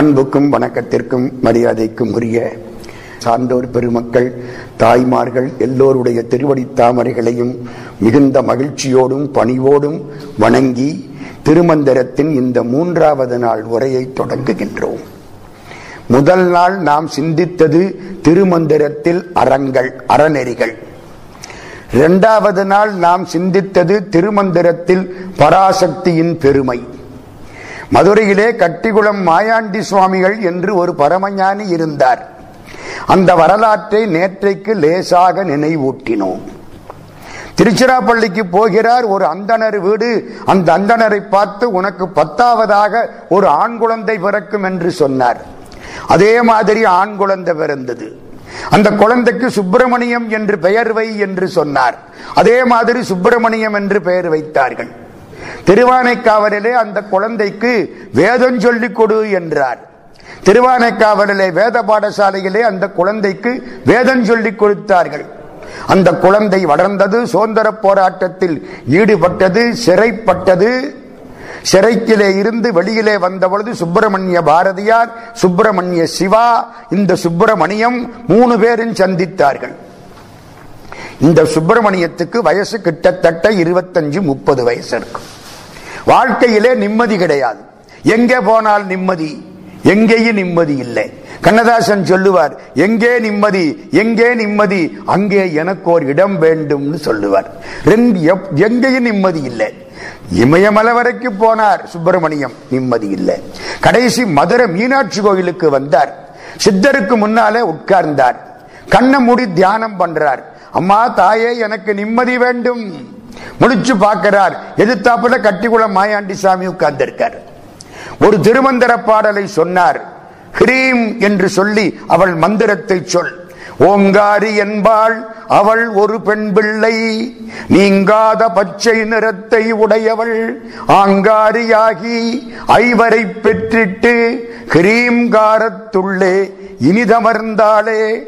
அன்புக்கும் வணக்கத்திற்கும் மரியாதைக்கும் உரிய சான்றோர் பெருமக்கள் தாய்மார்கள் எல்லோருடைய திருவடி தாமரைகளையும் மிகுந்த மகிழ்ச்சியோடும் பணிவோடும் வணங்கி திருமந்திரத்தின் இந்த மூன்றாவது நாள் உரையை தொடங்குகின்றோம். முதல் நாள் நாம் சிந்தித்தது திருமந்திரத்தில் அறங்கள் அறநெறிகள். இரண்டாவது நாள் நாம் சிந்தித்தது திருமந்திரத்தில் பராசக்தியின் பெருமை. மதுரையிலே கட்டிகுளம் மாயாண்டி சுவாமிகள் என்று ஒரு பரமஞானி இருந்தார். அந்த வரலாற்றை நேற்றைக்கு லேசாக நினைவூட்டினோம். திருச்சிராப்பள்ளிக்கு போகிறார் ஒரு அந்தனர் வீடு. அந்த அந்தனரை பார்த்து உனக்கு பத்தாவதாக ஒரு ஆண் குழந்தை பிறக்கும் என்று சொன்னார். அதே மாதிரி ஆண் குழந்தை பிறந்தது. அந்த குழந்தைக்கு சுப்பிரமணியம் என்று பெயர் வை என்று சொன்னார். அதே மாதிரி சுப்பிரமணியம் என்று பெயர் வைத்தார்கள். திருவானைக்காவலிலே அந்த குழந்தைக்கு வேதம் சொல்லிக் கொடு என்றார். திருவானைக்காவலிலே வேத பாடசாலையிலே அந்த குழந்தைக்கு வேதம் சொல்லிக் கொடுத்தார்கள். அந்த குழந்தை வளர்ந்தது சுதந்திர போராட்டத்தில் ஈடுபட்டது சிறைப்பட்டது. சிறைக்கிலே இருந்து வெளியிலே வந்த பொழுது சுப்பிரமணிய பாரதியார் சுப்பிரமணிய சிவா இந்த சுப்பிரமணியம் மூணு பேரும் சந்தித்தார்கள். இந்த சுப்பிரமணியத்துக்கு வயசு கிட்டத்தட்ட இருபத்தஞ்சு முப்பது வயசு இருக்கும். வாழ்க்கையிலே நிம்மதி கிடையாது. எங்கே போனால் நிம்மதி? எங்கேயும் நிம்மதி இல்லை. கண்ணதாசன் சொல்லுவார் எங்கே நிம்மதி? எங்கே நிம்மதி? அங்கே எனக்கு ஒரு இடம் வேண்டும்னு சொல்லுவார். எங்கேயும் நிம்மதி இல்லை. இமயமலை வரைக்கும் போனார் சுப்பிரமணியம் நிம்மதி இல்லை. கடைசி மதுரை மீனாட்சி கோயிலுக்கு வந்தார். சித்தருக்கு முன்னாலே உட்கார்ந்தார். கண்ணை மூடி தியானம் பண்றார். அம்மா தாயே எனக்கு நிம்மதி வேண்டும். முடிச்சு பார்க்கிறார். எதிர்த்தாப்புல கட்டிக்குளம் மாயாண்டி சாமி உட்கார்ந்திருக்கார். ஒரு திருமந்திர பாடலை சொன்னார். ஹிரீம் என்று சொல்லி அவள் மந்திரத்தை சொல். ஓங்காரி என்பாள் அவள் ஒரு பெண் பிள்ளை. நீங்காத பச்சை நிறத்தை உடையவள். ஆங்காரியாகி ஐவரை பெற்றிட்டு கிரீம்காரத்துள்ளே இனிதமர்ந்தாளே.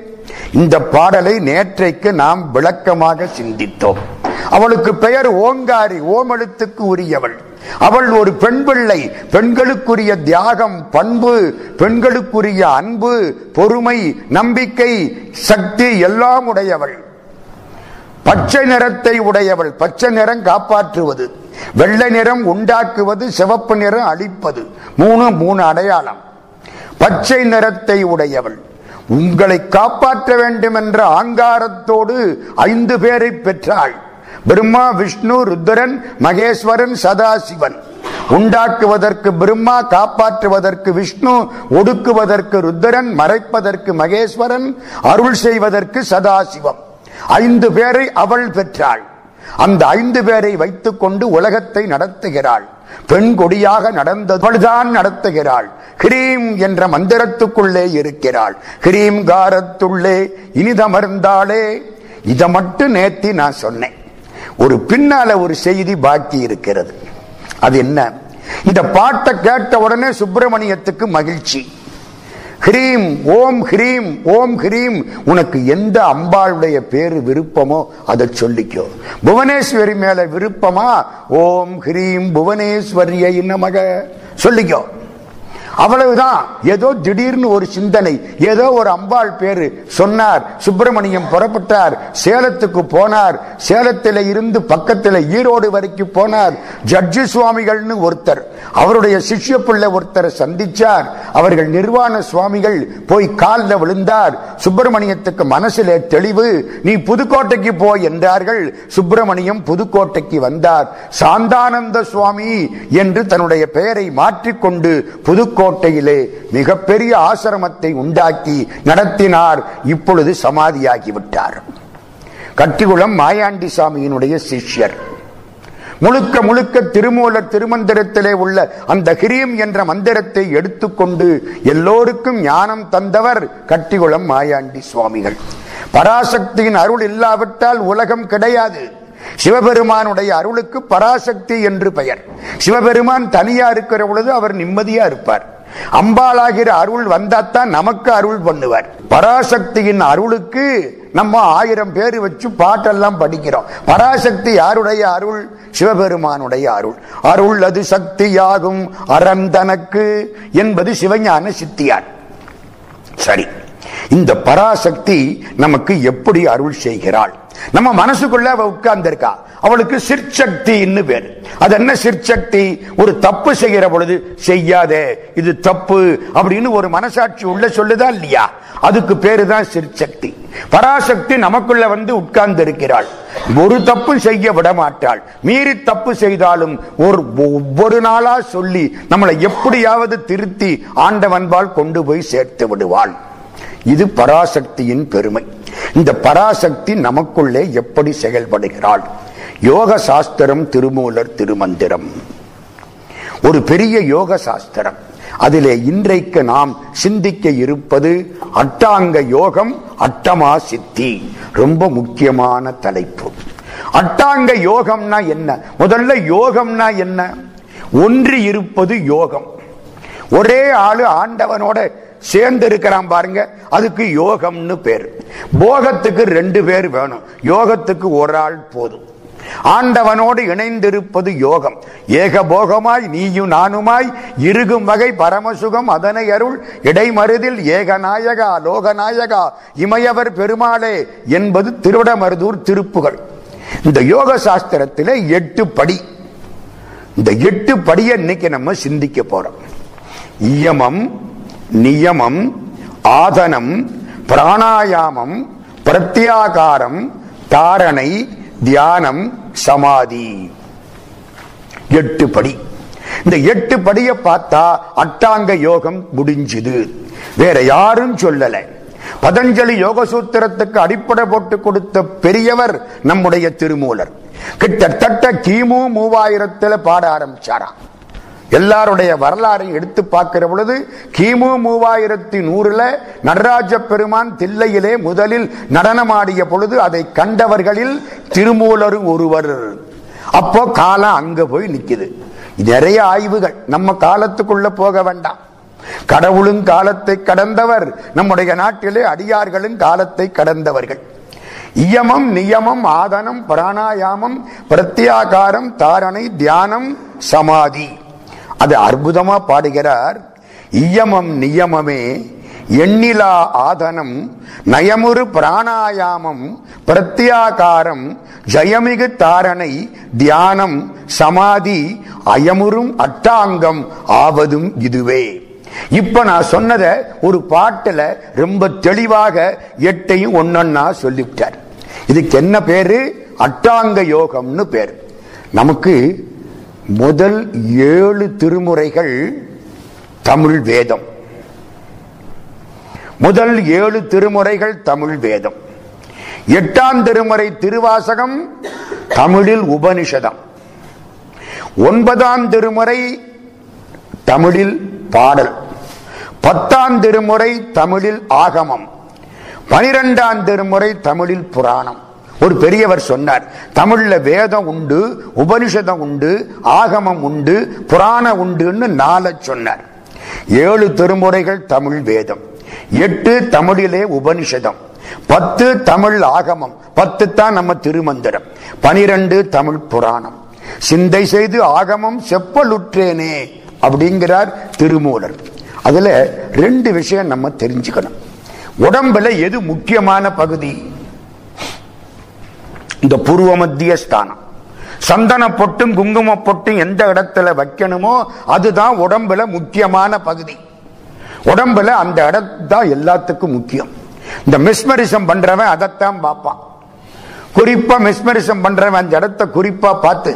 இந்த பாடலை நேற்றைக்கு நாம் விளக்கமாக சிந்தித்தோம். அவளுக்கு பெயர் ஓங்காரி ஓமெழுத்துக்கு உரியவள். அவள் ஒரு பெண் பிள்ளை பெண்களுக்குரிய தியாகம் பண்பு பெண்களுக்குரிய அன்பு பொறுமை நம்பிக்கை சக்தி எல்லாம் உடையவள். பச்சை நிறத்தை உடையவள். பச்சை நிறம் காப்பாற்றுவது. வெள்ளை நிறம் உண்டாக்குவது. சிவப்பு நிறம் அழிப்பது. மூணு மூணு அடையாளம். பச்சை நிறத்தை உடையவள். உங்களை காப்பாற்ற வேண்டும் என்ற ஆங்காரத்தோடு ஐந்து பேரை பெற்றாள். பிரம்மா விஷ்ணு ருத்ரன் மகேஸ்வரன் சதாசிவன். உண்டாக்குவதற்கு பிரம்மா காப்பாற்றுவதற்கு விஷ்ணு ஒடுக்குவதற்கு ருத்ரன் மறைப்பதற்கு மகேஸ்வரன் அருள் செய்வதற்கு சதாசிவம். ஐந்து பேரை அவள் பெற்றாள். அந்த ஐந்து பேரை வைத்துக் கொண்டு உலகத்தை நடத்துகிறாள். பெண் கொடியாக நடந்தவள்தான் நடத்துகிறாள். கிரீம் என்ற மந்திரத்துக்குள்ளே இருக்கிறாள். கிரீம் காரத்துள்ளே இனிதமர்ந்தாளே. இதை மட்டும் நேத்தி நான் சொன்னேன். ஒரு பின்னால ஒரு செய்தி பாக்கி இருக்கிறது. அது என்ன? இந்த பாட்டை கேட்ட உடனே சுப்பிரமணியத்துக்கு மகிழ்ச்சி. ஹ்ரீம் ஓம் ஹ்ரீம் ஓம் ஹ்ரீம். உனக்கு எந்த அம்பாளுடைய பேரு விருப்பமோ அதை சொல்லிக்கோ. புவனேஸ்வரி மேல விருப்பமா? ஓம் ஹ்ரீம் புவனேஸ்வரியை நமக. சொல்லிக்கோ. அவ்வளவுதான். ஏதோ திடீர்னு ஒரு சிந்தனை ஏதோ ஒரு அம்பாள் பேரு சொன்னார். சுப்பிரமணியம் புறப்பட்டார். சேலத்துக்கு போனார். சேலத்தில இருந்து பக்கத்தில் ஈரோடு வரைக்கும் போனார். ஜட்ஜி சுவாமிகள்னு ஒருத்தர் அவருடைய சிஷ்ய பிள்ளை ஒருத்தரை சந்திச்சார். அவர்கள் நிர்வாண சுவாமிகள் போய் காலில் விழுந்தார். சுப்பிரமணியத்துக்கு மனசிலே தெளிவு நீ புதுக்கோட்டைக்கு போ என்றார்கள். சுப்பிரமணியம் புதுக்கோட்டைக்கு வந்தார். சாந்தானந்த சுவாமி என்று தன்னுடைய பெயரை மாற்றிக்கொண்டு புதுக்கோட்டை புதுக்கோட்டையிலே மிகப்பெரிய ஆசிரமத்தை உண்டாக்கி நடத்தினார். இப்பொழுது சமாதியாகிவிட்டார். கட்டிகுளம் மாயாண்டி சாமியினுடைய சிஷ்யர். முழுக்க முழுக்க திருமூலர் திருமந்திரத்திலே உள்ள அந்த கிரியம் என்ற மந்திரத்தை எடுத்துக்கொண்டு எல்லோருக்கும் ஞானம் தந்தவர் கட்டிகுளம் மாயாண்டி சுவாமிகள். பராசக்தியின் அருள் இல்லாவிட்டால் உலகம் கிடையாது. சிவபெருமானுடைய அருளுக்கு பராசக்தி என்று பெயர். சிவபெருமான் தனியா இருக்கிற பொழுது அவர் நிம்மதியா இருப்பார். அம்பாளாகிற அருள் வந்தாத்தான் நமக்கு அருள் பண்ணுவார். பராசக்தியின் அருளுக்கு நம்ம ஆயிரம் பேர் வச்சு பாட்டெல்லாம் படிக்கிறோம். பராசக்தி யாருடைய அருள்? சிவபெருமானுடைய அருள். அருள் அது சக்தியாகும். அறந்தனக்கு என்பது சிவஞான சித்தியார். சரி. இந்த பராசக்தி நமக்கு எப்படி அருள் செய்கிறாள்? நம்ம மனசுக்குள்ள அவ உட்கார்ந்திருக்கா. அவளுக்கு சிற்சக்தின்னு பேர். அது என்ன சிற்சக்தி? ஒரு தப்பு செய்கிற பொழுது செய்யாதே இது தப்பு அப்படின்னு ஒரு மனசாட்சி உள்ள சொல்லுதா இல்லையா? அதுக்கு பேரு தான் சிற்சக்தி. பராசக்தி நமக்குள்ள வந்து உட்கார்ந்து இருக்கிறாள் ஒரு தப்பு செய்ய விட மாட்டாள். மீறி தப்பு செய்தாலும் ஒரு ஒவ்வொரு நாளா சொல்லி நம்மளை எப்படியாவது திருத்தி ஆண்டவன்பால் கொண்டு போய் சேர்த்து விடுவாள். இது பராசக்தியின் பெருமை. இந்த பராசக்தி நமக்குள்ளே எப்படி செயல்படுகிறாள்? யோக சாஸ்திரம் திருமூலர் திருமந்திரம். ஒரு பெரிய யோக சாஸ்திரம். அதிலே இன்றைக்கு நாம் சிந்திக்க இருப்பது அட்டாங்க யோகம் அட்டமா சித்தி. ரொம்ப முக்கியமான தலைப்பு. அட்டாங்க யோகம்னா என்ன? முதல்ல யோகம்னா என்ன? ஒன்றி இருப்பது யோகம். ஒரே ஆளு ஆண்டவனோட சேர்ந்து இருக்கிறான் பாருங்க. அதுக்கு யோகம்னு பேர். போகத்துக்கு ரெண்டு பேர் வேணும். யோகத்துக்கு ஒரு ஆள் போதும். ஆண்டவனோடு இணைந்திருப்பது யோகம். ஏக போகமாய் நீயும் நானுமாய் இருகும் வகை பரமசுகம் அதனை அருள் இடைமருதில் ஏகநாயகா லோகநாயகா இமையவர் பெருமாளே என்பது திருவிடமருதூர் திருப்புகள். இந்த யோக சாஸ்திரத்தில் எட்டு படி. இந்த எட்டு படியை இன்னைக்கு நம்ம சிந்திக்க போறோம். இயமம் நியமம் ஆதனம் பிராணாயாமம் பிரத்யாகாரம் தாரணை தியானம் சமாதி. எட்டு படி. இந்த எட்டு படியை பார்த்தா அட்டாங்க யோகம் முடிஞ்சுது. வேற யாரும் சொல்லல. பதஞ்சலி யோக சூத்திரத்துக்கு அடிப்படை போட்டு கொடுத்த பெரியவர் நம்முடைய திருமூலர். கிட்டத்தட்ட கிமு மூவாயிரத்துல பாட ஆரம்பிச்சாராம். எல்லாருடைய வரலாறையும் எடுத்து பார்க்கிற பொழுது கிமு மூவாயிரத்தி நூறுல நடராஜ பெருமான் தில்லையிலே முதலில் நடனமாடிய பொழுது அதை கண்டவர்களில் திருமூலரும் ஒருவர். அப்போ காலம் அங்க போய் நிக்குது. நிறைய ஆய்வுகள். நம்ம காலத்துக்குள்ள போக வேண்டாம். கடவுளும் காலத்தை கடந்தவர். நம்முடைய நாட்டிலே அடியார்களும் காலத்தை கடந்தவர்கள். இயமம் நியமம் ஆதனம் பிராணாயாமம் பிரத்யாகாரம் தாரணை தியானம் சமாதி. அது அற்புதமா பாடுகிறார். இயமம் நியமமே எண்ணிலா ஆதனம் நயமுறு பிராணாயாமம் பிரத்யாகாரம் ஜயமிகு தாரணை தியானம் சமாதி அயமுறும் அட்டாங்கம் ஆவதும் இதுவே. இப்ப நான் சொன்னத ஒரு பாட்டுல ரொம்ப தெளிவாக எட்டையும் ஒன்னொன்னா சொல்லிவிட்டார். இதுக்கு என்ன பேரு? அட்டாங்க யோகம்னு பேர். நமக்கு முதல் ஏழு திருமுறைகள் தமிழ் வேதம். முதல் ஏழு திருமுறைகள் தமிழ் வேதம். எட்டாம் திருமுறை திருவாசகம் தமிழில் உபனிஷதம். ஒன்பதாம் திருமுறை தமிழில் பாடல். பத்தாம் திருமுறை தமிழில் ஆகமம். பனிரெண்டாம் திருமுறை தமிழில் புராணம். ஒரு பெரியவர் சொன்னார் தமிழ்ல வேதம் உண்டு உபனிஷதம் உண்டு ஆகமம் உண்டு புராணம் உண்டுன்னு நாள சொன்னார். ஏழு திருமுறைகள் தமிழ் வேதம் எட்டு தமிழிலே உபனிஷதம் பத்து தமிழ் ஆகமம் பத்து தான் நம்ம திருமந்திரம் பனிரெண்டு தமிழ் புராணம். சிந்தை செய்து ஆகமம் செப்பலுற்றேனே அப்படிங்கிறார் திருமூலர். அதுல ரெண்டு விஷயம் நம்ம தெரிஞ்சுக்கணும். உடம்புல எது முக்கியமான பகுதி? இந்த பூர்வ மத்திய ஸ்தானம். சந்தன பொட்டும் குங்கும பொட்டும் எந்த இடத்துல வைக்கணுமோ அதுதான் உடம்புல முக்கியமான பகுதி. உடம்புல அந்த இடத்தான் எல்லாத்துக்கும் முக்கியம். இந்த மிஸ்மரிசம் பண்றவன் அதைத்தான் பார்ப்பான். குறிப்பா மிஸ்மரிசம் பண்றவன் அந்த இடத்த குறிப்பா பார்த்து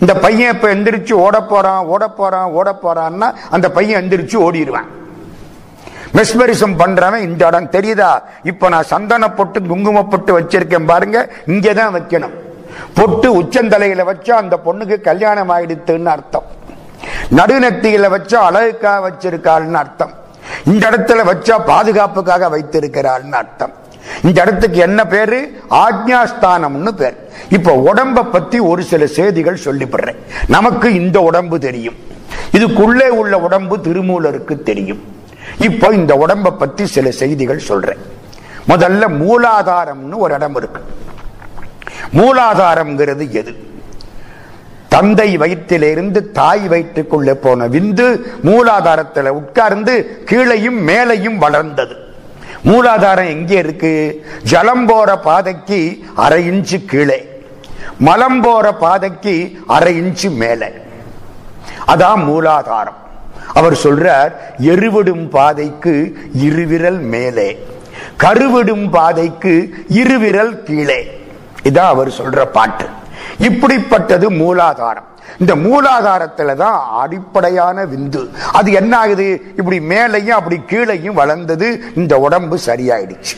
இந்த பையன் இப்ப எந்திரிச்சு ஓட போறான் ஓட போறான் ஓட போறான்னா அந்த பையன் எந்திரிச்சு ஓடிடுவான். மெஸ்மரிசம் பண்றவன் இந்த இடம் தெரியுதா? இப்ப நான் சந்தன பொட்டு குங்கும பொட்டு வச்சிருக்கேன் பாருங்க. இங்கதான் வைக்கணும். பொட்டு உச்சந்தலையில வச்சா அந்த பொண்ணுக்கு கல்யாணம் ஆயிடுத்துன்னு அர்த்தம். நடுநெத்தியில வச்சா அழகுக்காக வச்சிருக்காள்னு அர்த்தம். இந்த இடத்துல வச்சா பாதுகாப்புக்காக வைத்திருக்கிறாள்னு அர்த்தம். இந்த இடத்துக்கு என்ன பேரு? ஆக்ஞாஸ்தானம்னு பேர். இப்ப உடம்ப பத்தி ஒரு சில செய்திகள் சொல்லிப்படுறேன் நமக்கு இந்த உடம்பு தெரியும். இதுக்குள்ளே உள்ள உடம்பு திருமூலருக்கு தெரியும். இப்போ இந்த உடம்பை பத்தி சில செய்திகள் சொல்றேன். முதல்ல மூலாதாரம்னு ஒரு இடம் இருக்கு. மூலாதாரம்ங்கிறது எது? தந்தை வயிற்றிலிருந்து தாய் வயிற்றுக்குள்ளே போன விந்து மூலாதாரத்தில் உட்கார்ந்து கீழையும் மேலையும் வளர்ந்தது. மூலாதாரம் எங்கே இருக்கு? ஜலம் போற பாதைக்கு அரை இன்ச்சு கீழே. மலம் போற பாதைக்கு அரை இன்ச்சு மேலே. அதான் மூலாதாரம். அவர் சொல்றார் எருவிடும் பாதைக்கு இருவிரல் மேலே கருவிடும் பாதைக்கு இருவிரல் கீழே. இதான் அவர் சொல்ற பாட்டு. இப்படிப்பட்டது மூலாதாரம். இந்த மூலாதாரத்துல தான் அடிப்படையான விந்து. அது என்ன ஆகுது? இப்படி மேலையும் அப்படி கீழையும் வளர்ந்தது. இந்த உடம்பு சரியாயிடுச்சு.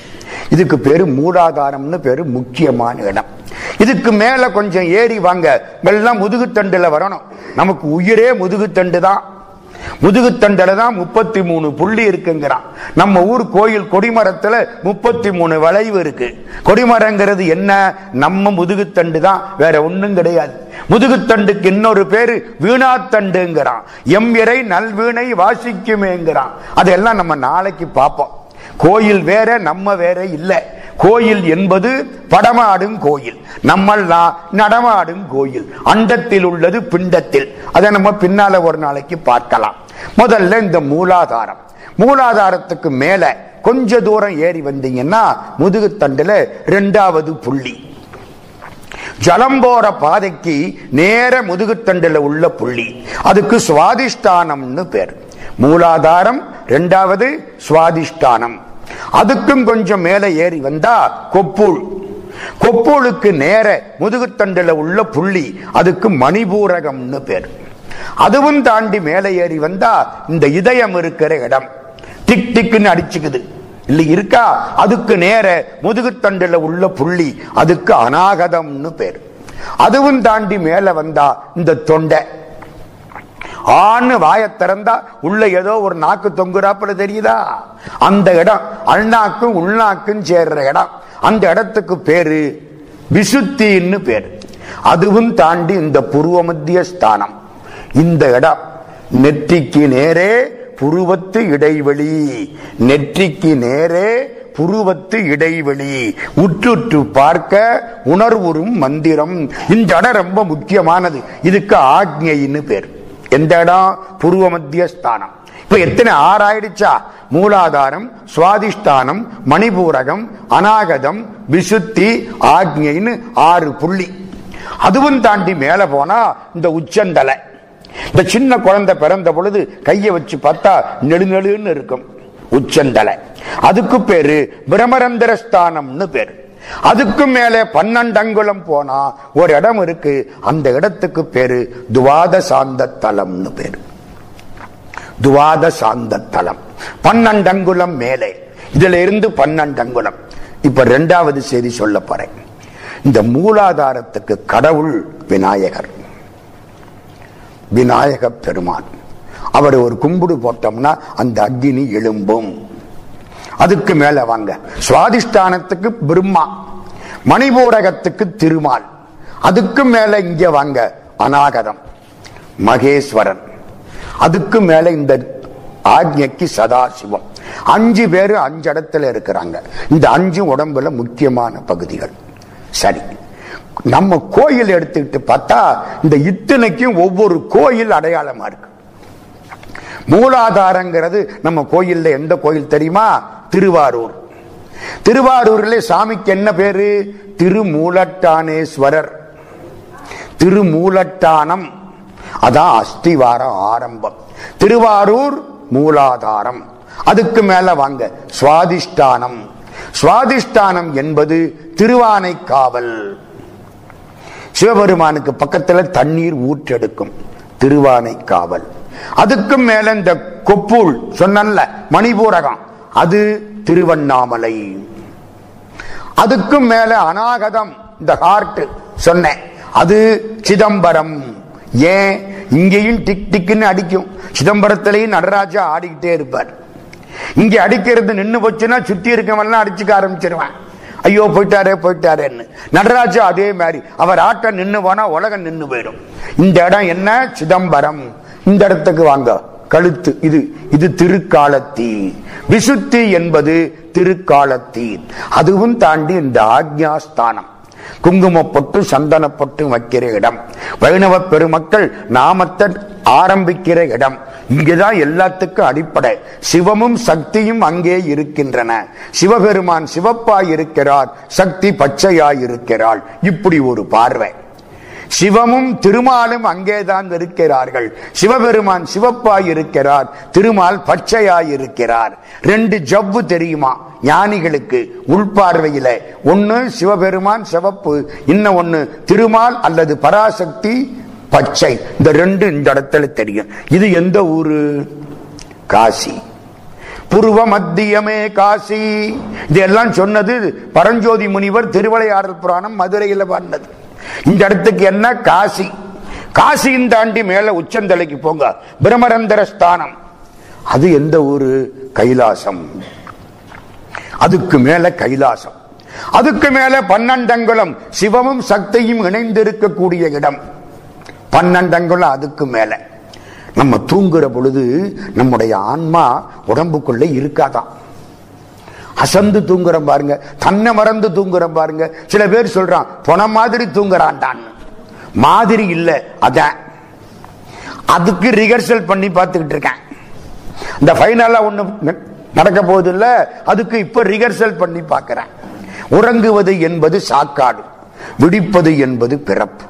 இதுக்கு பேரு மூலாதாரம்னு பேரு முக்கியமான இடம். இதுக்கு மேல கொஞ்சம் ஏறி வாங்க. எல்லாம் முதுகுத்தண்டுல வரணும். நமக்கு உயிரே முதுகுத்தண்டு தான். முதுகுத்தண்டல தான் முப்பத்தி மூணு புள்ளி இருக்குங்கிறான். நம்ம ஊர் கோயில் கொடிமரத்துல முப்பத்தி மூணு வளைவு இருக்கு. கொடிமரங்கிறது என்ன? நம்ம முதுகுத்தண்டு தான் வேற ஒண்ணும் கிடையாது. முதுகுத்தண்டுக்கு இன்னொரு பேரு வீணாத்தண்டுங்கிறான். எம் இறை நல்வீணை வாசிக்குமேங்கிறான். அதெல்லாம் நம்ம நாளைக்கு பார்ப்போம். கோயில் வேற நம்ம வேற இல்லை. கோயில் என்பது படமாடும் கோயில். நம்மெல்லாம் நடமாடும் கோயில். அண்டத்தில் உள்ளது பிண்டத்தில். அதை நம்ம பின்னால ஒரு நாளைக்கு பார்க்கலாம். முதல்ல இந்த மூலாதாரம். மூலாதாரத்துக்கு மேல கொஞ்ச தூரம் ஏறி வந்தீங்கன்னா முதுகுத்தண்டுல ரெண்டாவது புள்ளி. ஜலம் போற பாதைக்கு நேர முதுகுத்தண்டுல உள்ள புள்ளி. அதுக்கு சுவாதிஷ்டானம்னு பேர். மூலாதாரம் ரெண்டாவது சுவாதிஷ்டானம். அதுக்கும் கொஞ்சம் மேல ஏறி வந்தா கொப்புள் கொப்புளுக்கு நேர முதுகுத்தண்டுல உள்ள புள்ளி அதுக்கு மணிபூரகம்னு பேர். அதுவும் தாண்டி மேலே ஏறி வந்தா இந்த இதயம் இருக்கிற இடம். டிக் டிக்னு அடிச்சுக்குது. இல்லை இருக்கா? அதுக்கு நேர முதுகுத்தண்டுல உள்ள புள்ளி அதுக்கு அநாகதம்னு பேர். அதுவும் தாண்டி மேல வந்தா இந்த தொண்டை. ஆண் வாய திறந்தா உள்ள ஏதோ ஒரு நாக்கு தொங்குறாப்புல தெரியுதா? அந்த இடம் அல்நாக்கும் உள்நாக்கும் சேர்ற இடம். அந்த இடத்துக்கு பேரு விசுத்தின்னு பேரு. அதுவும் தாண்டி இந்த புருவ மத்திய ஸ்தானம் இந்த இடம் நெற்றிக்கு நேரே புருவத்து இடைவெளி. நெற்றிக்கு நேரே புருவத்து இடைவெளி. உற்றுற்று பார்க்க உணர்வுறும் மந்திரம். இந்த இடம் ரொம்ப முக்கியமானது. இதுக்கு ஆக்ஞைன்னு பேர். எந்த இடம்? புருவ மத்திய ஸ்தானம் இப்ப எத்தனை ஆறாயிடுச்சா மூலாதாரம் சுவாதிஷ்டானம் மணிபூரகம் அநாகதம் விசுத்தி ஆக்ஞைன்னு ஆறு புள்ளி. அதுவும் தாண்டி மேல போனா இந்த உச்சந்தலை. இந்த சின்ன குழந்தை பிறந்த பொழுது கையை வச்சு பார்த்தா நெடுநெடுன்னு இருக்கும். உச்சந்தலை. அதுக்கு பேரு பிரமரந்திரஸ்தானம்னு பேரு. அதுக்கு மேலே பன்னெண்டங்குளம் போனா ஒரு இடம் இருக்கு. அந்த இடத்துக்கு பேரு துவாத சாந்த தலம்னு பேரு. துவாத சாந்த தலம். பன்னெண்டங்குளம் மேலே. இதுல இருந்து பன்னெண்டங்குளம். இப்ப ரெண்டாவது செய்தி சொல்ல போறேன். இந்த மூலாதாரத்துக்கு கடவுள் விநாயகர். விநாயக பெருமான். அவர் ஒரு கும்பிடு போட்டோம்னா அந்த அக்னி எழும்பும். அதுக்கு மேல வாங்க. சுவாதிஷ்டானத்துக்கு பிரம்மா மணிபூரகத்துக்கு திருமால். அதுக்கு மேல இங்க வாங்க அநாகதம் மகேஸ்வரன். அதுக்கு மேல இந்த ஆக்ஞைக்கு சதாசிவம். அஞ்சு பேரு அஞ்சு இடத்துல இருக்கிறாங்க. இந்த அஞ்சு உடம்புல முக்கியமான பகுதிகள். சரி. நம்ம கோயில் எடுத்துக்கிட்டு பார்த்தா இந்த இத்தனைக்கும் ஒவ்வொரு கோயில் அடையாளமா இருக்கு. மூலாதாரங்கிறது நம்ம கோயில்ல எந்த கோயில் தெரியுமா? திருவாரூர். திருவாரூர்ல சாமிக்கு என்ன பேரு? திருமூலட்டானேஸ்வரர். திருமூலட்டானம். அதான் அஸ்திவாரம் ஆரம்பம். திருவாரூர் மூலாதாரம். அதுக்கு மேல வாங்க சுவாதிஷ்டானம். சுவாதிஷ்டானம் என்பது திருவானைக்காவல். சிவபெருமானுக்கு பக்கத்தில் தண்ணீர் ஊற்றெடுக்கும் திருவானைக்காவல். அதுக்கும் மேல இந்த கொப்பூல் சொன்னல மணிபூரகம். அது திருவண்ணாமலை. அதுக்கும் மேல அநாகதம் இந்த ஹார்ட் சொன்னேன். அது சிதம்பரம். ஏன்? இங்கேயும் டிக் டிக்னு அடிக்கும். சிதம்பரத்திலையும் நடராஜா ஆடிக்கிட்டே இருப்பார். இங்க அடிக்கிறது நின்று போச்சுன்னா சுத்தி இருக்கவெல்லாம் அடிச்சுக்க ஆரம்பிச்சிருவான். ஐயோ போயிட்டாரே போயிட்டாரேன்னு. நடராஜா அதே மாதிரி. அவர் ஆட்டம் நின்று போனா உலகம் நின்று போயிடும். இந்த இடம் என்ன? சிதம்பரம். இந்த இடத்துக்கு வாங்க. கழுத்து இது இது திருக்காலத்தீன் விசுத்தி என்பது திருக்காலத்தீன் அதுவும் தாண்டி இந்த ஆக்ஞாஸ்தானம். குங்குமப்பட்டு சந்தனப்பட்டு வைக்கிற இடம். வைணவ பெருமக்கள் நாமத்தை ஆரம்பிக்கிற இடம். இங்கேதான் எல்லாத்துக்கும் அடிப்படை. சிவமும் சக்தியும் அங்கே இருக்கின்றன. சிவபெருமான் சிவப்பாய் இருக்கிறார் சக்தி பச்சையாய் இருக்கிறாள் இப்படி ஒரு பார்வை. சிவமும் திருமாலும் அங்கேதான் இருக்கிறார்கள். சிவபெருமான் சிவப்பாய் இருக்கிறார் திருமால் பச்சையாய் இருக்கிறார் ரெண்டு ஜவ்வு தெரியுமா? ஞானிகளுக்கு உள்பார்வையில ஒன்னு சிவபெருமான் சிவப்பு இன்னும் ஒன்னு திருமால் அல்லது பராசக்தி பச்சை. இந்த ரெண்டு இந்த இடத்துல தெரியும். இது எந்த ஊரு? காசி. புருவ மத்தியமே காசி. இதெல்லாம் சொன்னது பரஞ்சோதி முனிவர் திருவளையாடல் புராணம் மதுரையில் பாடினது இந்த இடத்துக்கு என்ன? காசி. காசியின் தாண்டி மேல உச்சந்தலைக்கு போங்க. பிரமரந்தர ஸ்தானம். அது எந்த ஊரு? கைலாசம். அதுக்கு மேல கைலாசம். அதுக்கு மேல பன்னெண்டங்குளம். சிவமும் சக்தியும் இணைந்திருக்கக்கூடிய இடம். பன்னெண்டங்குளம் அதுக்கு மேல. நம்ம தூங்குற பொழுது நம்முடைய ஆன்மா உடம்புக்குள்ள இருக்காதான். அசந்து தூங்குறோம் பாருங்க. தன்னை மறந்து தூங்குறோம் பாருங்க. சில பேர் சொல்றான் பொன மாதிரி தூங்குறான்டான். மாதிரி இல்லை அதான். அதுக்கு ரிஹர்சல் பண்ணி பார்த்துக்கிட்டு இருக்கேன். இந்த ஃபைனலாக ஒண்ணு நடக்க போகுது இல்லை அதுக்கு இப்ப ரிஹர்சல் பண்ணி பார்க்கிறேன். உறங்குவது என்பது சாக்காடு விடிப்பது என்பது பிறப்பு.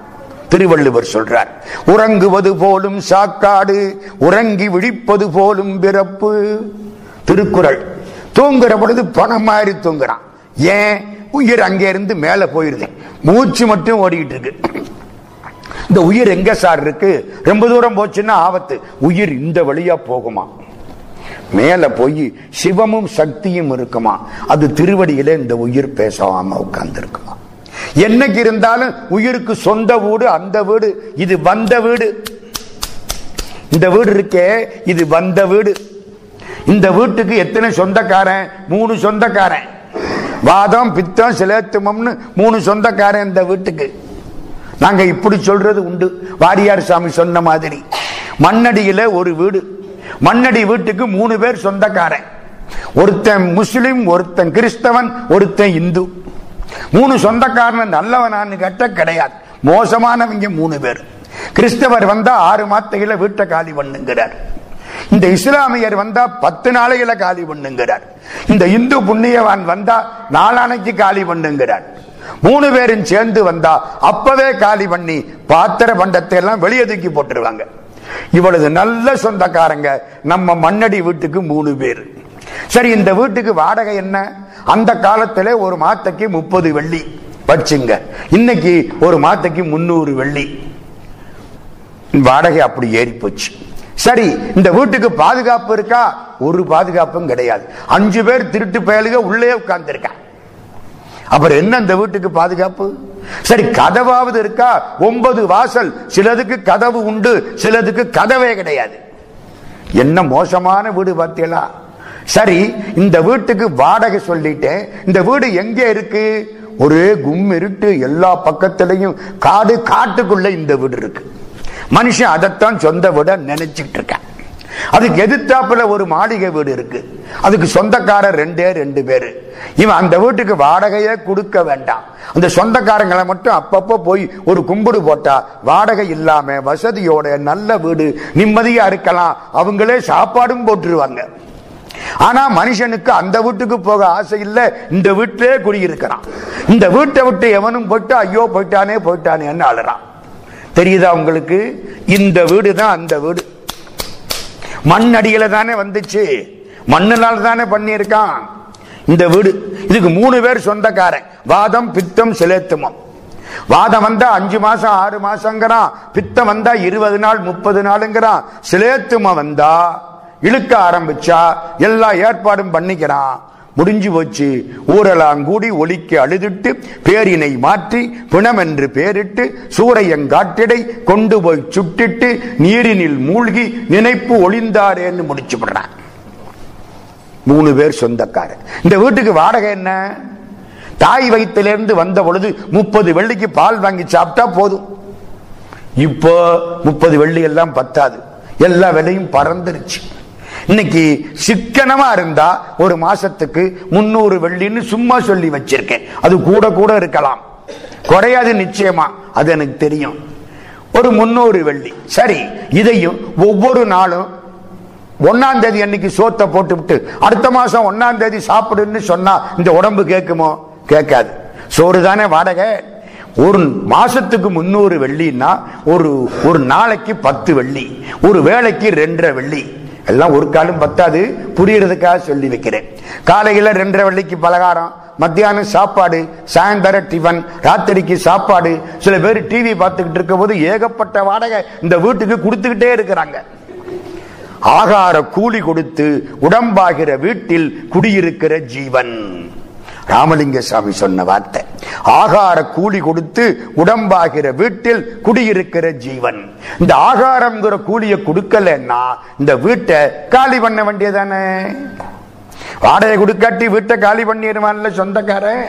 திருவள்ளுவர் சொல்றார் உறங்குவது போலும் சாக்காடு உறங்கி விழிப்பது போலும் பிறப்பு. திருக்குறள். தூங்குற பொழுது பணம் மாதிரி தூங்குறான். ஏன்? உயிர் அங்கே இருந்து மேல போயிருது மூச்சு மட்டும் ஓடிக்கிட்டு இருக்கு. இந்த உயிர் எங்க சார் இருக்கு? ரொம்ப தூரம் போச்சுன்னா ஆபத்து. உயிர் இந்த வழியா போகுமா? மேல போய் சிவமும் சக்தியும் இருக்குமா? அது திருவடியில இந்த உயிர் பேசாம உட்கார்ந்து இருக்குமா என்னைக்கு இருந்தாலும் உயிருக்கு சொந்த வீடு அந்த வீடு இது வந்த வீடு. இந்த வீடு இருக்கே இது வந்த வீடு. இந்த வீட்டுக்கு எத்தனை சொந்தக்காரன்? மூணு சொந்தக்காரன். வாதம் பித்தம் சிலேத்துமம்னு மூணு சொந்தக்காரன் இந்த வீட்டுக்கு. நாங்கள் இப்படி சொல்றது உண்டு. வாரியார் சாமி சொன்ன மாதிரி. மண்ணடியில் ஒரு வீடு. மண்ணடி வீட்டுக்கு மூணு பேர் சொந்தக்காரன். ஒருத்தன் முஸ்லிம் ஒருத்தன் கிறிஸ்தவன் ஒருத்தன் இந்து. மூணு சொந்தக்காரன் நல்லவனான்னு கேட்ட கிடையாது. மோசமானவங்க மூணு பேர். கிறிஸ்தவர் வந்தா ஆறு மாத்தையில வீட்டை காலி பண்ணுங்கிறார். இந்த இஸ்லாமியர் வந்தா பத்து நாளைகளை காலி பண்ணுங்கிறார். இந்த இந்து புண்ணியவான் வந்தா நாளானைக்கு காலி பண்ணுங்கிறார். மூணு பேரும் சேர்ந்து வந்தா அப்பவே காலி பண்ணி பாத்திர பண்டத்தை எல்லாம் வெளியே தூக்கி போட்டுருவாங்க. இவ்வளவு நல்ல சொந்தக்காரங்க நம்ம மண்ணடி வீட்டுக்கு மூணு பேர். சரி இந்த வீட்டுக்கு வாடகை என்ன? அந்த காலத்துல ஒரு மாத்தைக்கு முப்பது வெள்ளி. வச்சுங்க இன்னைக்கு ஒரு மாத்தைக்கு முன்னூறு வெள்ளி. வாடகை அப்படி ஏறி போச்சு சரி இந்த வீட்டுக்கு பாதுகாப்பு இருக்கா? ஒரு பாதுகாப்பும் கிடையாது. அஞ்சு பேர் திருட்டு பயலுக உள்ளே உட்கார்ந்துருக்கா. அப்புறம் என்ன இந்த வீட்டுக்கு பாதுகாப்பு? சரி கதவாவது இருக்கா? ஒன்பது வாசல். சிலதுக்கு கதவு உண்டு சிலதுக்கு கதவே கிடையாது. என்ன மோசமான வீடு பார்த்தீங்களா? சரி இந்த வீட்டுக்கு வாடகை சொல்லிட்டேன். இந்த வீடு எங்க இருக்கு? ஒரே கும் இருட்டு. எல்லா பக்கத்திலையும் காடு காட்டுக்குள்ள இந்த வீடு இருக்கு. மனுஷன் அதைத்தான் சொந்த வீட நினைச்சிட்டு இருக்கான். அதுக்கு எதிர்த்தாப்புல ஒரு மாளிகை வீடு இருக்கு. அதுக்கு சொந்தக்காரர் ரெண்டே ரெண்டு பேரு. இவன் அந்த வீட்டுக்கு வாடகையே கொடுக்க வேண்டாம். அந்த சொந்தக்காரங்களை மட்டும் அப்பப்போ போய் ஒரு கும்பிடு போட்டா வாடகை இல்லாம வசதியோட நல்ல வீடு நிம்மதியா இருக்கலாம். அவங்களே சாப்பாடும் போட்டுருவாங்க. ஆனா மனுஷனுக்கு அந்த வீட்டுக்கு போக ஆசை இல்ல. இந்த வீட்டிலே குடியிருக்கிறான். இந்த வீட்டை விட்டு எவனும் போயிட்டு ஐயோ போயிட்டானே போயிட்டானேன்னு அழுறான். தெரியுதா உங்களுக்கு? இந்த வீடு தான் அந்த வீடு. மண் அடியில் தானே வந்துச்சு. மண்ணினால் தானே பண்ணியிருக்கான். இந்த வீடு. இதுக்கு மூணு பேர் சொந்தக்காரன். வாதம் பித்தம் சிலேத்துமம். வாதம் வந்தா அஞ்சு மாசம் ஆறு மாசங்கிறான். பித்தம் வந்தா இருபது நாள் முப்பது நாளுங்கிறான். சிலேத்துமம் வந்தா இழுக்க ஆரம்பிச்சா எல்லா ஏற்பாடும் பண்ணிக்கிறான். முடிஞ்சு போச்சு. ஊரெல்லாம் கூடி ஒலிக்க அழுதிட்டு பேரினை மாற்றி பிணம் என்று பேரிட்டு சூரையங்காட்டிடை கொண்டு போய் சுட்டிட்டு நீரினில் மூழ்கி நினைப்பு ஒளிந்தாரேன்னு முடிச்சு விடுறான். மூணு பேர் சொந்தக்காரர். இந்த வீட்டுக்கு வாடகை என்ன? தாய் வயிற்றிலிருந்து வந்த பொழுது முப்பது வெள்ளிக்கு பால் வாங்கி சாப்பிட்டா போதும். இப்போ முப்பது வெள்ளி எல்லாம் பத்தாது. எல்லா விலையும் பறந்துருச்சு. இன்னைக்கு சிக்கனமா இருந்தா ஒரு மாசத்துக்கு முன்னூறு வெள்ளின்னு சும்மா சொல்லி வச்சிருக்கேன். அது கூட கூட இருக்கலாம். குறையாது நிச்சயமா. அது எனக்கு தெரியும். ஒரு முன்னூறு வெள்ளி. சரி இதையும் ஒவ்வொரு நாளும் ஒன்னாம் தேதி அன்னைக்கு சோத்தை போட்டு விட்டு அடுத்த மாசம் ஒன்னாம் தேதி சாப்பிடுன்னு சொன்னா இந்த உடம்பு கேட்குமோ? கேட்காது. சோறு தானே வாடகை. ஒரு மாசத்துக்கு முன்னூறு வெள்ளின்னா ஒரு ஒரு நாளைக்கு பத்து வெள்ளி. ஒரு வேளைக்கு ரெண்டரை வெள்ளி. எல்லாம் ஒரு காலம் பத்தாது புரியறதுக்காக சொல்லி வைக்கிறேன். காலையில் ரெண்டரை வள்ளிக்கு பலகாரம் மத்தியானம் சாப்பாடு சாயந்தரம் டிஃபன் ராத்திரிக்கு சாப்பாடு. சில பேர் டிவி பார்த்துக்கிட்டு இருக்க போது ஏகப்பட்ட வாடகை இந்த வீட்டுக்கு கொடுத்துக்கிட்டே இருக்கிறாங்க. ஆகார கூலி கொடுத்து உடம்பாகிற வீட்டில் குடியிருக்கிற ஜீவன். ராமலிங்க சுவாமி சொன்ன வார்த்தை. ஆகார கூலி கொடுத்து உடம்பாகிற வீட்டில் குடியிருக்கிற ஜீவன். இந்த ஆகாரம்ங்கிற கூலியை கொடுக்கலன்னா இந்த வீட்டை காலி பண்ண வேண்டியதானே? வாடகை கொடுக்காட்டி வீட்டை காலி பண்ணிடுவான்ல சொந்தக்காரன்.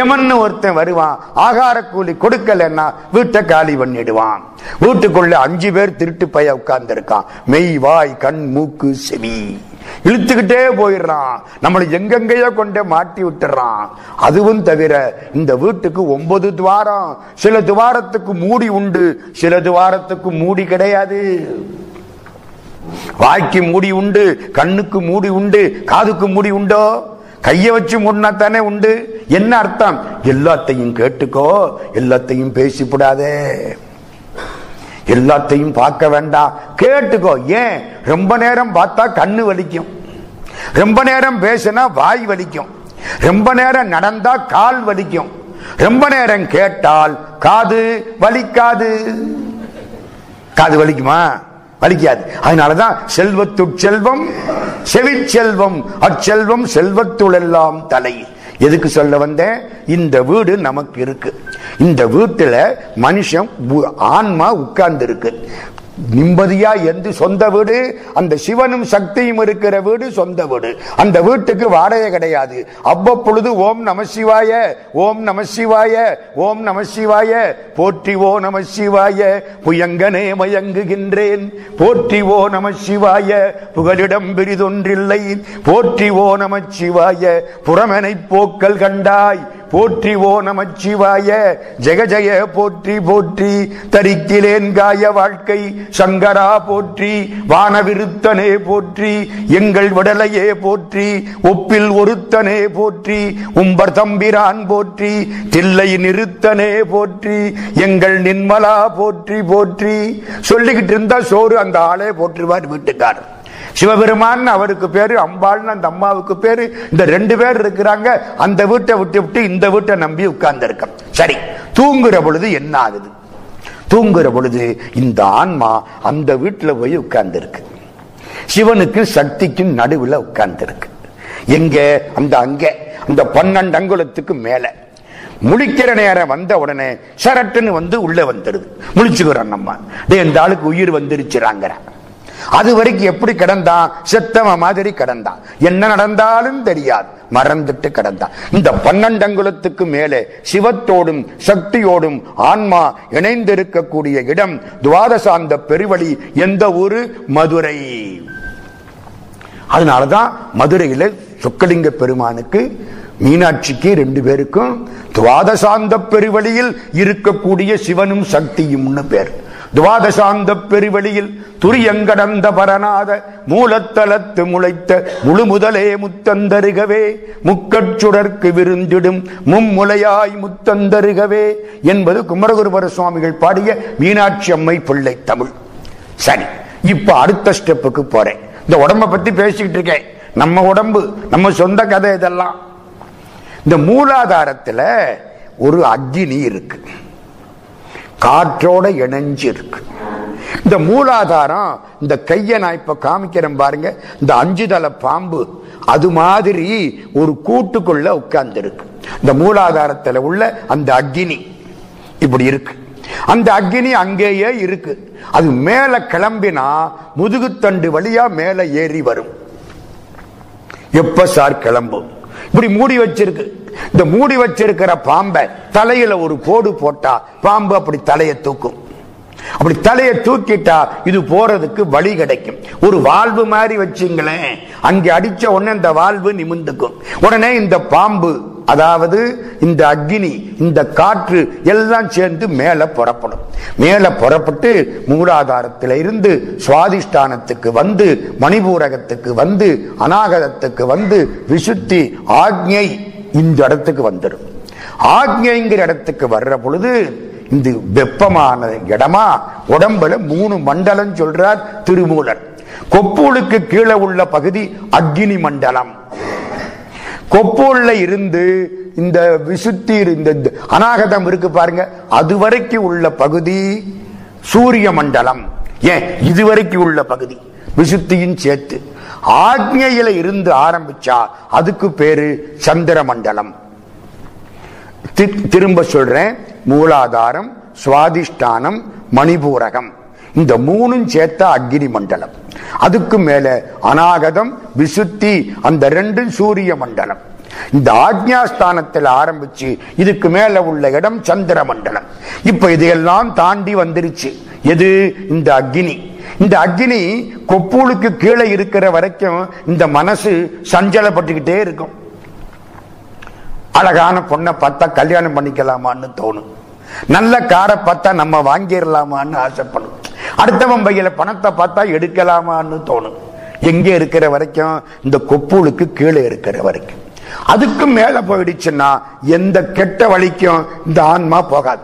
எமன்னு ஒருத்தன் வருவான் ஆகார கூலி கொடுக்கலன்னா வீட்டை காலி பண்ணிடுவான். வீட்டுக்குள்ள அஞ்சு பேர் திருட்டு பைய உட்கார்ந்து இருக்கான் மெய் வாய் கண் மூக்கு செவி. இழுத்துக்கிட்டே போயிடுறான். நம்மளை எங்கெங்கேயோ கொண்டே மாட்டி விட்டுறான். அதுவும் தவிர இந்த வீட்டுக்கு ஒன்பது துவாரம். சில துவாரத்துக்கு மூடி உண்டு. சில துவாரத்துக்கு மூடி கிடையாது. வாய்க்கு மூடி உண்டு கண்ணுக்கு மூடி உண்டு காதுக்கு மூடி உண்டோ? கையை வச்சு மூடினா தானே உண்டு? என்ன அர்த்தம்? எல்லாத்தையும் கேட்டுக்கோ எல்லாத்தையும் பேசிவிடாதே எல்லாத்தையும் பார்க்க வேண்டாம் கேட்டுக்கோ ஏன்? ரொம்ப நேரம் பார்த்தா கண்ணு வலிக்கும். ரொம்ப நேரம் பேசினா வாய் வலிக்கும். ரொம்ப நேரம் நடந்தா கால் வலிக்கும். ரொம்ப நேரம் கேட்டால் காது வலிக்காது. காது வலிக்குமா? வலிக்காது. அதனாலதான் செல்வத்து செல்வம் செவிச்செல்வம் அச்செல்வம் செல்வத்துளெல்லாம் தலை. எதுக்கு சொல்ல வந்தேன்? இந்த வீடு நமக்கு இருக்கு. இந்த வீட்டில் மனுஷன் ஆன்மா உட்கார்ந்து இருக்கு நிம்மதியா எந்த சொந்த வீடு அந்த சிவனும் சக்தியும் இருக்கிற வீடு சொந்த வீடு. அந்த வீட்டுக்கு வாடகை கிடையாது. அவ்வப்பொழுது ஓம் நம சிவாய ஓம் நம சிவாய ஓம் நம சிவாய போற்றி ஓ நம சிவாய புயங்கனே மயங்குகின்றேன். போற்றி ஓ நம சிவாய புகலிடம் பிரிதொன்றில்லை போற்றி ஓ நம சிவாய புறமனை போக்கல் கண்டாய். போற்றி நமச்சிவாய. ஜெக ஜெய போற்றி போற்றி. தரிக்கிலேன் காய வாழ்க்கை. சங்கரா போற்றி. வானவிருத்தனே போற்றி. எங்கள் விடலையே போற்றி. ஒப்பில் ஒருத்தனே போற்றி. உம்பர் தம்பிரான் போற்றி. தில்லை நிறுத்தனே போற்றி. எங்கள் நின்மலா போற்றி போற்றி. சொல்லிக்கிட்டு இருந்தா சோறு அந்த ஆளே போற்றுவார் வீட்டுக்காரர். சிவபெருமான் அவருக்கு பேரு அம்பாள்னு அந்த அம்மாவுக்கு பேரு. இந்த ரெண்டு பேர் இருக்கிறாங்க. அந்த வீட்டை விட்டு விட்டு இந்த வீட்டை நம்பி உட்கார்ந்து சரி தூங்குற பொழுது என்ன ஆகுது தூங்குற பொழுது இந்த ஆன்மா அந்த வீட்டுல போய் உட்கார்ந்து இருக்கு சிவனுக்கும் சக்திக்கும் நடுவில் உட்கார்ந்து இருக்கு எங்க? அந்த அங்க. அந்த பன்னெண்டு அங்குலத்துக்கு மேல. முழிக்கிற நேரம் வந்த உடனே சரட்டுன்னு வந்து உள்ள வந்துடுது. முழிச்சுக்கிறோம் நம்ம. இந்த ஆளுக்கு உயிர் வந்துருச்சுறாங்கிற அது வரைக்கும் எப்படி கிடந்தான்? செத்தவ மாதிரி கிடந்தான். என்ன நடந்தாலும் தெரியாது. மறந்துட்டு கிடந்தான். இந்த பன்னெண்டங்குலத்துக்கு மேலே சிவத்தோடும் சக்தியோடும் ஆன்மா இணைந்திருக்கக்கூடிய இடம் துவாதசாந்த பெருவழி எந்த ஊரு? மதுரை. அதனாலதான் மதுரையில சொக்கலிங்க பெருமானுக்கு மீனாட்சிக்கு ரெண்டு பேருக்கும் துவாதசாந்த பெருவழியில் இருக்கக்கூடிய சிவனும் சக்தியும்னு பேர். துவாதசாந்த பெருவழியில் துரியங்கடந்த பரநாத மூலத்தலத்து முளைத்த முழு முதலே முத்தந்தருகவே முக்கச்சுடற்கு விருந்திடும் மும்முலையாய் முத்தந்தருகவே என்பது குமரகுருபர சுவாமிகள் பாடிய மீனாட்சி அம்மை பிள்ளை தமிழ். சரி இப்ப அடுத்த ஸ்டெப்புக்கு போறேன். இந்த உடம்பை பத்தி பேசிக்கிட்டு இருக்கேன். நம்ம உடம்பு நம்ம சொந்த கதை இதெல்லாம். இந்த மூலாதாரத்துல ஒரு அக்னி இருக்கு. காற்றோட இணைஞ்சு இருக்கு இந்த மூலாதாரம் இந்த கையை நான் இப்ப காமிக்கிறேன் பாருங்க இந்த அஞ்சு தலை பாம்பு அது மாதிரி ஒரு கூட்டுக்குள்ள உட்கார்ந்து இருக்கு இந்த மூலாதாரத்தில் உள்ள அந்த அக்னி இப்படி இருக்கு. அந்த அக்னி அங்கேயே இருக்கு. அது மேல கிளம்பினா முதுகுத்தண்டு வழியா மேல ஏறி வரும். எப்ப சார் கிளம்பும்? இப்படி மூடி வச்சிருக்கு. இந்த மூடி வச்சிருக்கிற பாம்பை தலையில ஒரு போடு போட்டா பாம்பு அப்படி தலையை தூக்கும். அப்படி தலையை தூக்கிட்டா இது போறதுக்கு வழி கிடைக்கும். ஒரு வாழ்வு மாதிரி வச்சுங்களேன். அங்கே அடிச்ச உடனே இந்த வாழ்வு நிமிந்துக்கும் உடனே இந்த பாம்பு அதாவது இந்த அக்னி இந்த காற்று எல்லாம் சேர்ந்து மேல புறப்படும். மேல புறப்பட்டு மூலாதாரத்தில் இருந்து சுவாதிஷ்டானத்துக்கு வந்து மணிபூரகத்துக்கு வந்து அநாகதத்துக்கு வந்து விசுத்தி ஆக்ஞை இந்த இடத்துக்கு வந்துடும். ஆக்ஞைங்கிற இடத்துக்கு வர்ற பொழுது இந்த வெப்பமான இடமா? உடம்புல மூணு மண்டலம் சொல்றார் திருமூலர் கொப்பூலுக்கு கீழே உள்ள பகுதி அக்னி மண்டலம். கொப்பூல்ல இருந்து இந்த விசுத்தி இந்த அநாகதம் இருக்கு பாருங்க. அது வரைக்கும் உள்ள பகுதி சூரிய மண்டலம். ஏன்? இதுவரைக்கும் உள்ள பகுதி. விசுத்தியும் சேர்த்து. ஆக்ஞையில இருந்து ஆரம்பிச்சா அதுக்கு பேரு சந்திர மண்டலம். தி- திரும்ப சொல்றேன். மூலாதாரம் சுவாதிஷ்டானம் மணிபூரகம். இந்த மூணும் சேர்த்தா அக்னி மண்டலம். அதுக்கு மேல அநாகதம் விசுத்தி அந்த ரெண்டும் சூரிய மண்டலம். இந்த ஆக்ஞாஸ்தானத்தில் ஆரம்பிச்சு இதுக்கு மேல உள்ள இடம் சந்திர மண்டலம். இப்ப இதையெல்லாம் தாண்டி வந்துருச்சு. எது? இந்த அக்னி. இந்த அக்னி கொப்பூலுக்கு கீழே இருக்கிற வரைக்கும் இந்த மனசு சஞ்சலப்பட்டுக்கிட்டே இருக்கும். அழகான பொண்ணை பார்த்தா கல்யாணம் பண்ணிக்கலாமான்னு தோணும். நல்ல காரை பார்த்தா நம்ம வாங்கிடலாமான்னு ஆசைப்படும். அடுத்தவன் பையில பணத்தை பார்த்தா எடுக்கலாமான்னு தோணும். எங்க இருக்கிற வரைக்கும் இந்த கொப்பூலுக்கு கீழே இருக்கிற வரைக்கும். அதுக்கு மேல போயிடுச்சுன்னா எந்த கெட்ட வழிக்கும் இந்த ஆன்மா போகாது.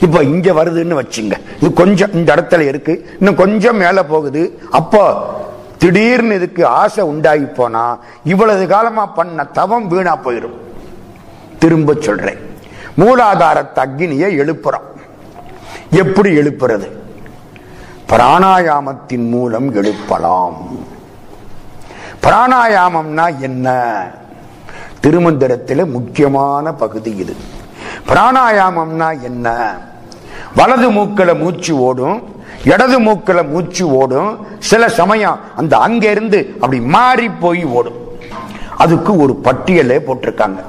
இப்ப இங்க வருதுன்னு வச்சுங்க. இது கொஞ்சம் இந்த இடத்துல இருக்கு. இன்னும் கொஞ்சம் மேல போகுது. அப்போ திடீர்னு இதுக்கு ஆசை உண்டாகி போனா இவ்வளவு காலமா பண்ண தவம் வீணா போயிடும் திரும்ப சொல்றேன். மூலாதாரத்து அக்னியை எழுப்புறோம். எப்படி எழுப்புறது? பிராணாயாமத்தின் மூலம் எழுப்பலாம் பிராணாயாமம்னா என்ன? திருமந்திரத்தில் முக்கியமான பகுதி இது. பிராணாயாமம்னா என்ன? வலது மூக்கில் மூச்சு ஓடும் இடது மூக்கில் மூச்சு ஓடும் சில சமயம் அந்த அங்கிருந்து அப்படி மாறி போய் ஓடும். அதுக்கு ஒரு பட்டியலே போட்டிருக்காங்க.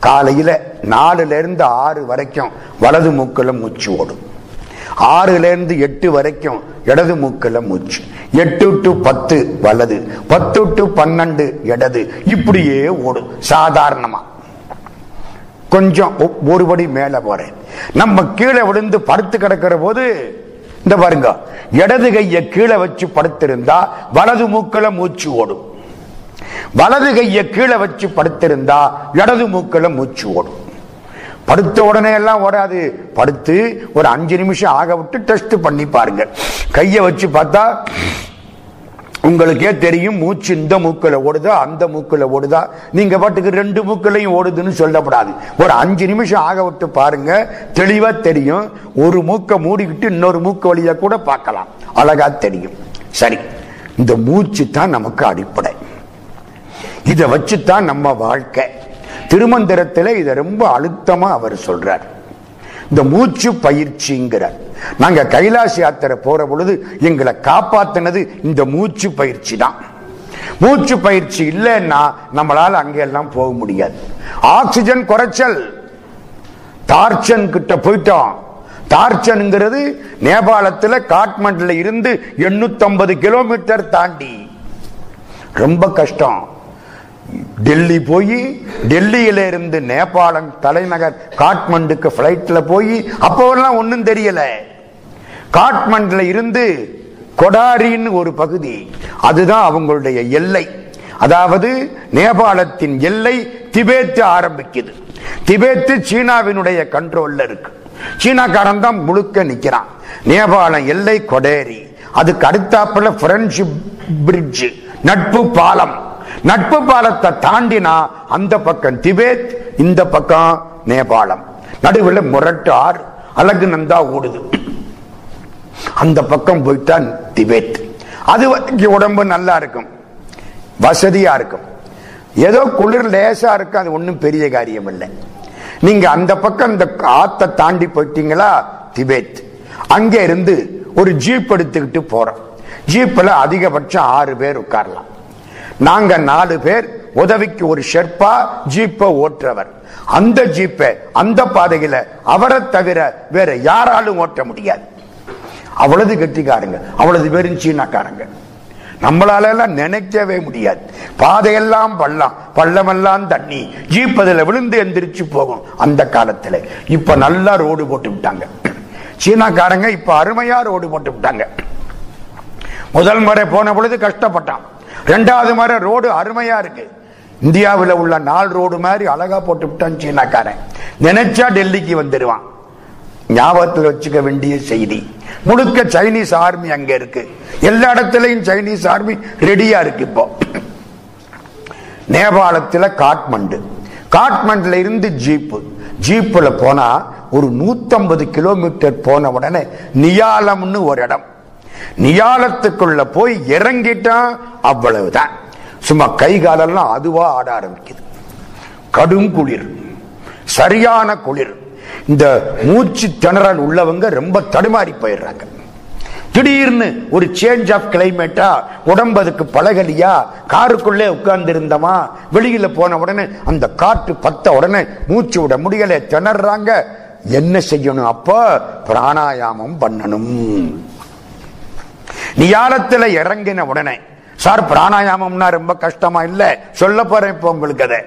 காலையில நாலுல இருந்து ஆறு வரைக்கும் வலது மூக்கில் மூச்சு ஓடும். ஆறுல இருந்து எட்டு வரைக்கும் இடது மூக்கில மூச்சு. எட்டு டு பத்து வலது பத்து டு பன்னெண்டு இடது. இப்படியே ஓடும் சாதாரணமா. கொஞ்சம் ஒ- ஒருபடி மேல போறேன். நம்ம கீழே விழுந்து படுத்து கிடக்கிற போது இந்த பாருங்க இடது கையை கீழே வச்சு படுத்திருந்தா வலது மூக்கில மூச்சு ஓடும். வலது கையை கீழே வச்சு படுத்திருந்தா இடது மூக்கில மூச்சு ஓடும். படுத்த உடனே எல்லாம் ஓடாது. படுத்து ஒரு அஞ்சு நிமிஷம் ஆக விட்டு டெஸ்ட் பண்ணி பாருங்க. கையை வச்சு பார்த்தா உங்களுக்கே தெரியும் மூச்சு இந்த மூக்கில் ஓடுதா அந்த மூக்கில் ஓடுதா. நீங்க பாட்டுக்கு ரெண்டு மூக்கிலையும் ஓடுதுன்னு சொல்லப்படாது. ஒரு அஞ்சு நிமிஷம் ஆக விட்டு பாருங்க தெளிவா தெரியும். ஒரு மூக்கை மூடிக்கிட்டு இன்னொரு மூக்கு வழியா கூட பார்க்கலாம். அழகா தெரியும். சரி இந்த மூச்சு தான் நமக்கு அடிப்படை. இதை வச்சுத்தான் நம்ம வாழ்க்கை. திருமந்திரத்தில் இதை ரொம்ப அழுத்தமா அவர் சொல்றார். இந்த மூச்சு பயிற்சிங்கிறார். நாங்க கைலாச யாத்திரை போற பொழுது எங்களை காப்பாத்தினது இந்த மூச்சு பயிற்சி தான் மூச்சு பயிற்சி இல்லைன்னா நம்மளால அங்கெல்லாம் போக முடியாது. ஆக்சிஜன் குறைச்சல். தார்ச்சன் கிட்ட போயிட்டோம். தார்ச்சனுங்கிறது நேபாளத்தில் காட்மண்டில் இருந்து 850 கிலோமீட்டர் தாண்டி. ரொம்ப கஷ்டம். டெல்லி போய் டெல்லியில இருந்து நேபாளம் தலைநகர் காட்மண்டுக்கு பிளைட்ல போய் அப்போவெல்லாம் ஒன்றும் தெரியல. காட்மண்டுல இருந்து கொடாரின்னு ஒரு பகுதி அதுதான் அவங்களுடைய எல்லை. அதாவது நேபாளத்தின் எல்லை திபேத்து ஆரம்பிக்குது. திபேத்து சீனாவினுடைய கண்ட்ரோல்ல இருக்கு. சீனாக்காரன் தான் முழுக்க நிக்கிறான். நேபாளம் எல்லை கொடேரி. அதுக்கு அடுத்தாப்புல ஃப்ரெண்ட்ஷிப் பிரிட்ஜ் நட்பு பாலம். நட்பு பாலத்தை தாண்டினா அந்த பக்கம் திபேத் இந்த பக்கம் நேபாளம். நடுவில் முரட்டு ஆறு அழகு நந்தா ஓடுது அந்த பக்கம் போயிட்டா திபேத். அது உடம்பு நல்லா இருக்கும். வசதியா இருக்கும். ஏதோ குளிர் லேசா இருக்கும் அது ஒன்றும் பெரிய காரியம் இல்லை. நீங்க அந்த பக்கம் இந்த ஆத்தை தாண்டி போயிட்டீங்களா? திபேத். அங்கே இருந்து ஒரு ஜீப் எடுத்துக்கிட்டு போறோம். ஜீப்ல அதிகபட்சம் ஆறு பேர் உட்காரலாம். நாங்க நாலு பேர் உதவிக்கு ஒரு ஷெர்பா ஜீப்பை ஓட்டுறவர். அந்த ஜீப்பை அந்த பாதையில அவரை தவிர வேற யாராலும் ஓட்ட முடியாது. அவ்வளவு கெட்டிக்காரங்க அவ்வளவு பேரும் சீனாக்காரங்க நம்மளால எல்லாம் நினைக்கவே முடியாது. பாதையெல்லாம் பள்ளம் பள்ளமெல்லாம் தண்ணி ஜீப் அதுல விழுந்து எந்திரிச்சு போகும் அந்த காலத்துல. இப்ப நல்லா ரோடு போட்டு விட்டாங்க. சீனாக்காரங்க இப்ப அருமையா ரோடு போட்டு விட்டாங்க. முதல் முறை போன பொழுது கஷ்டப்பட்டான். ரெண்டாவது மாதிரி ரோடு அருமையா இருக்கு. இந்தியாவில் உள்ள நாலு ரோடு மாதிரி அழகா போட்டு விட்டான் சீனாக்காரன். நினைச்சா டெல்லிக்கு வந்துடுவான் ஞாபகத்தில் வச்சுக்க வேண்டிய செய்தி. முழுக்க சைனீஸ் ஆர்மி அங்க இருக்கு. எல்லா இடத்துலயும் சைனீஸ் ஆர்மி ரெடியா இருக்கு இப்போ. நேபாளத்துல காட்மண்டு. காட்மண்டுல இருந்து ஜீப்பு. ஜீப்புல போனா ஒரு 150 கிலோமீட்டர் போன உடனே நியாலம்னு ஒரு இடம். நியாலத்துக்குள்ள போய் இறங்கிட்டான் அவ்வளவுதான். சும்மா கை காலெல்லாம் அதுவா ஆட ஆரம்பிக்குது. கடும் குளிர் சரியான குளிர். இந்த மூச்சு திணறல் உள்ளவங்க ரொம்ப தடுமாறி போயிடுறாங்க. திடீர்னு ஒரு சேஞ்ச் ஆஃப் கிளைமேட்டா உடம்பு அதுக்கு பழகலியா? காருக்குள்ளே உட்கார்ந்து இருந்தமா வெளியில போன உடனே அந்த காற்று பத்த உடனே மூச்சு விட முடியல திணறாங்க. என்ன செய்யணும் அப்ப? பிராணாயாமம் பண்ணணும். நியாலத்துல இறங்கின உடனே சார் பிராணாயாமம்னா ரொம்ப கஷ்டமா இல்ல. சொல்ல போறேன் இப்போ உங்களுக்கு அதை.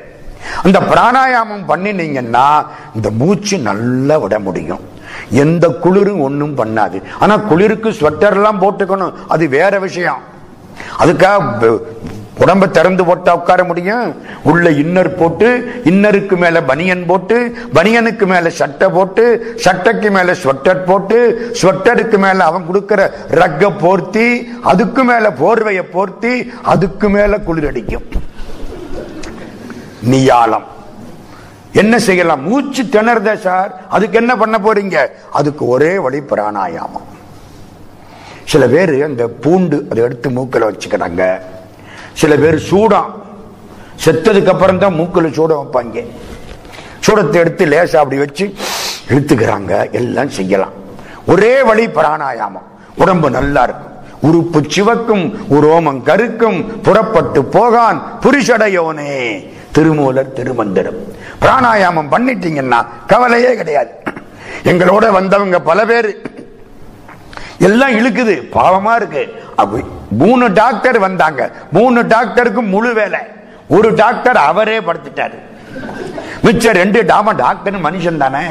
அந்த பிராணாயாமம் பண்ணினீங்கன்னா இந்த மூச்சு நல்லா விட முடியும். எந்த குளிரும் ஒன்றும் பண்ணாது. ஆனா குளிருக்கு ஸ்வெட்டர் எல்லாம் போட்டுக்கணும். அது வேற விஷயம். அதுக்காக உடம்ப திறந்து போட்டா உட்கார முடியும். உள்ள இன்னர் போட்டு இன்னருக்கு மேல பனியன் போட்டு பனியனுக்கு மேல சட்டை போட்டு சட்டைக்கு மேல ஸ்வெட்டர் போட்டு ஸ்வெட்டருக்கு மேல அவன் கொடுக்கிற ரக்க போர்த்தி அதுக்கு மேல போர்வையை போர்த்தி அதுக்கு மேல குளிர் அடிக்கும் நியாலம் என்ன செய்யலாம்? மூச்சு திணறுத சார். அதுக்கு என்ன பண்ண போறீங்க? அதுக்கு ஒரே வழி பிராணாயாமம். சில பேர் அந்த பூண்டு அதை எடுத்து மூக்கில் வச்சுக்கிறாங்க. சில பேர் சூடம் செத்ததுக்கு அப்புறம் தான் மூக்கில் சூடம் வைப்பாங்க. சூடத்தை எடுத்து லேசா அப்படி வச்சு இழுத்துக்கிறாங்க. எல்லாம் செய்யலாம். ஒரே வழி பிராணாயாமம். உடம்பு நல்லா இருக்கும். உறுப்பு சிவக்கும் உரோமம் கருக்கும் புறப்பட்டு போகான் புரிஷடையோனே திருமூலர் திருமந்திரம். பிராணாயாமம் பண்ணிட்டீங்கன்னா கவலையே கிடையாது. எங்களோட வந்தவங்க பல பேர் எல்லாம் இழுக்குது. பாவமா இருக்கு. அப்படி மூணு டாக்டர் வந்தாங்க. மூணு டாக்டருக்கு முழு வேலை. ஒரு டாக்டர் அவரே படுத்துட்டாரு. மிச்ச ரெண்டு டாம டாக்டர் மனுஷன் தானே.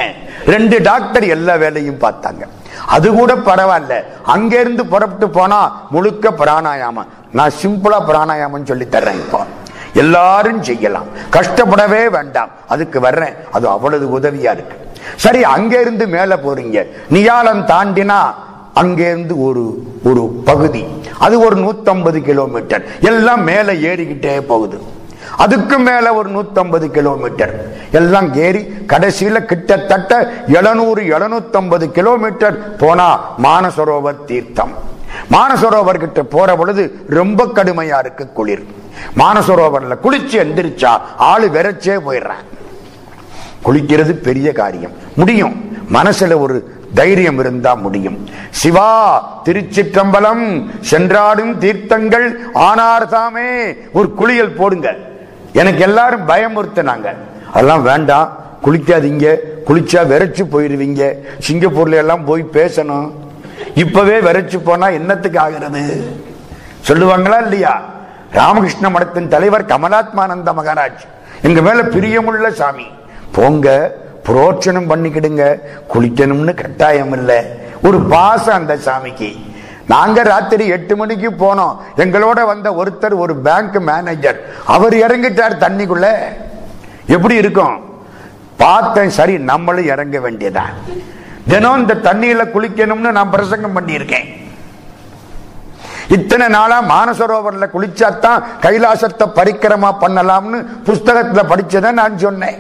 ரெண்டு டாக்டர் எல்லா வேலையும் பார்த்தாங்க. அது கூட பரவாயில்ல. அங்க இருந்து புறப்பட்டு போனா முழுக்க பிராணாயாமம். நான் சிம்பிளா பிராணாயாமம் சொல்லி தர்றேன் இப்போ. எல்லாரும் செய்யலாம். கஷ்டப்படவே வேண்டாம். அதுக்கு வர்றேன். அது அவ்வளவு உதவியா இருக்கு. சரி அங்க இருந்து மேல போறீங்க. நியாலம் தாண்டினா அங்கேருந்து ஒரு ஒரு பகுதி. அது ஒரு 150 கிலோமீட்டர். எல்லாம் மேல ஏறிக்கிட்டே போகுது. அதுக்கு மேல ஒரு 150 கிலோமீட்டர். எல்லாம் ஏறி கடைசியில கிட்டத்தட்ட 700 750 கிலோமீட்டர் போனா மானசரோவர் தீர்த்தம். மானசரோவர் கிட்ட போற பொழுது ரொம்ப கடுமையா இருக்கு குளிர். மானசரோவர்ல குளிச்சு எந்திரிச்சா ஆளு விரைச்சே போயிடுறான் குளிக்கிறது பெரிய காரியம். முடியும். மனசுல ஒரு தைரியம் இருந்தா முடியும். சிவா திருச்சிற்றம்பலம் சென்றாடும் தீர்த்தங்கள் ஆனார் தாமே ஒரு குளியல் போடுங்க. எனக்கு எல்லாரும் பயமுறுத்தினாங்க. அதெல்லாம் வேண்டாம். குளிக்காதீங்க குளிச்சா விரைச்சு போயிருவீங்க. சிங்கப்பூர்ல எல்லாம் போய் பேசணும். இப்பவே விரைச்சு போனா என்னத்துக்கு ஆகிறது? சொல்லுவாங்களா இல்லையா? ராமகிருஷ்ண மடத்தின் தலைவர் கமலாத்மானந்த மகாராஜ். எங்க மேல பிரியமுள்ள சாமி. போங்க. புரோட்சனம் பண்ணிக்கிடுங்க. குளிக்கணும்னு கட்டாயம் இல்லை ஒரு பாசம் அந்த சாமிக்கு. நாங்க ராத்திரி எட்டு மணிக்கு போனோம். எங்களோட வந்த ஒருத்தர் ஒரு பேங்க் மேனேஜர் அவர் இறங்கிட்டார் தண்ணிக்குள்ள. எப்படி இருக்கும்? பார்த்தேன் சரி நம்மளும் இறங்க வேண்டியதான் தினம் இந்த தண்ணியில குளிக்கணும்னு நான் பிரசங்கம் பண்ணியிருக்கேன். இத்தனை நாளா மானசரோவர்ல குளிச்சாத்தான் கைலாசத்தை பரிக்கிரமா பண்ணலாம்னு புஸ்தகத்துல படிச்சதை நான் சொன்னேன்.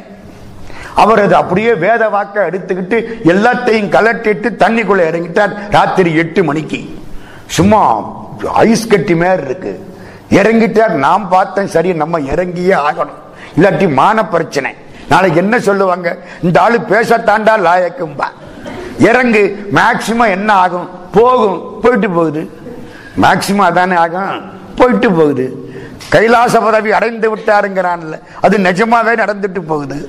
அவர் அது அப்படியே வேத வாக்க எடுத்துக்கிட்டு எல்லாத்தையும் கலட்டிட்டு தண்ணிக்குள்ள இறங்கிட்டார். ராத்திரி எட்டு மணிக்கு. சும்மா ஐஸ் கட்டி மேல இருக்கு. இறங்கிட்டார். நாம் பார்த்தேன் சரி நம்ம இறங்கியே ஆகணும். இல்லாட்டி மான பிரச்சனை. நாளைக்கு என்ன சொல்லுவாங்க? இந்த ஆளு பேசத்தாண்டா லாயக்கும்பா இறங்கு மேக்சிமம் என்ன ஆகும்? போகும். போயிட்டு போகுது. மேக்சிமம் அதானே ஆகும்? போயிட்டு போகுது. கைலாச பதவி அடைந்து விட்டாருங்கிறான்ல. அது நிஜமாவே நடந்துட்டு போகுது.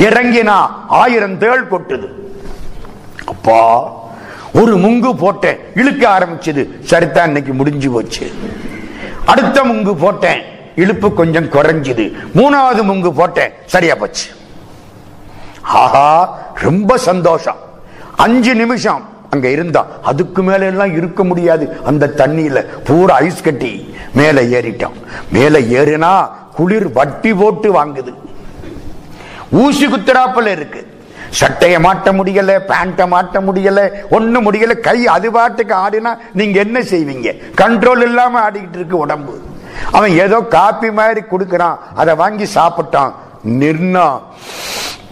இறங்கினா ஆயிரம் தேள் கொட்டுது. அப்பா ஒரு முங்கு போட்டேன். இழுக்க ஆரம்பிச்சது. சரிதான் இன்னைக்கு முடிஞ்சு போச்சு. அடுத்த முங்கு போட்டேன். இழுப்பு கொஞ்சம் குறைஞ்சது. மூணாவது முங்கு போட்டேன். சரியா போச்சு. ஆஹா ரொம்ப சந்தோஷம். அஞ்சு நிமிஷம் அங்க இருந்தா. அதுக்கு மேல எல்லாம் இருக்க முடியாது. அந்த தண்ணியில பூரா ஐஸ் கட்டி மேல ஏறிட்டோம். மேல ஏறினா குளிர் வட்டி போட்டு வாங்குது. ஊசி குத்துறாப்புல இருக்கு. சட்டையை மாட்ட முடியல பேண்ட்டை மாட்ட முடியல ஒன்றும் முடியல கை அது பாட்டுக்கு ஆடினா நீங்க என்ன செய்வீங்க? கண்ட்ரோல் இல்லாம ஆடிக்கிட்டு இருக்கு உடம்பு. அவன் ஏதோ காப்பி மாதிரி கொடுக்கறான் அதை வாங்கி சாப்பிட்டான். நிர்ணா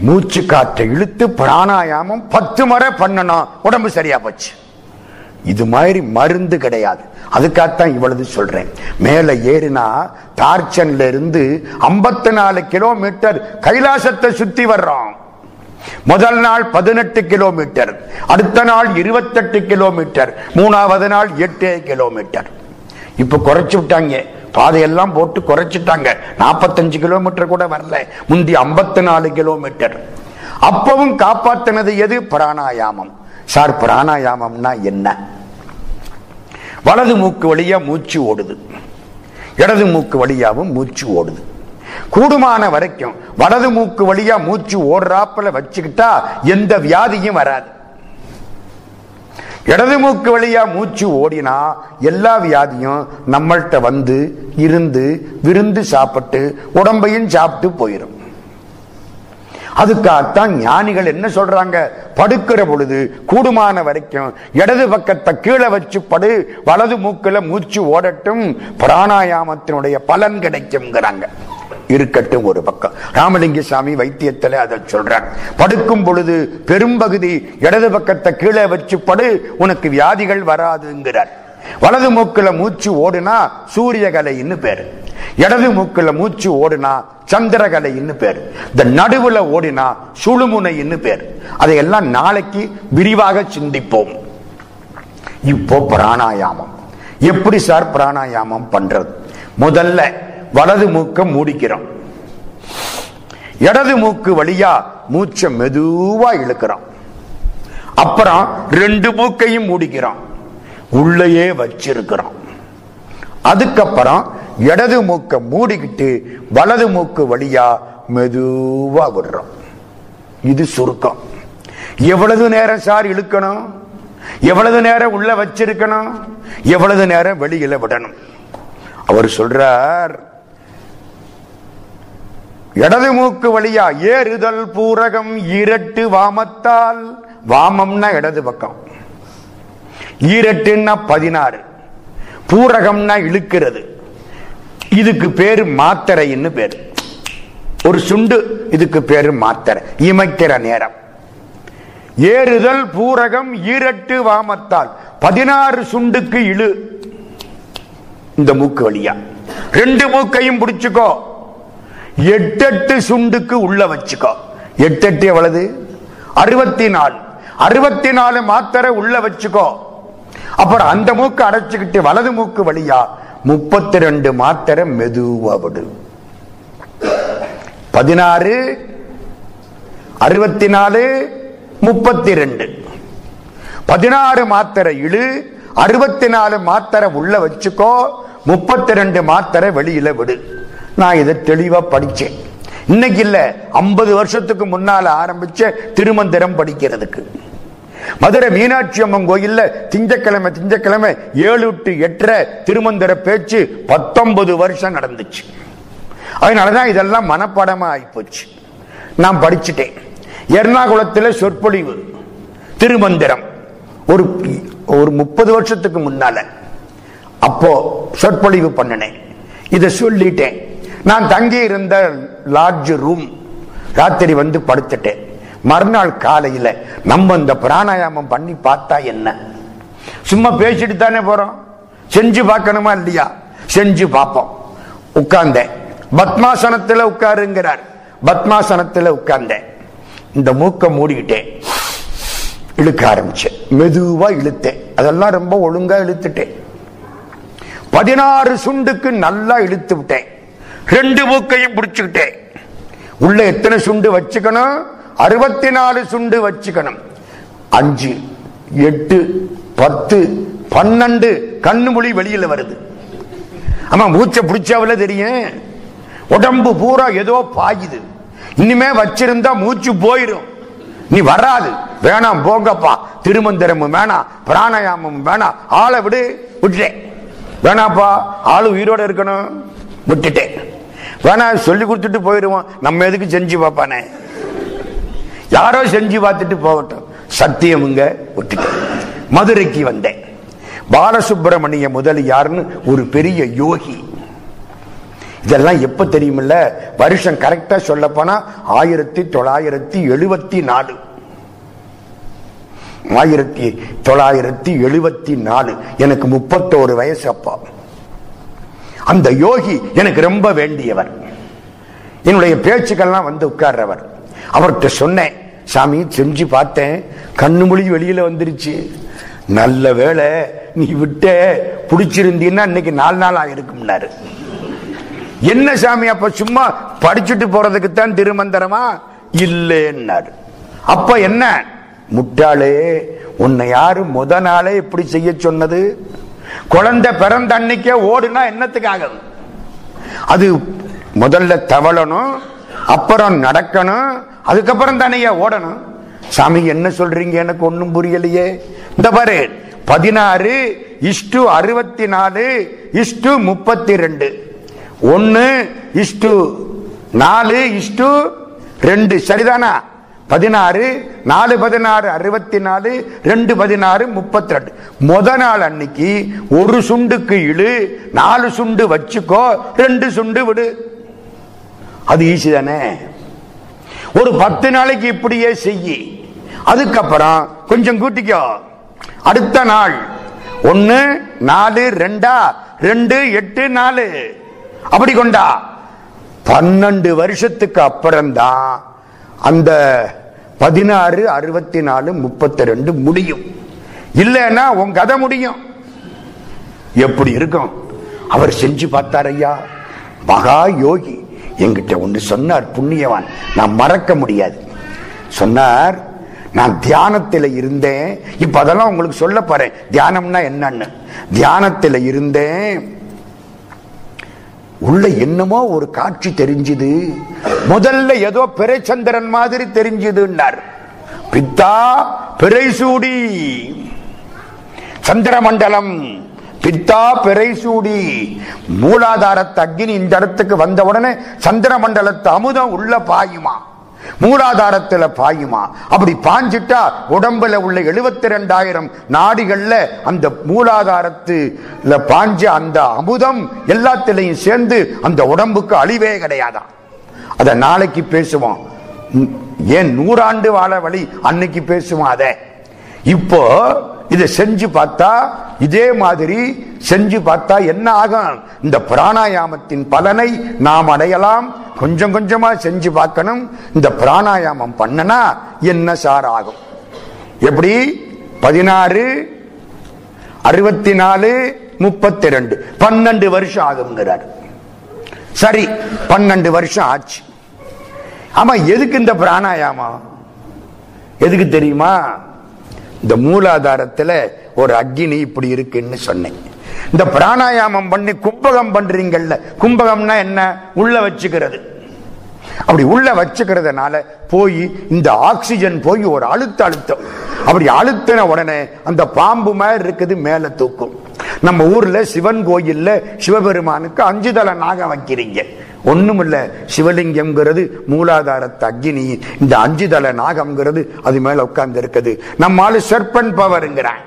மூச்சு காற்றை இழுத்து பிராணாயாமம் பத்து முறை பண்ணணும் உடம்பு சரியா போச்சு. இது மாதிரி மருந்து கிடையாது. அதுக்காகத்தான் இவ்வளவு சொல்றேன். மேல ஏறினா தார்ச்சன்ல இருந்து ஐம்பத்தி நாலு கிலோமீட்டர் கைலாசத்தை சுத்தி வர்றோம். முதல் நாள் பதினெட்டு கிலோமீட்டர் அடுத்த நாள் இருபத்தெட்டு கிலோமீட்டர் மூணாவது நாள் எட்டு கிலோமீட்டர். இப்ப குறைச்சு விட்டாங்க. பாதையெல்லாம் போட்டு குறைச்சிட்டாங்க. நாற்பத்தஞ்சு கிலோமீட்டர் கூட வரல. முந்தி ஐம்பத்தி நாலு கிலோமீட்டர். அப்பவும் காப்பாத்தினது எது? பிராணாயாமம். சார் பிராணாயாமம்னா என்ன? வலது மூக்கு வழியா மூச்சு ஓடுது. இடது மூக்கு வழியாவும் மூச்சு ஓடுது. கூடுமான வரைக்கும் வலது மூக்கு வழியா மூச்சு ஓடுறாப்பில் வச்சுக்கிட்டா எந்த வியாதியும் வராது. இடது மூக்கு வழியா மூச்சு ஓடினா எல்லா வியாதியும் நம்மள்கிட்ட வந்து இருந்து விருந்து சாப்பிட்டு உடம்பையும் சாப்பிட்டு போயிடும் அதுக்காகத்தான் ஞானிகள் என்ன சொல்றாங்க? படுக்கிற பொழுது கூடுமான வரைக்கும் இடது பக்கத்தை கீழே வச்சு படு வலது மூக்கில் மூச்சு ஓடட்டும் பிராணாயாமத்தினுடைய பலன் கிடைக்கும்ங்கிறாங்க. இருக்கட்டும் ஒரு பக்கம். ராமலிங்க சாமி வைத்தியத்தில் அதை சொல்றார். படுக்கும் பொழுது பெரும்பகுதி இடது பக்கத்தை கீழே வச்சு படு உனக்கு வியாதிகள் வராதுங்கிறார். வலது மூக்கில் மூச்சு ஓடுனா சூரியகலைன்னு பேரு. இடது மூக்குல மூச்சு ஓடுனா சந்திரகலைன்னு பேரு. இந்த நடுவுல ஓடினா சுழுமுனைன்னு பேர். அதையெல்லாம் நாளைக்கு விரிவாக சிந்திப்போம். இப்போ பிராணாயாமம். எப்படி சார் பிராணாயாமம் பண்றது? முதல்ல வலது மூக்க மூடிக்கிறோம். இடது மூக்கு வழியா மூச்சை மெதுவா இழுக்கிறோம். அப்புறம் ரெண்டு மூக்கையும் மூடிக்கிறோம். உள்ளேயே வச்சிருக்கிறோம். அதுக்கப்புறம் இடது மூக்க மூடிக்கிட்டு வலது மூக்கு வழியா மெதுவா விடுறோம். இது சுருக்கம். எவ்வளவு நேரம் சார் இழுக்கணும்? எவ்வளவு நேரம் உள்ள வச்சிருக்கணும்? எவ்வளவு நேரம் வெளியில விடணும்? அவர் சொல்றார் இடது மூக்கு வழியா ஏறுதல் பூரகம் இரட்டு வாமத்தால். வாமம்னா இடது பக்கம். ஈரட்டுன்னா பதினாறு. பூரகம்னா இழுக்கிறது. இதுக்கு பேரு மாத்திரைன்னு பேரு. ஒரு சுண்டு இதுக்கு பேரு மாத்திரை. இமைக்கிற நேரம். ஏறுதல் பூரகம் ஈரட்டு வாமத்தால். பதினாறு சுண்டுக்கு இழு. இந்த மூக்கு வழியா. ரெண்டு மூக்கையும் பிடிச்சுக்கோ. எட்டெட்டு சுண்டுக்கு உள்ள வச்சுக்கோ. எட்டெட்டு எவ்வளவு? அறுபத்தி நாலு அறுபத்தி நாலு மாத்திரை உள்ள வச்சுக்கோ. அப்புறம் அந்த மூக்கு அடைச்சுக்கிட்டு வலது மூக்கு வழியா முப்பத்தி ரெண்டு மாத்திரை மெதுவா விடு. பதினாறு அறுபத்தி நாலு முப்பத்தி ரெண்டு பதினாறு மாத்திரை இழு அறுபத்தி நாலு மாத்திரை உள்ள வச்சுக்கோ முப்பத்தி ரெண்டு மாத்திரை வெளியில விடு. நான் இதை தெளிவா படிச்சேன். இன்னைக்கு இல்ல ஐம்பது வருஷத்துக்கு முன்னால ஆரம்பிச்ச திருமந்திரம் படிக்கிறதுக்கு. மதுரை மீனாட்சி அம்மன் கோயில்ல திங்கக்கிழமை திங்கக்கிழமை ஏழு டு எட்டரை திருமந்திர பேச்சு பத்தொன்பது வருஷம் நடந்துச்சு. அதனாலதான் இதெல்லாம் மனப்பாடமா ஆயிப்போச்சு. நான் படிச்சுட்டேன். எர்ணாகுளத்தில் சொற்பொழிவு திருமந்திரம். ஒரு ஒரு முப்பது வருஷத்துக்கு முன்னால அப்போ சொற்பொழிவு பண்ணினேன். இதை சொல்லிட்டேன். நான் தங்கி இருந்த லார்ஜ் ரூம் ராத்திரி வந்து படுத்துட்டேன். மறுநாள் காலையில் நம்ம இந்த பிராணாயாமம் பண்ணி பார்த்தா என்ன? சும்மா பேசிட்டு தானே போறோம்? செஞ்சு பார்க்கணுமா இல்லையா? செஞ்சு பார்ப்போம். உட்கார்ந்தேன். பத்மாசனத்தில் உட்காருங்கிறார். பத்மாசனத்தில் உட்கார்ந்தேன். இந்த மூக்கை மூடிக்கிட்டேன். இழுக்க ஆரம்பிச்சேன். மெதுவா இழுத்தேன். அதெல்லாம் ரொம்ப ஒழுங்கா இழுத்துட்டேன். பதினாறு சுண்டுக்கு நல்லா இழுத்து விட்டேன். ரெண்டு மூக்கையும் பிடிச்சுக்கிட்டேன். உள்ள எத்தனை சுண்டு வச்சுக்கணும்? அறுபத்தி நாலு சுண்டு வச்சுக்கணும். அஞ்சு எட்டு பத்து பன்னெண்டு கண்ணு மொழி வெளியில வருது. ஆமா மூச்சை பிடிச்சாவில தெரியும். உடம்பு பூரா ஏதோ பாயுது. இனிமே வச்சிருந்தா மூச்சு போயிடும். நீ வராது. வேணாம் போங்கப்பா. திருமந்திரமும் வேணாம் பிராணாயாமம் வேணாம். ஆளை விடு விட்டுட்டேன். வேணாப்பா ஆளு உயிரோட இருக்கணும். விட்டுட்டேன். வேணா சொல்லி கொடுத்துட்டு போயிடுவோம். நம்ம எதுக்கு செஞ்சு பார்ப்பானே? யாரோ செஞ்சு பார்த்துட்டு போகட்டும். சத்தியமுங்க விட்டுட்டேன் மதுரைக்கு வந்தேன். பாலசுப்பிரமணிய முதலியார்னு ஒரு பெரிய யோகி. இதெல்லாம் எப்ப தெரியுமில்ல? வருஷம் கரெக்டா சொல்ல போனா ஆயிரத்தி தொள்ளாயிரத்தி எழுபத்தி நாலு. ஆயிரத்தி தொள்ளாயிரத்தி எழுபத்தி நாலு. எனக்கு முப்பத்தோரு வயசு அப்பா. அந்த யோகி எனக்கு ரொம்ப வேண்டியவர். என்னுடைய பேச்சுக்கள்லாம் வந்து உட்கார்றவர். அவர்கிட்ட சொன்னேன் சாமி செஞ்சு பார்த்தேன். கண்ணு மொழி வெளியில வந்துருச்சு. நல்ல வேளை நீ விட்ட பிடிச்சிருந்தீன்னா இன்னைக்கு நாலு நாள் ஆகிருக்கும்னாரு என்ன சாமி அப்ப சும்மா படிச்சுட்டு போறதுக்குத்தான் திருமந்திரமா? இல்லைன்னாரு. அப்ப என்ன? முட்டாளே உன்னை யாரு முத நாளே இப்படி செய்ய சொன்னது? குழந்தை பிறந்த அன்னைக்கே ஓடுனா என்னத்துக்காக? அது முதல்ல தவளணும் அப்புறம் நடக்கணும் அதுக்கப்புறம் தானே ஓடணும். சாமி என்ன சொல்றீங்க? எனக்கு ஒன்றும் புரியலையே. இந்த பாரு பதினாறு இஷ்டு அறுபத்தி நாலு இஷ்டு முப்பத்தி ரெண்டு ஒன்னு இஷ்டு நாலு இஷ்டு ரெண்டு. சரிதானா? பதினாறு நாலு பதினாறு அறுபத்தி நாலு ரெண்டு பதினாறு முப்பத்தி ரெண்டு முத நாள் அன்னைக்கு ஒரு சுண்டுக்கு இழு நாலு சுண்டு வச்சுக்கோ ரெண்டு சுண்டு விடு. அது ஈஸி தானே? ஒரு பத்து நாளைக்கு இப்படியே செய்யி. அதுக்கப்புறம் கொஞ்சம் கூட்டிக்கோ. அடுத்த நாள். ஒன்னு நாலு ரெண்டா? ரெண்டு எட்டு நாலு. அப்படி கொண்டா. பன்னெண்டு வருஷத்துக்கு அப்புறம்தான் அந்த பதினாறு அறுபத்தி நாலு முப்பத்தி ரெண்டு முடியும். இல்லைன்னா உன் கதை முடியும். எப்படி இருக்கும்? அவர் செஞ்சு பார்த்தார் ஐயா. மகா யோகி. என்கிட்ட ஒன்று சொன்னார் புண்ணியவான். நான் மறக்க முடியாது. சொன்னார் நான் தியானத்தில் இருந்தேன். இப்போ அதெல்லாம் உங்களுக்கு சொல்ல போறேன். தியானம்னா என்னன்னு. தியானத்தில் இருந்தேன். உள்ள என்னமோ ஒரு காட்சி தெரிஞ்சுது. முதல்ல ஏதோ பிறைச்சந்திரன் மாதிரி தெரிஞ்சுதுன்னார். பித்தா பிறைசூடி சந்திரமண்டலம். பித்தா பிறைசூடி. மூலாதாரத்து அக்னி இந்த இடத்துக்கு வந்த உடனே சந்திரமண்டலத்து அமுதம் உள்ள பாயுமா? மூலாதாரத்துல பாயுமா? அப்படி பாஞ்சிட்டா உடம்புல உள்ள எழுபத்தி ரெண்டாயிரம் நாடிகள்ல அந்த மூலாதாரத்துல பாஞ்ச அந்த அமுதம் எல்லாத்திலையும் சேர்ந்து அந்த உடம்புக்கு அழிவே கிடையாதாம் அத நாளைக்கு பேசுவோம். ஏன் நூறாண்டு வாழ வழி? அன்னைக்கு பேசுவோம் அத. இப்போ இதை செஞ்சு பார்த்தா இதே மாதிரி செஞ்சு பார்த்தா என்ன ஆகும்? இந்த பிராணாயாமத்தின் பலனை நாம் அடையலாம். கொஞ்சம் கொஞ்சமா செஞ்சு பார்க்கணும். இந்த பிராணாயாமம் பண்ணனா என்ன சார் ஆகும்? எப்படி? பதினாறு அறுபத்தி நாலு முப்பத்தி ரெண்டு பன்னெண்டு வருஷம் ஆகுங்கிறார் சரி பன்னெண்டு வருஷம் ஆச்சு. ஆமா எதுக்கு இந்த பிராணாயாமம்? எதுக்கு தெரியுமா? இந்த மூலாதாரத்துல ஒரு அக்னி இப்படி இருக்குன்னு சொன்னேன். இந்த பிராணாயாமம் பண்ணி கும்பகம் பண்றீங்கல்ல கும்பகம்னா என்ன? உள்ள வச்சுக்கிறது. அப்படி உள்ள வச்சுக்கிறதுனால போய் இந்த ஆக்சிஜன் போய் ஒரு அழுத்த அழுத்தம். அப்படி அழுத்தின உடனே அந்த பாம்பு மாதிரி இருக்குது மேல தூக்கும். நம்ம ஊர்ல சிவன் கோயில்ல சிவபெருமானுக்கு அஞ்சு தலை நாகம் வைக்கிறீங்க. ஒண்ணுமில்ல சிவலிங்கம்ங்கிறது மூலாதாரத்து அக்னி இந்த அஞ்சு தலை நாகம்ங்கிறது அது மேல உட்கார்ந்து இருக்குது நம்மால சர்பன் பவருங்கிறான்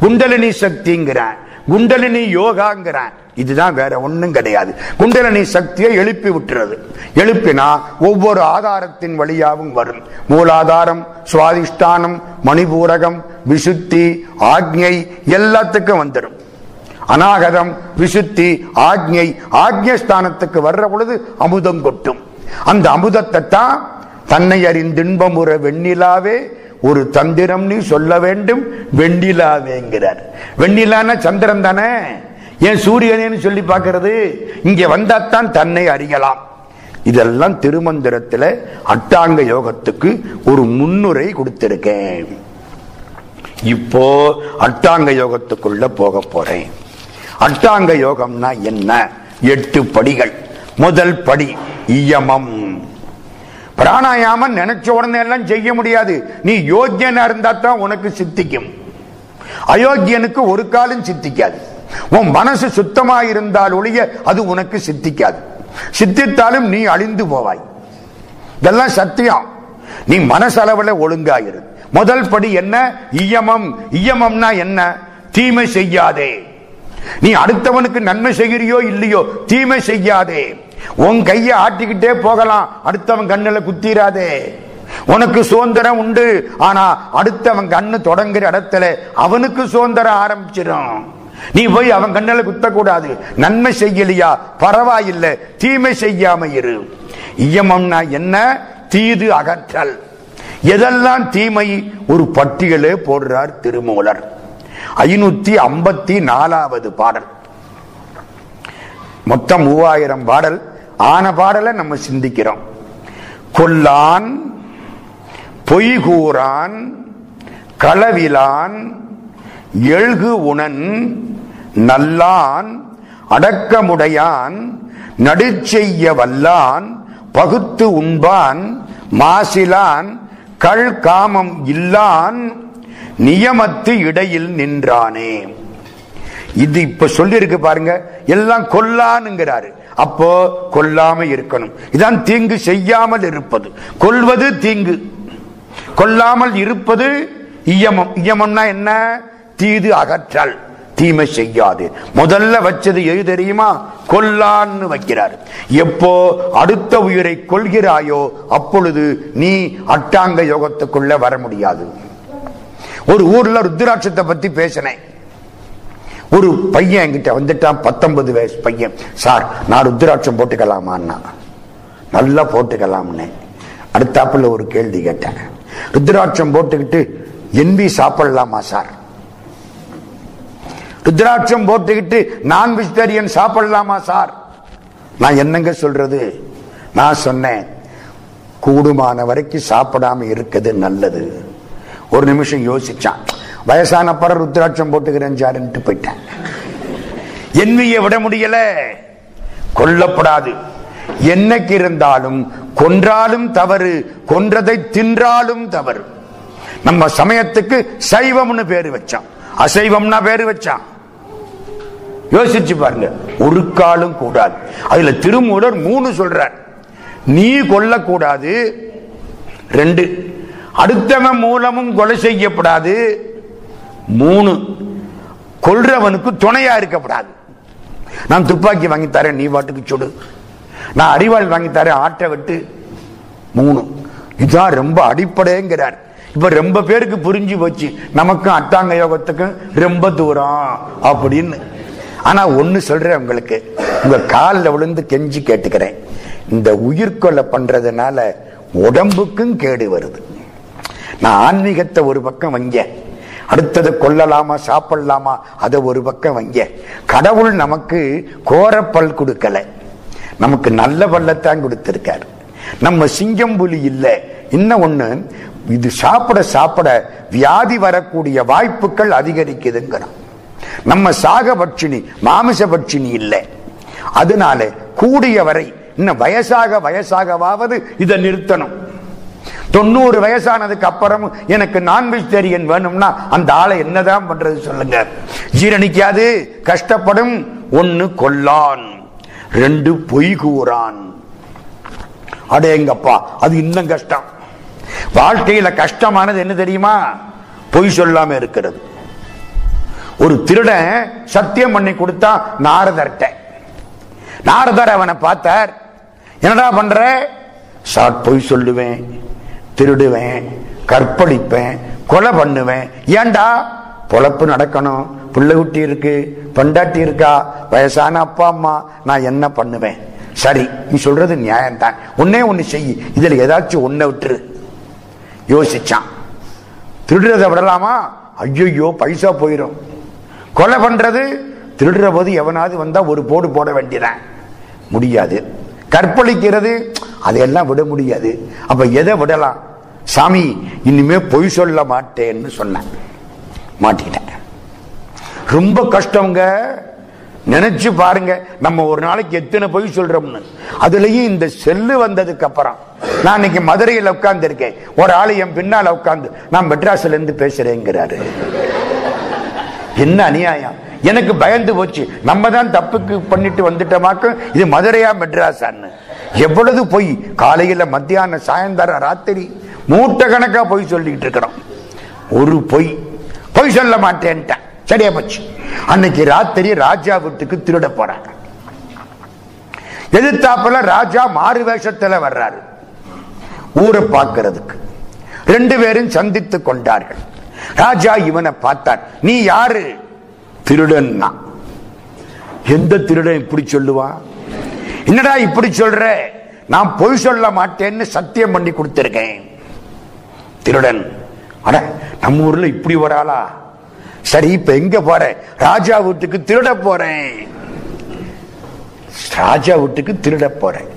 குண்டலினி சக்திங்கிறான் குண்டலினி யோகாங்கிறான் இதுதான் வேற ஒன்றும் கிடையாது. குண்டலினி சக்தியை எழுப்பி விட்டுறது. எழுப்பினா ஒவ்வொரு ஆதாரத்தின் வழியாகவும் வரும். மூலாதாரம் சுவாதிஷ்டானம் மணிபூரகம் விசுத்தி ஆக்ஞை எல்லாத்துக்கும் வந்துடும் அநாகதம் விசுத்தி ஆக்ஞை ஆக்ஞஸ்தானத்துக்கு வர்ற பொழுது அமுதம் கொட்டும். அந்த அமுதத்தை தான் தன்னை அறிந்தின்பமுற வெண்ணிலாவே ஒரு தந்திரம் நீ சொல்ல வேண்டும் வெண்ணிலாவேங்கிறார். வெண்ணிலான சந்திரன் தானே? ஏன் சூரியனேன்னு சொல்லி பார்க்கறது? இங்கே வந்தாத்தான் தன்னை அறியலாம். இதெல்லாம் திருமந்திரத்தில் அட்டாங்க யோகத்துக்கு ஒரு முன்னுரை கொடுத்திருக்கேன். இப்போ அட்டாங்க யோகத்துக்குள்ள போக போறேன். அட்டாங்க யோகம்னா என்ன? எட்டு படிகள். முதல் படி இயமம். பிராணாயாமம் நினைச்ச உடனே எல்லாம் செய்ய முடியாது. நீ யோக்கியனா இருந்தா தான் உனக்கு சித்திக்கும். அயோக்கியனுக்கு ஒரு காலம் சித்திக்காது. உன் மனசு சுத்தமா இருந்தால் ஒழிய அது உனக்கு சித்திக்காது. சித்தித்தாலும் நீ அழிந்து போவாய். இதெல்லாம் சத்தியம். நீ மனசளவில் ஒழுங்காயிரு முதல் படி என்ன? இயமம். இயமம்னா என்ன? தீமை செய்யாதே. நீ அடுத்தவனுக்கு நன்மை செய்கிறியோ இல்லையோ தீமை செய்யாதே. உன் கைய ஆட்டிக்கிட்டே போகலாம் அடுத்தவன் கண்ணுல குத்திராதே. உனக்கு சுதந்திரம் உண்டு ஆனா அடுத்தவன் கண்ணு தொடங்குற இடத்துல அவனுக்கு சுதந்திரம் ஆரம்பிச்சிடும். நீ போய் அவன் கண்ணுல குத்தக்கூடாது. நன்மை செய்யலையா? பரவாயில்லை தீமை செய்யாம இரு. இயமம்னா என்ன? தீது அகற்றல். எதெல்லாம் தீமை? ஒரு பட்டியலே போடுறார் திருமூலர். ஐநூத்தி ஐம்பத்தி நாலாவது பாடல். மொத்தம் மூவாயிரம் பாடல். ஆன பாடலை நம்ம சிந்திக்கிறோம். கொல்லான் பொய்கூறான் களவிலான் எழுகு உணன் நல்லான் அடக்கமுடையான் நடுச்செய்ய வல்லான் பகுத்து உண்பான் மாசிலான் கள் காமம் இல்லான் நியமத்து இடையில் நின்றானே. இது இப்ப சொல்லி இருக்கு பாருங்க. எல்லாம் கொல்லானுங்கிறாரு அப்போ கொல்லாம இருக்கணும். இதான் தீங்கு செய்யாமல் இருப்பது. கொல்வது தீங்கு. கொல்லாமல் இருப்பது இயமம். இயமம்னா என்ன? தீது அகற்றல். தீமை செய்யாது. முதல்ல வச்சது எது தெரியுமா? கொல்லான்னு வைக்கிறார். எப்போ அடுத்த உயிரை கொள்கிறாயோ அப்பொழுது நீ அட்டாங்க யோகத்துக்குள்ள வர முடியாது. ஒரு ஊர்ல ருத்ராட்சத்தை பத்தி பேசினேன். ஒரு பையன் என்கிட்ட வந்துட்டான் பத்தொன்பது வயசு பையன். சார் நான் ருத்ராட்சம் போட்டுக்கலாமான்னா? நல்லா போட்டுக்கலாம்னு. அடுத்தாப்புல ஒரு கேள்வி கேட்டேன். ருத்ராட்சம் போட்டுக்கிட்டு என்பி சாப்பிடலாமா சார்? ருத்ராட்சம் போட்டுக்கிட்டு நான் வெஜிடேரியன் சாப்பிடலாமா சார்? நான் என்னங்க சொல்றது? நான் சொன்னேன் கூடுமான வரைக்கும் சாப்பிடாம இருக்குது நல்லது. ஒரு நிமிஷம் யோசிச்சான் வயசான பர ருத்ராட்சம் போட்டுக்கிறேன் சாருன்ட்டு போயிட்டேன். என்வியை விட முடியல. கொல்லப்படாது. என்னைக்கு இருந்தாலும் கொன்றாலும் தவறு கொன்றதை தின்றாலும் தவறு. நம்ம சமயத்துக்கு சைவம்னு பேரு வச்சான். அசைவம்னா பேரு வச்சான். யோசிச்சு பாருங்க. ஒரு காலும் கூடாது. அதுல திருமூலர் மூணு சொல்றார். நீ கொல்லக்கூடாது. ரெண்டு. அடுத்தவன் மூலமும் கொலை செய்யப்படாது. மூணு கொல்றவனுக்கு துணையா இருக்கப்படாது நான் துப்பாக்கி வாங்கி தரேன் நீ பாட்டுக்கு சுடு. நான் அறிவாள் வாங்கி தரேன் ஆட்டை விட்டு. மூணு இதுதான் ரொம்ப அடிப்படைங்கிறார். இப்ப ரொம்ப பேருக்கு புரிஞ்சு போச்சு. நமக்கும் அட்டாங்க யோகத்துக்கும் ரொம்ப தூரம் அப்படின்னு. ஆனா ஒண்ணு சொல்றேன் உங்களுக்கு. உங்க காலில் விழுந்து கெஞ்சி கேட்டுக்கிறேன். இந்த உயிர்கொலை பண்றதுனால உடம்புக்கும் கேடு வருது. நான் ஆன்மீகத்தை ஒரு பக்கம் வங்க. அடுத்தது கொல்லலாமா சாப்பிடலாமா அதை ஒரு பக்கம் வைங்க. கடவுள் நமக்கு கோரப்பல் கொடுக்கல. நமக்கு நல்ல பல்லத்தான் கொடுத்திருக்காரு. நம்ம சிங்கம் புலி இல்லை. இன்னும் ஒண்ணு இது சாப்பிட சாப்பிட வியாதி வரக்கூடிய வாய்ப்புகள் அதிகரிக்குதுங்கிறோம் நம்ம சாக பட்சினி மாமிச பட்சினி இல்லை. அதனால கூடிய வரை இன்னும் வயசாக வயசாகவாவது இதை நிறுத்தணும். தொண்ணூறு வயசானதுக்கு அப்புறம் எனக்கு நான்வெஜிடேரியன் வேணும்னா அந்த ஆளை என்னதான் பண்றது சொல்லுங்க. ஜீரணிக்காது கஷ்டப்படும் ஒன்னு கொல்லான் ரெண்டு பொய் கூறான். அடேங்கப்பா அது இன்னும் கஷ்டம். வாழ்க்கையில கஷ்டமானது என்ன தெரியுமா? பொய் சொல்லாம இருக்கிறது. ஒரு திருடன் சத்தியம் பண்ணி கொடுத்தா நாரதர்கிட்ட. நாரதர் அவனை பார்த்தார். என்னடா பண்ற? சாட் பொய் சொல்லுவேன். திருடுவேன் கற்பழிப்பேன் கொலை பண்ணுவேன். ஏண்டா? பொழப்பு நடக்கணும். பிள்ளை குட்டி இருக்கு பண்டாட்டி இருக்கா? வயசான அப்பா அம்மா நான் என்ன பண்ணுவேன்? சரி நீ சொல்றது நியாயம்தான். ஒன்னே ஒன்று செய். இதுல ஏதாச்சும் ஒன்ன விட்டுரு. யோசிச்சான். திருடுறதை விடலாமா? ஐயோ பைசா போயிடும் கொலை பண்றது? திருடுற போது எவனாவது வந்தா ஒரு போடு போட வேண்டியதான் முடியாது. கற்பழிக்கிறது? அதையெல்லாம் விட முடியாது. அப்ப எதை விடலாம்? சாமி இனிமே பொய் சொல்ல மாட்டேன்னு சொன்னேன். மாட்டிக்கிட்டேன். ரொம்ப கஷ்டங்க நினைச்சு பாருங்க. நம்ம ஒரு நாளைக்கு எத்தனை பொய் சொல்றோம்னு. அதுலயும் இந்த செல்லு வந்ததுக்கு அப்புறம் நான் இன்னைக்கு மதுரையில் உட்கார்ந்து இருக்கேன் ஒரு ஆளு என் பின்னால உட்கார்ந்து நான் மெட்ராஸ்ல இருந்து பேசுறேங்கிறாரு. என்ன அநியாயம்? எனக்கு பயந்து போச்சு. நம்ம தான் தப்புக்கு பண்ணிட்டு வந்துட்டோமாக்கும் இது மதுரையா மெட்ராஸான்னு. எவ்வளவு பொய் காலையில மத்தியானம் சாயந்தரம் ராத்திரி மூட்டை கணக்கா பொய் சொல்லிட்டு இருக்கிறோம். ஒரு பொய். பொய் சொல்ல மாட்டேன்ட்டேன். சரியா போச்சு. அன்னைக்கு ராத்திரி ராஜா வீட்டுக்கு திருட போறாங்க. எதிர்த்தாப்புல ராஜா மாறு வேஷத்துல வர்றாரு. ஊரை பார்க்கறதுக்கு. ரெண்டு பேரும் சந்தித்து கொண்டார்கள். ராஜா இவனை பார்த்தார். நீ யாரு? திருடன் எந்த திருடன்? இப்படி சொல்லுவான் என்னடா இப்படி சொல்ற? நான் பொய் சொல்ல மாட்டேன்னு சத்தியம் பண்ணி கொடுத்திருக்கேன். திருடன் அட நம்ம ஊர்ல இப்படி வராளா சரி இப்ப எங்க போறேன் ராஜா வீட்டுக்கு திருட போறேன். ராஜா வீட்டுக்கு திருட போறேன்.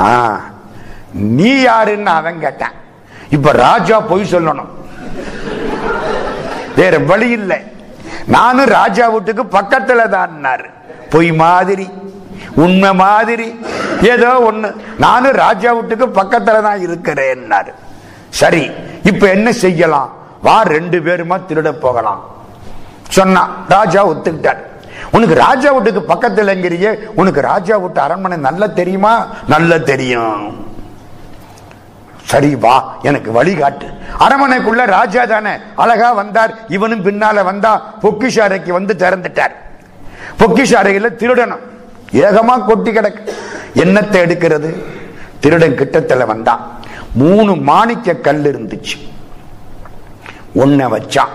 ஆ நீ யாருன்னு அவன் கேட்டான். இப்ப ராஜா பொய் சொல்லணும். வேற வழி இல்லை. நானும் ராஜா வீட்டுக்கு பக்கத்துல தான் பொய் மாதிரி. உண்மை மாதிரி ஏதோ ஒண்ணு. நானும் ராஜா வீட்டுக்கு பக்கத்துல தான் இருக்கிறேன் சரி இப்ப என்ன செய்யலாம்? வா ரெண்டு பேருமா திருட போகலாம். சொன்னான் ராஜா ஒத்துக்கிட்டார். உனக்கு ராஜா வீட்டுக்கு பக்கத்துலங்கிறிய உனக்கு ராஜா வீட்டு அரண்மனை நல்லா தெரியுமா? நல்லா தெரியும். சரி வா எனக்கு வழிகாட்டு அரமனைக்குள்ள ராஜா தானே. அழகா வந்தார் இவனும் பின்னால வந்தா பொக்கிஷ அறைக்கு வந்து திறந்துட்டார். பொக்கிஷ அறையில திருடணும். ஏகமா கொட்டி கிடக்கு. என்னத்தை எடுக்கிறது? திருடன் கிட்டத்துல வந்தான் மூணு மாணிக்க கல் இருந்துச்சு. ஒன்ன வச்சான்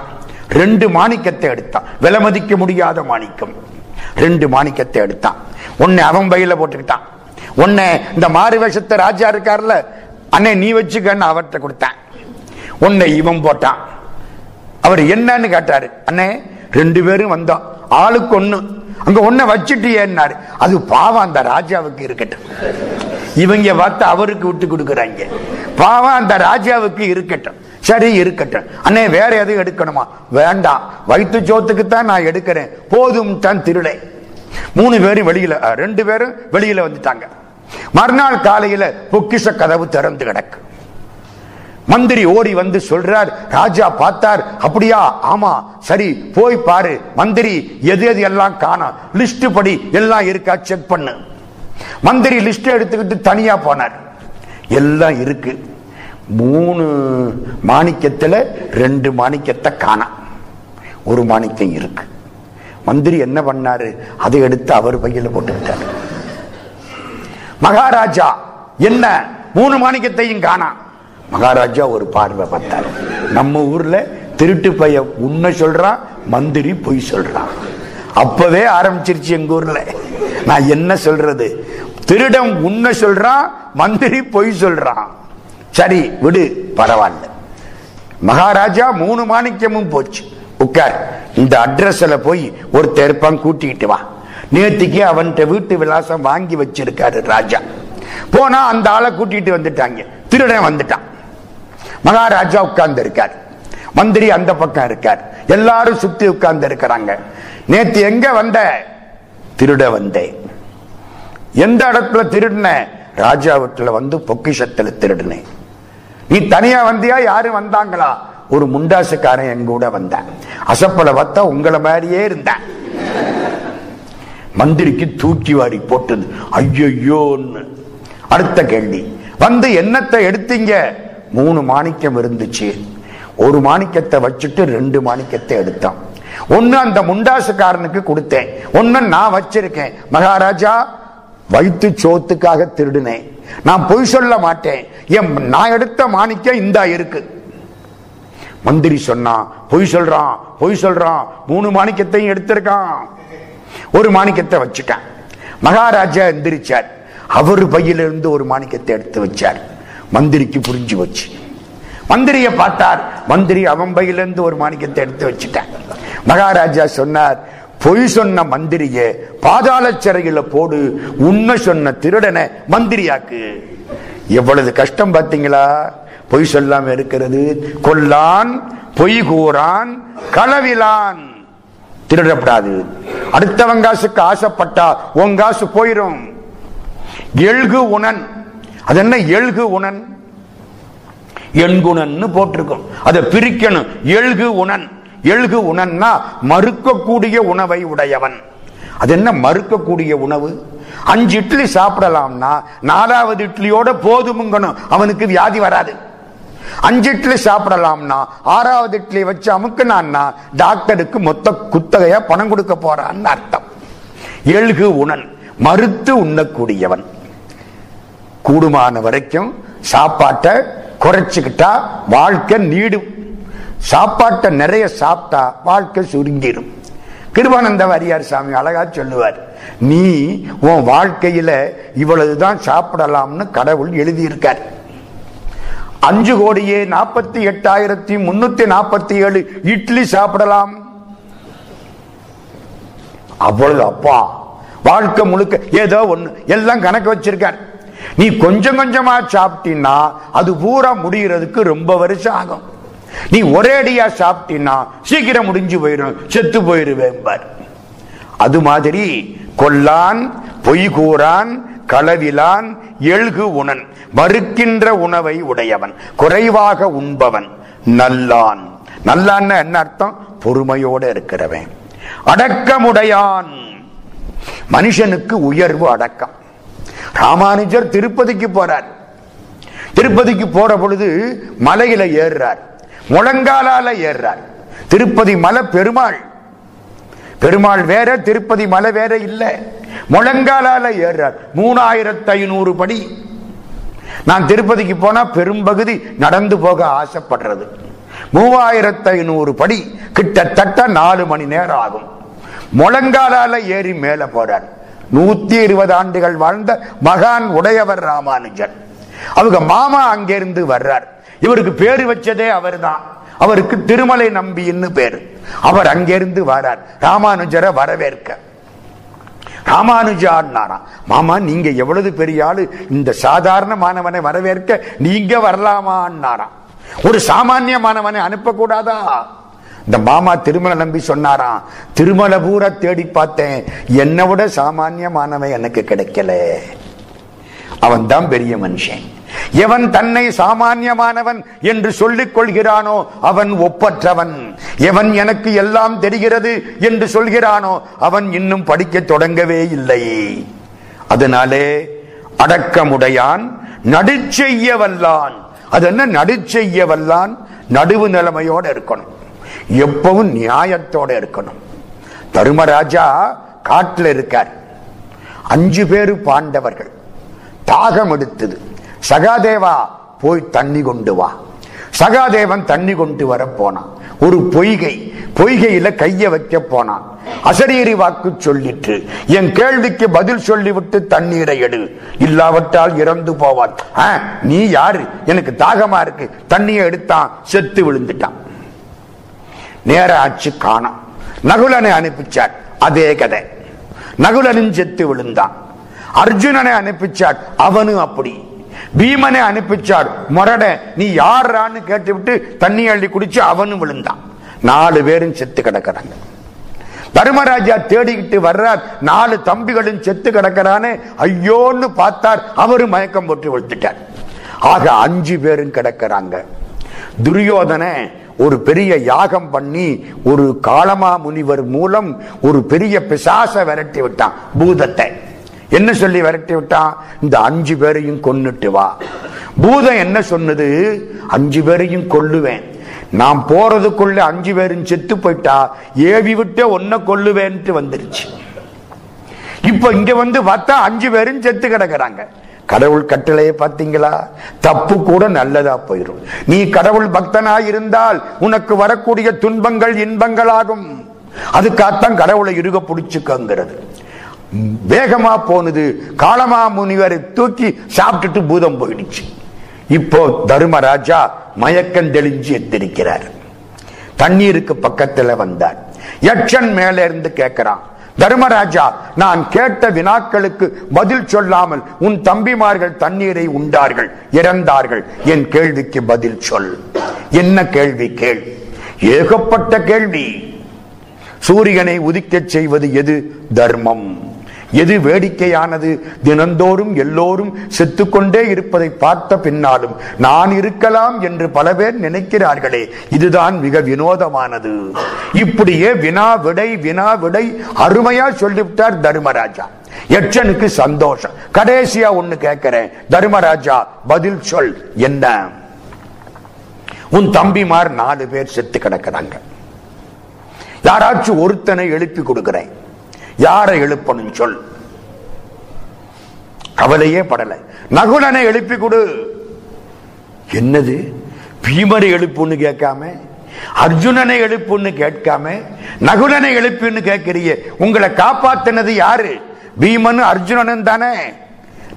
ரெண்டு மாணிக்கத்தை எடுத்தான் விலை மதிக்க முடியாத மாணிக்கம். ரெண்டு மாணிக்கத்தை எடுத்தான் ஒன்னு அவன் பையில போட்டுக்கிட்டான். ஒன்னு இந்த மாறு வேஷத்தை ராஜா இருக்கார்ல அண்ணே நீ வச்சுக்கன்னு அவர்கிட்ட கொடுத்தேன். உன்னை இவன் போட்டான். அவர் என்னன்னு கேட்டாரு. அண்ணே ரெண்டு பேரும் வந்தோம் ஆளுக்கு ஒண்ணு. அங்க ஒன்ன வச்சுட்டியேன்னாரு. அது பாவம் அந்த ராஜாவுக்கு இருக்கட்டும். இவங்க பார்த்து அவருக்கு விட்டு கொடுக்குறாங்க. பாவம் அந்த ராஜாவுக்கு இருக்கட்டும். சரி இருக்கட்டும். அண்ணே வேற எதுவும் எடுக்கணுமா? வேண்டாம். வயிற்று சோத்துக்கு தான் நான் எடுக்கிறேன். போதும் தான் திருளை மூணு பேரும் வெளியில ரெண்டு பேரும் வெளியில வந்துட்டாங்க. மறுநாள் காலையில பொக்கிஷ கதவு திறந்து கிடக்கு. மந்திரி ஓடி வந்து சொல்றார் ராஜா பார்த்தார் அப்படியா? ஆமா. சரி போய் பாரு. மந்திரி எது எது எல்லாம் காணும் லிஸ்ட் படி எல்லாம் இருக்கா? செக் பண்ணு. மந்திரி லிஸ்ட் எடுத்துக்கிட்டு தனியா போனார். எல்லாம் இருக்கு. மூணு மாணிக்கத்துல ரெண்டு மாணிக்கத்தை காணோம் ஒரு மாணிக்கம் இருக்கு. மந்திரி என்ன பண்ணாரு? அதை எடுத்து அவர் பையில போட்டுக்கிட்டார். மகாராஜா என்ன? மூணு மாணிக்கத்தையும் காணாம் மகாராஜா ஒரு பார்வை பார்த்தார். நம்ம ஊர்ல திருட்டு பைய உண்மை சொல்றான் மந்திரி பொய் சொல்றான். அப்பவே ஆரம்பிச்சிருச்சு எங்க ஊர்ல. நான் என்ன சொல்றது? திருடம் உண்மை சொல்றான் மந்திரி பொய் சொல்றான். சரி விடு பரவாயில்ல. மகாராஜா மூணு மாணிக்கமும் போச்சு. உட்கார். இந்த அட்ரஸ்ல போய் ஒருத்தர் இருப்பான் கூட்டிட்டு வா. நேற்றுக்கு அவன்கிட்ட வீட்டு விலாசம் வாங்கி வச்சிருக்காரு ராஜா. போனா அந்த ஆளை கூட்டிட்டு வந்துட்டாங்க. திருடன் வந்துட்டான். மகாராஜா உட்கார்ந்து இருக்கார் மந்திரி அந்த பக்கம் இருக்கார். எல்லாரும் சுத்தி உட்கார்ந்து இருக்கிறாங்க நேத்து எங்க வந்த? திருட வந்தேன். எந்த இடத்துல திருடின? ராஜா வீட்டுல வந்து பொக்கிஷத்துல திருடினேன். நீ தனியா வந்தியா? யாரும் வந்தாங்களா? ஒரு முண்டாசுக்காரன் என் கூட வந்தான். அசப்பல பார்த்தா உங்களை மாதிரியே இருந்தேன். மந்திரிக்கு தூக்கி வாரி போட்டது. ஐயோன்னு அடுத்த கேள்வி. வந்து என்னத்தை எடுத்தீங்க? மூணு மாணிக்கம் இருந்துச்சு. ஒரு மாணிக்கத்தை வச்சுட்டு ரெண்டு மாணிக்கத்தை எடுத்தான். ஒன்னு அந்த முண்டாசுக்காரனுக்கு கொடுத்தேன். ஒன்னு நான் வச்சிருக்கேன். மகாராஜா வயிற்று சோத்துக்காக திருடினேன். நான் பொய் சொல்ல மாட்டேன். என் நான் எடுத்த மாணிக்கம் இந்தா இருக்கு. மந்திரி சொன்னான் பொய் சொல்றான் பொய் சொல்றான். மூணு மாணிக்கத்தையும் எடுத்திருக்கான். ஒரு மாணிக்கத்தை வச்சுட்டான். மகாராஜா எந்திரிச்சார். அவர் பையிலிருந்து ஒரு மாணிக்கத்தை எடுத்து வச்சார். மந்திரிக்கு புரிஞ்சு வச்சு மந்திரியை பார்த்தார். மந்திரி அவம்பையிலிருந்து ஒரு மாணிக்கத்தை எடுத்து வச்சுட்டார் மகாராஜா சொன்னார் பொய் சொன்ன மந்திரிய பாதாள சிறையில போடு. உண்மை சொன்ன திருடனை மந்திரியாக்கு. எவ்வளவு கஷ்டம் பார்த்தீங்களா? பொய் சொல்லாம இருக்கிறது. கொல்லான் பொய் கூறான் களவிலான். திருடப்படாது. அடுத்தவன் காசுக்கு ஆசைப்பட்டா உன் காசு போயிரும். எழுகு உணன். அது என்ன எழுகு உணன்? எண்குணன்னு போட்டிருக்கும். அதை பிரிக்கணும். எழுகு உணன். எழுகு உணன்னா மறுக்கக்கூடிய உணவை உடையவன். அது என்ன மறுக்கக்கூடிய உணவு? அஞ்சு இட்லி சாப்பிடலாம்னா நாலாவது இட்லியோட போதுமுங்கணும். அவனுக்கு வியாதி வராது. அஞ்சு இட்லி சாப்பிடலாம்னா ஆறாவது இட்லி வச்சு அமுக்கினான்னா டாக்டருக்கு மொத்த குத்தகையா பணம் கொடுக்க போறான்னு அர்த்தம். எழுகு உணன். மறுத்து உண்ணக்கூடியவன். கூடுமான வரைக்கும் சாப்பாட்டை குறைச்சிக்கிட்டா வாழ்க்கை நீடும். சாப்பாட்டை நிறைய சாப்பிட்டா வாழ்க்கை சுருங்கிடும். கிருபானந்த வாரியார் சாமி அழகா சொல்லுவார் நீ உன் வாழ்க்கையில இவ்வளவுதான் சாப்பிடலாம்னு கடவுள் எழுதியிருக்கார். அஞ்சு கோடியே நாற்பத்தி எட்டாயிரத்தி முன்னூத்தி நாற்பத்தி ஏழு இட்லி சாப்பிடலாம். அவ்வளவு அப்பா. வாழ்க்கை முழுக்க ஏதோ ஒண்ணு எல்லாம் கணக்கு வச்சிருக்கார். நீ கொஞ்சம் கொஞ்சமா சாப்பிட்டீன்னா அது பூரா முடிகிறதுக்கு ரொம்ப வருஷம் ஆகும். நீ ஒரேடியா சாப்பிட்டீன்னா சீக்கிரம் முடிஞ்சு போயிடும் செத்து போயிருவேன் அது மாதிரி கொல்லான் பொய் கூறான் களவிலான் எழுகு உணன் மறுக்கின்ற உணவை உடையவன் குறைவாக உண்பவன் நல்லான். நல்லான்னு என்ன அர்த்தம்? பொறுமையோட இருக்கிறவன். அடக்கமுடையான். மனுஷனுக்கு உயர்வு அடக்கம். ராமானுஜர் திருப்பதிக்கு போறார். திருப்பதிக்கு போற பொழுது மலையில ஏறுறார். முழங்காலால ஏறுறார். திருப்பதி மலை பெருமாள். பெருமாள் வேற திருப்பதி மலை வேற இல்ல. முழங்காலால ஏறுறார். மூணாயிரத்தி ஐநூறு படி. நான் திருப்பதிக்கு போனா பெரும்பகுதி நடந்து போக ஆசைப்படுறது. மூவாயிரத்தி ஐநூறு படி. கிட்டத்தட்ட நாலு மணி நேரம் ஆகும். முழங்காலால ஏறி மேல போறார். நூத்தி இருபது ஆண்டுகள் வாழ்ந்த மகான் உடையவர் ராமானுஜன் அவங்க மாமா அங்கிருந்து வர்றார். இவருக்கு பேரு வச்சதே அவர்தான். அவருக்கு திருமலை நம்பின்னு பேரு. அவர் அங்கிருந்து வரார். ராமானுஜரை வரவேற்க. ராமானுஜான்னாராம் மாமா நீங்க எவ்வளவு பெரிய ஆளு. இந்த சாதாரண மாணவனை வரவேற்க. நீங்க வரலாமான்னாராம். ஒரு சாமானிய மாணவனை அனுப்பக்கூடாதா? இந்த மாமா திருமலை நம்பி சொன்னாராம் திருமலை பூரா தேடி பார்த்தேன். என்னை விட சாமானியமானவன் எனக்கு கிடைக்கல. அவன் தான் பெரிய மனுஷன். எவன் தன்னை சாமானியமானவன் என்று சொல்லிக் கொள்கிறானோ அவன் ஒப்பற்றவன். எவன் எனக்கு எல்லாம் தெரிகிறது என்று சொல்கிறானோ அவன் இன்னும் படிக்க தொடங்கவே இல்லை. அதனாலே அடக்கமுடையான் நடுச்செய்ய வல்லான் அது என்ன? நடுச்செய்ய வல்லான் நடுவு நிலைமையோட இருக்கணும். எப்பவும் நியாயத்தோட இருக்கணும். தருமராஜா காட்டில் இருக்கார். அஞ்சு பேரு பாண்டவர்கள். தாகம் எடுத்தது. சகாதேவா போய் தண்ணி கொண்டு வா. சகாதேவன் தண்ணி கொண்டு வர போனான். ஒரு பொய்கை. பொய்கையில கைய வைக்க போனான். அசரீரி வாக்கு சொல்லிட்டு என் கேள்விக்கு பதில் சொல்லிவிட்டு தண்ணீரை எடு. இல்லாவிட்டால் இறந்து போவான். "ஆ, நீ யாரு? எனக்கு தாகமா இருக்கு. தண்ணியை எடுத்தான். செத்து விழுந்துட்டான். நேர ஆச்சு காணாம் நகுலனை அனுப்பிச்சார். அதே கதை. நகுலனும் செத்து விழுந்தான். அர்ஜுனனை அனுப்பிச்சார். அவனும் அப்படி. பீமனை அனுப்பிச்சார். முரட நீ யாரான்னு கேட்டுவிட்டு தண்ணி அள்ளி குடிச்சு அவனும் விழுந்தான். நாலு பேரும் செத்து கிடக்கிறாங்க. தர்மராஜா தேடிக்கிட்டு வர்றார். நாலு தம்பிகளும் செத்து கிடக்கிறானே. ஐயோன்னு பார்த்தார். அவரும் மயக்கம் போட்டு விழுத்துட்டார் ஆக அஞ்சு பேரும் கிடக்கிறாங்க. துரியோதனை ஒரு பெரிய யாகம் பண்ணி ஒரு காலமா முனிவர் மூலம் ஒரு பெரிய பிசாச விரட்டி விட்டான் பூதத்தை. என்ன சொல்லி விரட்டி விட்டான்? இந்த அஞ்சு பேரையும் கொன்னுட்டு வா. பூதம் என்ன சொன்னது? அஞ்சு பேரையும் கொல்லுவேன். நான் போறதுக்குள்ள அஞ்சு பேரும் செத்து போயிட்டா ஏவி விட்டு ஒன்ன கொல்லுவேன்ட்டு வந்துருச்சு. இப்ப இங்க வந்து பார்த்தா அஞ்சு பேரும் செத்து கிடக்குறாங்க. கடவுள் கட்டளையை பார்த்தீங்களா? தப்பு கூட நல்லதா போயிடும் நீ கடவுள் பக்தனா இருந்தால் உனக்கு வரக்கூடிய துன்பங்கள் இன்பங்களாகும். அதுக்காகத்தான் கடவுளை இருக பிடிச்சுக்கங்கிறது. வேகமா போனது காலமா முனிவரை தூக்கி சாப்பிட்டுட்டு பூதம் போயிடுச்சு. இப்போ தர்மராஜா மயக்கம் தெளிஞ்சு எத்திருக்கிறார் தண்ணீருக்கு பக்கத்துல வந்தார். யட்சன் மேல இருந்து கேட்கிறான் தர்மராஜா நான் கேட்ட வினாக்களுக்கு பதில் சொல்லாமல் உன் தம்பிமார்கள் தண்ணீரை உண்டார்கள் இறந்தார்கள். என் கேள்விக்கு பதில் சொல். என்ன கேள்வி கேள்? ஏகப்பட்ட கேள்வி. சூரியனை உதிக்கச் செய்வது எது தர்மம்? எது வேடிக்கையானது? தினந்தோறும் எல்லோரும் செத்துக்கொண்டே இருப்பதை பார்த்த பின்னாலும் நான் இருக்கலாம் என்று பல பேர் நினைக்கிறார்களே இதுதான் மிக வினோதமானது. இப்படியே வினா விடை வினா விடை அருமையா சொல்லிவிட்டார் தர்மராஜா. யட்சனுக்கு சந்தோஷம். கடைசியா ஒண்ணு கேட்கிறேன். தர்மராஜா பதில் சொல் என்ன? உன் தம்பிமார் நாலு பேர் செத்து கிடக்கிறாங்க. யாராச்சும் ஒருத்தனை எழுப்பி கொடுக்கிறேன். யாரை எழுப்பணும் சொல். கவலையே படலை. நகுலனை எழுப்பி கொடு. என்னது? பீமரை எழுப்புன்னு கேட்காம? அர்ஜுனனை எழுப்புன்னு கேட்காம? நகுலனை எழுப்புன்னு கேட்கிறீங்க உங்களை காப்பாத்தினது யாரு? பீமன் அர்ஜுனன் தானே.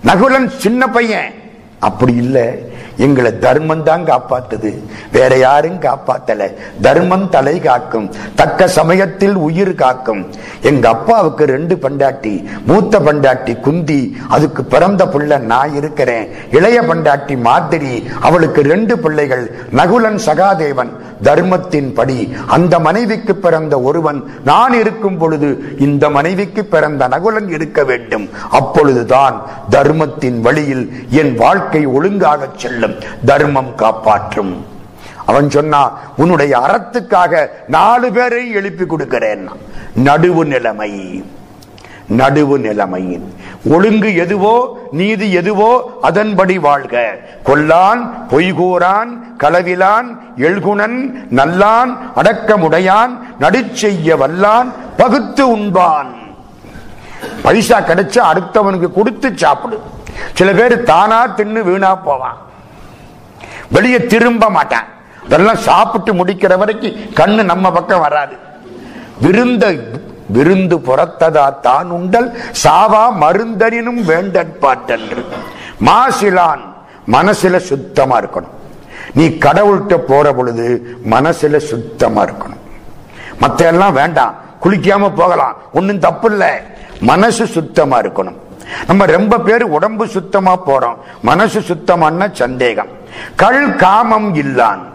நகுலன் சின்ன பையன். அப்படி இல்ல. எங்களை தர்மம் தான் காப்பாத்துது. வேற யாரும் காப்பாத்தல. தர்மம் தலை காக்கும். தக்க சமயத்தில் உயிர் காக்கும். எங்க அப்பாவுக்கு ரெண்டு பண்டாட்டி மூத்த பண்டாட்டி குந்தி அதுக்கு பிறந்த பிள்ளை நான் இருக்கிறேன். இளைய பண்டாட்டி மாதிரி அவளுக்கு ரெண்டு பிள்ளைகள் நகுலன் சகாதேவன். தர்மத்தின் படி. அந்த மனைவிக்கு பிறந்த ஒருவன் நான் இருக்கும் பொழுது இந்த மனைவிக்கு பிறந்த நகுலன் இருக்க வேண்டும். அப்பொழுதுதான் தர்மத்தின் வழியில் என் வாழ்க்கை ஒழுங்காக செல்லும். தர்மம் காப்பாற்றும். அவன் சொன்னா உன்னுடைய அறத்துக்காக நாலு பேரை எழுப்பி கொடுக்கிறேன். நடுவு நிலைமை. நடுவு நிலைமையின். ஒழுங்கு எதுவோ நீதி எதுவோ அதன்படி வாழ்க. கொல்லான் பொய்கூறான் களவிலான் எழுகுணன் நல்லான் அடக்கமுடையான் நடுச்செய்ய வல்லான் பகுத்து உண்பான். பைசா கிடைச்சா அடுத்தவனுக்கு கொடுத்து சாப்பிடு. சில பேர் தானா தின்னு வீணா போவான். வெளியே திரும்ப மாட்டான். அதெல்லாம் சாப்பிட்டு முடிக்கிற வரைக்கும் கண்ணு நம்ம பக்கம் வராது. விருந்த விருந்து புறத்ததா தான் உண்டல். சாவா மருந்தனினும் வேண்டற்பாட்டன்று மாசிலான் மனசுல சுத்தமா இருக்கணும். நீ கடவுள்கிட்ட போற பொழுது மனசுல சுத்தமா இருக்கணும். மத்த எல்லாம் வேண்டாம். குளிக்காம போகலாம். ஒன்னும் தப்பு இல்ல மனசு சுத்தமா இருக்கணும். நம்ம ரொம்ப பேர் உடம்பு சுத்தமா போறோம். மனசு சுத்தமான சந்தேகம். கள் காமம் இல்லான்.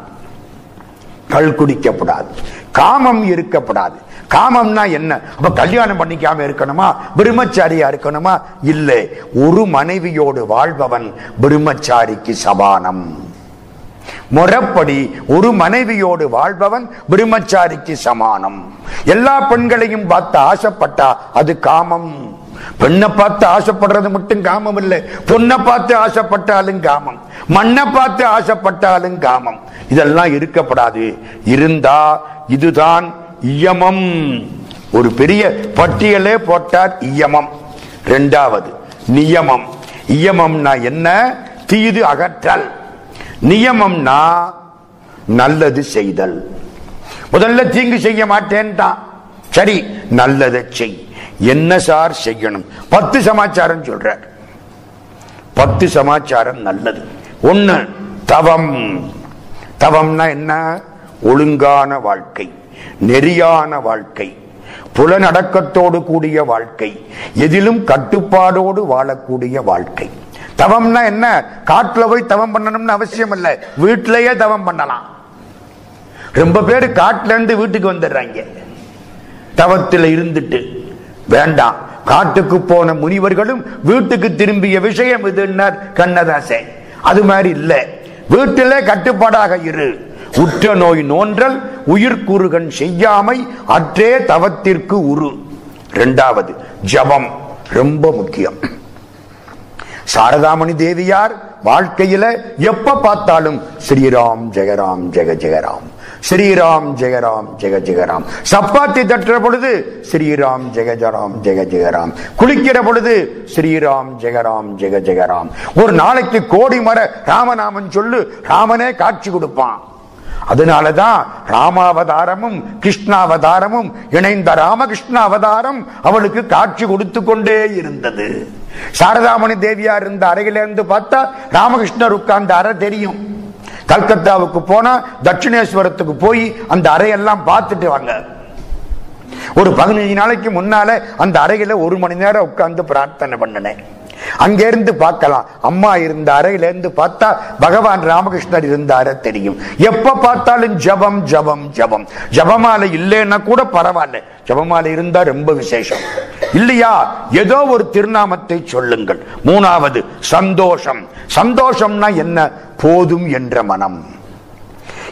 கள் குடிக்கப்படாது. காமம் இருக்கப்படாது. காமம்னா என்ன? அப்ப கல்யாணம் பண்ணிக்காம இருக்கணுமா? பிரம்மச்சாரியா இருக்கணுமா? இல்லை. ஒரு மனைவியோடு வாழ்பவன் பிரம்மச்சாரிக்கு சபானம் முறப்படி ஒரு மனைவியோடு வாழ்பவன் பிரம்மச்சாரிக்கு சமானம். எல்லா பெண்களையும் பார்த்து ஆசைப்பட்டா அது காமம். பெண்ணை பார்த்து ஆசைப்படுறது மட்டும் காமம் இல்லை. பொண்ணை பார்த்து ஆசைப்பட்டாலும் காமம். மண்ணை பார்த்து ஆசைப்பட்டாலும் காமம். இதெல்லாம் இருக்கப்படாது. இருந்தா இதுதான் இயமம். ஒரு பெரிய பட்டியலே போட்டார் இயமம். இரண்டாவது நியமம். இயமம்னா என்ன? தீது அகற்றல். நியமம்னா நல்லது செய்தல். முதல்ல தீங்கு செய்ய மாட்டேன்ட்டான். சரி நல்லதை செய். என்ன சார் செய்யணும்? பத்து சமாச்சாரம் சொல்றார். பத்து சமாச்சாரம் நல்லது. ஒன்னு தவம். தவம்னா என்ன? ஒழுங்கான வாழ்க்கை. நெறியான வாழ்க்கை புலனடக்கத்தோடு கூடிய வாழ்க்கை எதிலும் கட்டுப்பாடோடு வாழக்கூடிய வாழ்க்கை. தவம்னா என்ன? காட்டுல போய் தவம் பண்ணணும்னு அவசியம் இல்லை. வீட்டிலேயே தவம் பண்ணலாம். ரொம்ப பேர் காட்டுல இருந்து வீட்டுக்கு வந்துடுறாங்க. தவத்தில் இருந்துட்டு. வேண்டாம். காட்டுக்கு போன முனிவர்களும் வீட்டுக்கு திரும்பிய விஷயம் இதுன்னார் கண்ணதாசன். அது மாதிரி இல்ல. வீட்டிலே கட்டுப்பாடாக இரு. உற்ற நோய் நோன்றல் உயிர்க்குறுகன் செய்யாமை அற்றே தவத்திற்கு உரு. இரண்டாவது ஜபம் ரொம்ப முக்கியம். சாரதாமணி தேவியார் வாழ்க்கையில எப்ப பார்த்தாலும் ஸ்ரீராம் ஜெயராம் ஜெக ஜெகராம் ஸ்ரீராம் ஜெயராம் ஜெக ஜெகராம் சப்பாத்தி தட்டுற பொழுது ஸ்ரீராம் ஜெக ஜராம் ஜெக ஜெகராம் குளிக்கிற பொழுது ஸ்ரீராம் ஜெகராம் ஜெக ஜெகராம் ஒரு நாளைக்கு கோடி மர ராமநாமன் சொல்லு ராமனே காட்சி கொடுப்பான். அதனாலதான் ராமாவதாரமும் கிருஷ்ணாவதாரமும் இணைந்த ராமகிருஷ்ண அவதாரம் அவளுக்கு காட்சி கொடுத்து கொண்டே இருந்தது. சாரதாமணி தேவியா இருந்த அறையிலிருந்து பார்த்தா ராமகிருஷ்ணர் உட்கார்ந்த அறை தெரியும். கல்கத்தாவுக்கு போனா தட்சிணேஸ்வரத்துக்கு போய் அந்த அறையெல்லாம் பார்த்துட்டு வாங்க. ஒரு பதினஞ்சு நாளைக்கு முன்னால அந்த அறையில ஒரு மணி நேரம் உட்கார்ந்து பிரார்த்தனை பண்ணினேன். அங்கிருந்து பார்க்கலாம். அம்மா இருந்த அறையில இருந்து பார்த்தா பகவான் ராமகிருஷ்ணர் இருந்தார தெரியும். எப்ப பார்த்தாலும் ஜபம் ஜபம் ஜபம். ஜபமாலை இல்லைன்னா கூட பரவாயில்ல. ஜபமாலை இருந்தா ரொம்ப விசேஷம். இல்லையா? ஏதோ ஒரு திருநாமத்தை சொல்லுங்கள். மூணாவது சந்தோஷம். சந்தோஷம்னா என்ன? போதும் என்ற மனம்.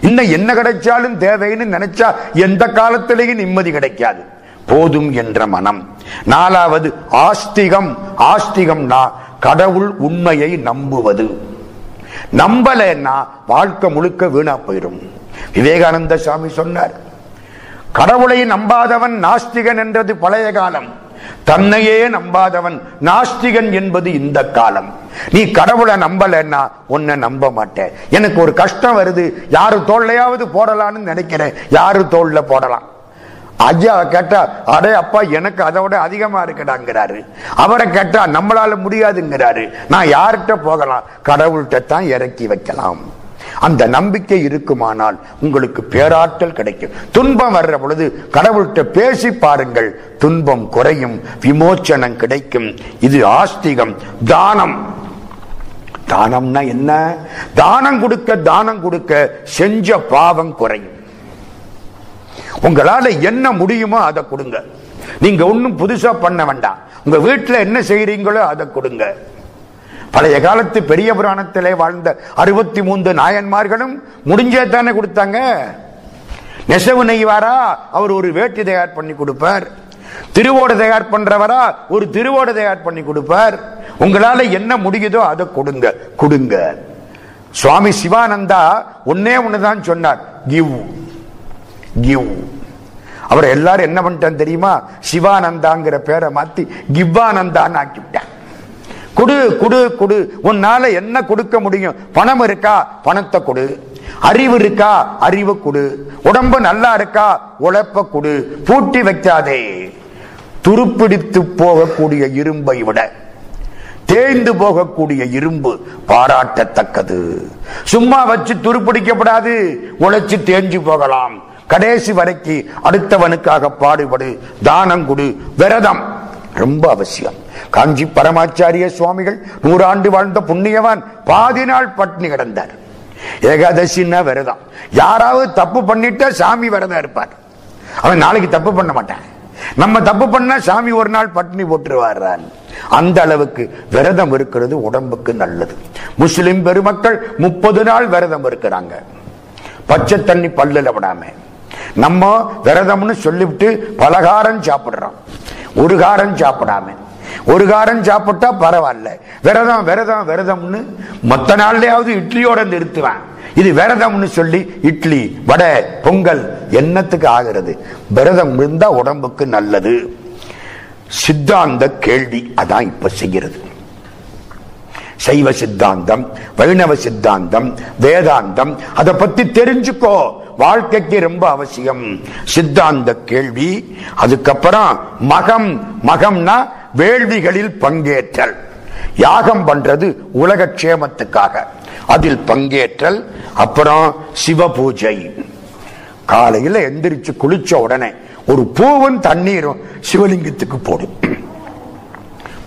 இன்னும் என்ன கிடைச்சாலும் தேவைன்னு நினைச்சா எந்த காலத்திலேயும் நிம்மதி கிடைக்காது. போதும் என்ற மனம். நாலாவது ஆஸ்திகம். ஆஸ்திகம்னா கடவுள் உண்மையை நம்புவது. நம்பலைன்னா வாழ்க்கை முழுக்க வீணா போயிடும் விவேகானந்த சாமி சொன்னார் கடவுளை நம்பாதவன் நாஸ்திகன் என்றது பழைய காலம். தன்னையே நம்பாதவன் நாஸ்திகன் என்பது இந்த காலம். நீ கடவுளை நம்பலன்னா உன்னை நம்ப மாட்டேன். எனக்கு ஒரு கஷ்டம் வருது யாரு தோல்லையாவது போடலான்னு நினைக்கிறேன். யாரு தோல்ல போடலாம்? ஐயா கேட்டா அடே அப்பா எனக்கு அதை விட அதிகமா இருக்கடாங்கிறாரு. அவரை கேட்டா நம்மளால முடியாதுங்கிறாரு. நான் யார்கிட்ட போகலாம்? கடவுள்கிட்ட தான் இறக்கி வைக்கலாம். அந்த நம்பிக்கை இருக்குமானால் உங்களுக்கு பேராற்றல் கிடைக்கும். துன்பம் வர்ற பொழுது கடவுள்கிட்ட பேசி பாருங்கள். துன்பம் குறையும் விமோச்சனம் கிடைக்கும். இது ஆஸ்திகம். தானம். தானம்னா என்ன? தானம் கொடுக்க தானம் கொடுக்க செஞ்ச பாவம் குறையும். உங்களால என்ன முடியுமோ அதை கொடுங்க. நீங்க ஒன்னும் புதுசா பண்ண வேண்டாம். உங்க வீட்டில் என்ன செய்யறீங்களோ அதை கொடுங்க. பழைய காலத்து பெரிய புராணத்திலே வாழ்ந்த அறுபத்தி மூன்று நாயன்மார்களும் முடிஞ்சே தானே கொடுத்தாங்க. நெசவு நெய்வாரா? அவர் ஒரு வேட்டி தயார் பண்ணி கொடுப்பார். திருவோடு தயார் பண்றவரா? ஒரு திருவோடு தயார் பண்ணி கொடுப்பார். உங்களால என்ன முடியுதோ அதை கொடுங்க. கொடுங்க. சுவாமி சிவானந்தா ஒன்னே ஒண்ணுதான் சொன்னார். கிவ். கிவ். அவர் எல்லாரும் என்ன பண்ணிட்டான் தெரியுமா? சிவானந்தாங்கிற பேரை மாத்தி கிவ்வானந்தான்னு ஆக்கிவிட்டான் குடு குடு குடு. உன்னால என்ன கொடுக்க முடியும்? பணம் இருக்கா? பணத்தை கொடு. அறிவு இருக்கா? அறிவு கொடு. உடம்பு நல்லா இருக்கா? உழைப்ப கொடு. பூட்டி வைக்காதே. துருப்பிடித்து போகக்கூடிய இரும்பை விட தேய்ந்து போகக்கூடிய இரும்பு பாராட்டத்தக்கது. சும்மா வச்சு துருப்பிடிக்கப்படாது. உழைச்சு தேஞ்சு போகலாம். கடைசி வரைக்கு அடுத்தவனுக்காக பாடுபடு தானம் கொடு விரதம். ரொம்ப அவசியம். காஞ்சி பரமாச்சாரிய சுவாமிகள் நூறாண்டு வாழ்ந்த புண்ணியவான் பாதி நாள் பட்னி கிடந்தார். ஏகாதசின்னா விரதம். யாராவது தப்பு பண்ணிட்டா சாமி விரதம் இருப்பார். அவன் நாளைக்கு தப்பு பண்ண மாட்டான். நம்ம தப்பு பண்ணா சாமி ஒரு நாள் பட்னி போட்டுருவார் அந்த அளவுக்கு விரதம் இருக்கிறது உடம்புக்கு நல்லது. முஸ்லிம் பெருமக்கள் முப்பது நாள் விரதம் இருக்கிறாங்க. பச்சை தண்ணி பல்லுல விடாம. நம்ம விரதம்னு சொல்லிவிட்டு பலகாரம் சாப்பிடுறோம். ஒரு காரம் சாப்பிடாம. ஒரு காரம் சாப்பிட்டா பரவாயில்ல. விரதம் விரதம் விரதம்னு மொத்த நாள்லயாவது இட்லியோட நிறுத்துவேன் இது விரதம்னு சொல்லி இட்லி வடை பொங்கல் என்னத்துக்கு ஆகிறது? விரதம் இருந்தா உடம்புக்கு நல்லது. சித்தாந்த கேள்வி அதான் இப்ப செய்கிறது சைவ சித்தாந்தம் வைணவ சித்தாந்தம் வேதாந்தம். அதை பத்தி தெரிஞ்சுக்கோ. வாழ்க்கைக்கு ரொம்ப அவசியம். சித்தாந்த கேள்வி. அதுக்கப்புறம் மகம். மகம்னா வேள்விகளில் பங்கேற்றல். யாகம் பண்றது உலக க்ஷேமத்துக்காக. அதில் பங்கேற்றல். அப்புறம் சிவ பூஜை காலையில் எந்திரிச்சு குளிச்ச உடனே ஒரு பூவும் தண்ணீரும் சிவலிங்கத்துக்கு போடும்.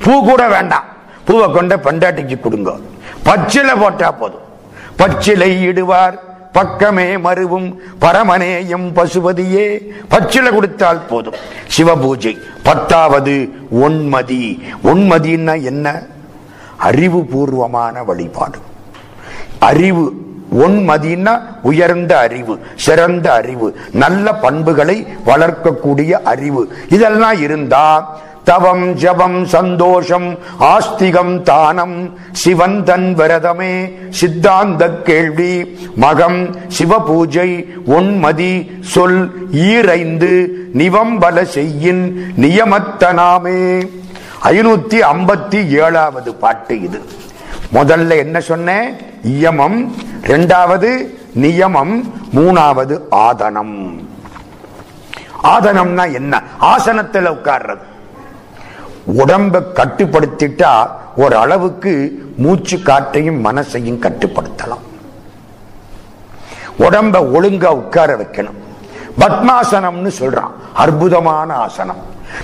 பூ கூட வேண்டாம். பூவை கொண்ட பண்டாட்டிக்கு கொடுங்க. பச்சிலை போட்டா போதும். பச்சிலை இடுவார். பக்கமே மருவும். பரமனேயம் பசுபதியே. பச்சிலை கொடுத்தால் போதும். சிவபூஜை. பத்தாவது ஒன்மதி. ஒன்மதினா என்ன? அறிவுபூர்வமான வழிபாடு. அறிவு. ஒன்மதினா உயர்ந்த அறிவு சிறந்த அறிவு நல்ல பண்புகளை வளர்க்கக்கூடிய அறிவு. இதெல்லாம் இருந்தா தவம் ஜபம் சந்தோஷம் ஆஸ்திகம் தானம். சிவன் தன் விரதமே சித்தாந்த கேள்வி. மகம் சிவபூஜை உன்மதி சொல் ஈரைந்து நிவம்பல செய்யின் நியமத்தனாமே. ஐநூத்தி ஐம்பத்தி ஏழாவது பாட்டு இது. முதல்ல என்ன சொன்னேன் இயமம் இரண்டாவது நியமம் மூணாவது ஆதனம். ஆதனம்னா என்ன? ஆசனத்தில் உட்கார்றது. உடம்ப கட்டுப்படுத்திட்டா ஒரு அளவுக்கு மூச்சு காற்றையும் மனசையும் கட்டுப்படுத்தலாம். உடம்ப ஒழுங்கா உட்கார வைக்கணும். பத்மாசனம்னு சொல்றான். அற்புதமான ஆசனம்.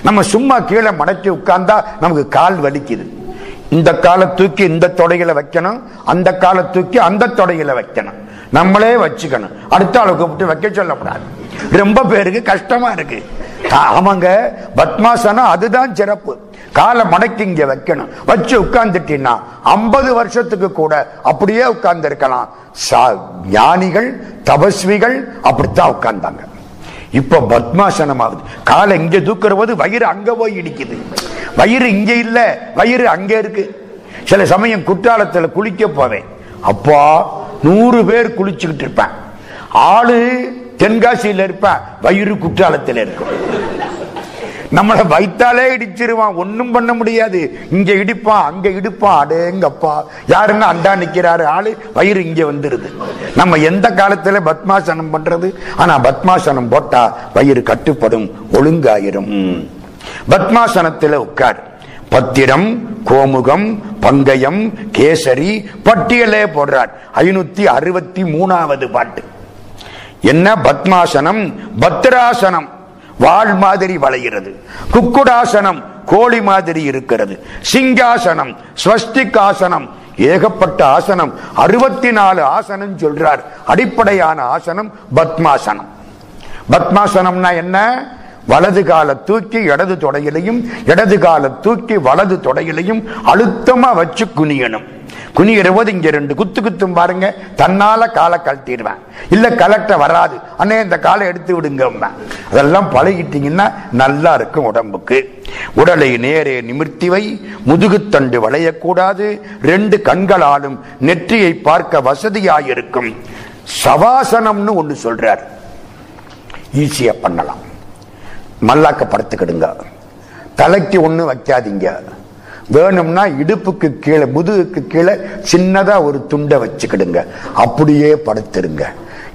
நம்ம சும்மா கீழே மடக்கி உட்கார்ந்தா நமக்கு கால் வலிக்குது. இந்த காலை தூக்கி இந்த தொடையில வைக்கணும். அந்த காலை தூக்கி அந்த தொடையில வைக்கணும். நம்மளே வச்சுக்கணும். அடுத்த ஆளை கூப்பிட்டு வைக்க சொல்லக்கூடாது ரொம்ப பேருக்கு கஷ்டமா இருக்கு. ஆமாங்க பத்மாசனம் அதுதான் சிறப்பு. காலை மடக்கி இங்க வைக்கணும். வச்சு உட்கார்ந்துட்டீங்கன்னா ஐம்பது வருஷத்துக்கு கூட அப்படியே உட்கார்ந்து இருக்கலாம் ஞானிகள் தபஸ்விகள் அப்படித்தான் உட்கார்ந்தாங்க. இப்ப பத்மாசனம் ஆகுது காலை இங்க தூக்குற போது வயிறு அங்க போய் இடிக்குது. வயிறு இங்க இல்ல வயிறு அங்க இருக்கு. சில சமயம் குற்றாலத்துல குளிக்க போவேன். அப்பா நூறு பேர் குளிச்சுக்கிட்டு இருப்பேன். ஆளு தென்காசியில இருப்பேன் வயிறு குற்றாலத்தில் இருக்கும். நம்மளை வைத்தாலே இடிச்சிருவான். ஒன்றும் பண்ண முடியாது. இங்க இடிப்பான் அங்க இடிப்பான் அடேங்கப்பா. யாருன்னு அண்டா நிற்கிறாரு ஆளு வயிறு இங்க வந்துருது. நம்ம எந்த காலத்துல பத்மாசனம் பண்றது? ஆனா பத்மாசனம் போட்டா வயிறு கட்டுப்படும் ஒழுங்காயிரும். பத்மாசனத்துல உட்கார். பத்திரம் கோமுகம் பங்கயம் கேசரி பட்டியலே போடுறார். ஐநூத்தி அறுபத்தி மூணாவது பாட்டு. என்ன பத்மாசனம்? பத்ராசனம். வாழ் மாதிரி வளைகிறது. குக்குடாசனம் கோழி மாதிரி இருக்கிறது. சிங்காசனம் ஸ்வஸ்திகாசனம் ஏகப்பட்ட ஆசனம். அறுபத்தி நாலு ஆசனம் சொல்றார். அடிப்படையான ஆசனம் பத்மாசனம். பத்மாசனம்னா என்ன? வலது கால தூக்கி இடது தொடையிலையும் இடது கால தூக்கி வலது தொடையிலையும் அழுத்தமா வச்சு குனியணும். குனிகிற போது இங்க ரெண்டு குத்து குத்தும் பாருங்க. தன்னால காலை கழட்டிடுவேன். இல்ல கலெக்டர் வராது. அண்ணே இந்த காலை எடுத்து விடுங்க அதெல்லாம் பழகிட்டீங்கன்னா நல்லா இருக்கும் உடம்புக்கு. உடலை நேரே நிமிர்த்தி வை. முதுகுத்தண்டு வளையக்கூடாது. ரெண்டு கண்களாலும் நெற்றியை பார்க்க வசதியாயிருக்கும். சவாசனம்னு ஒண்ணு சொல்றார். ஈஸியா பண்ணலாம். மல்லாக்க படுத்துக்கிடுங்க. தலைக்கு ஒண்ணு வைக்காதீங்க. வேணும்னா இடுப்புக்கு கீழே முதுகுக்கு கீழே சின்னதா ஒரு துண்டை வச்சுக்கிடுங்க. அப்படியே படுத்துருங்க.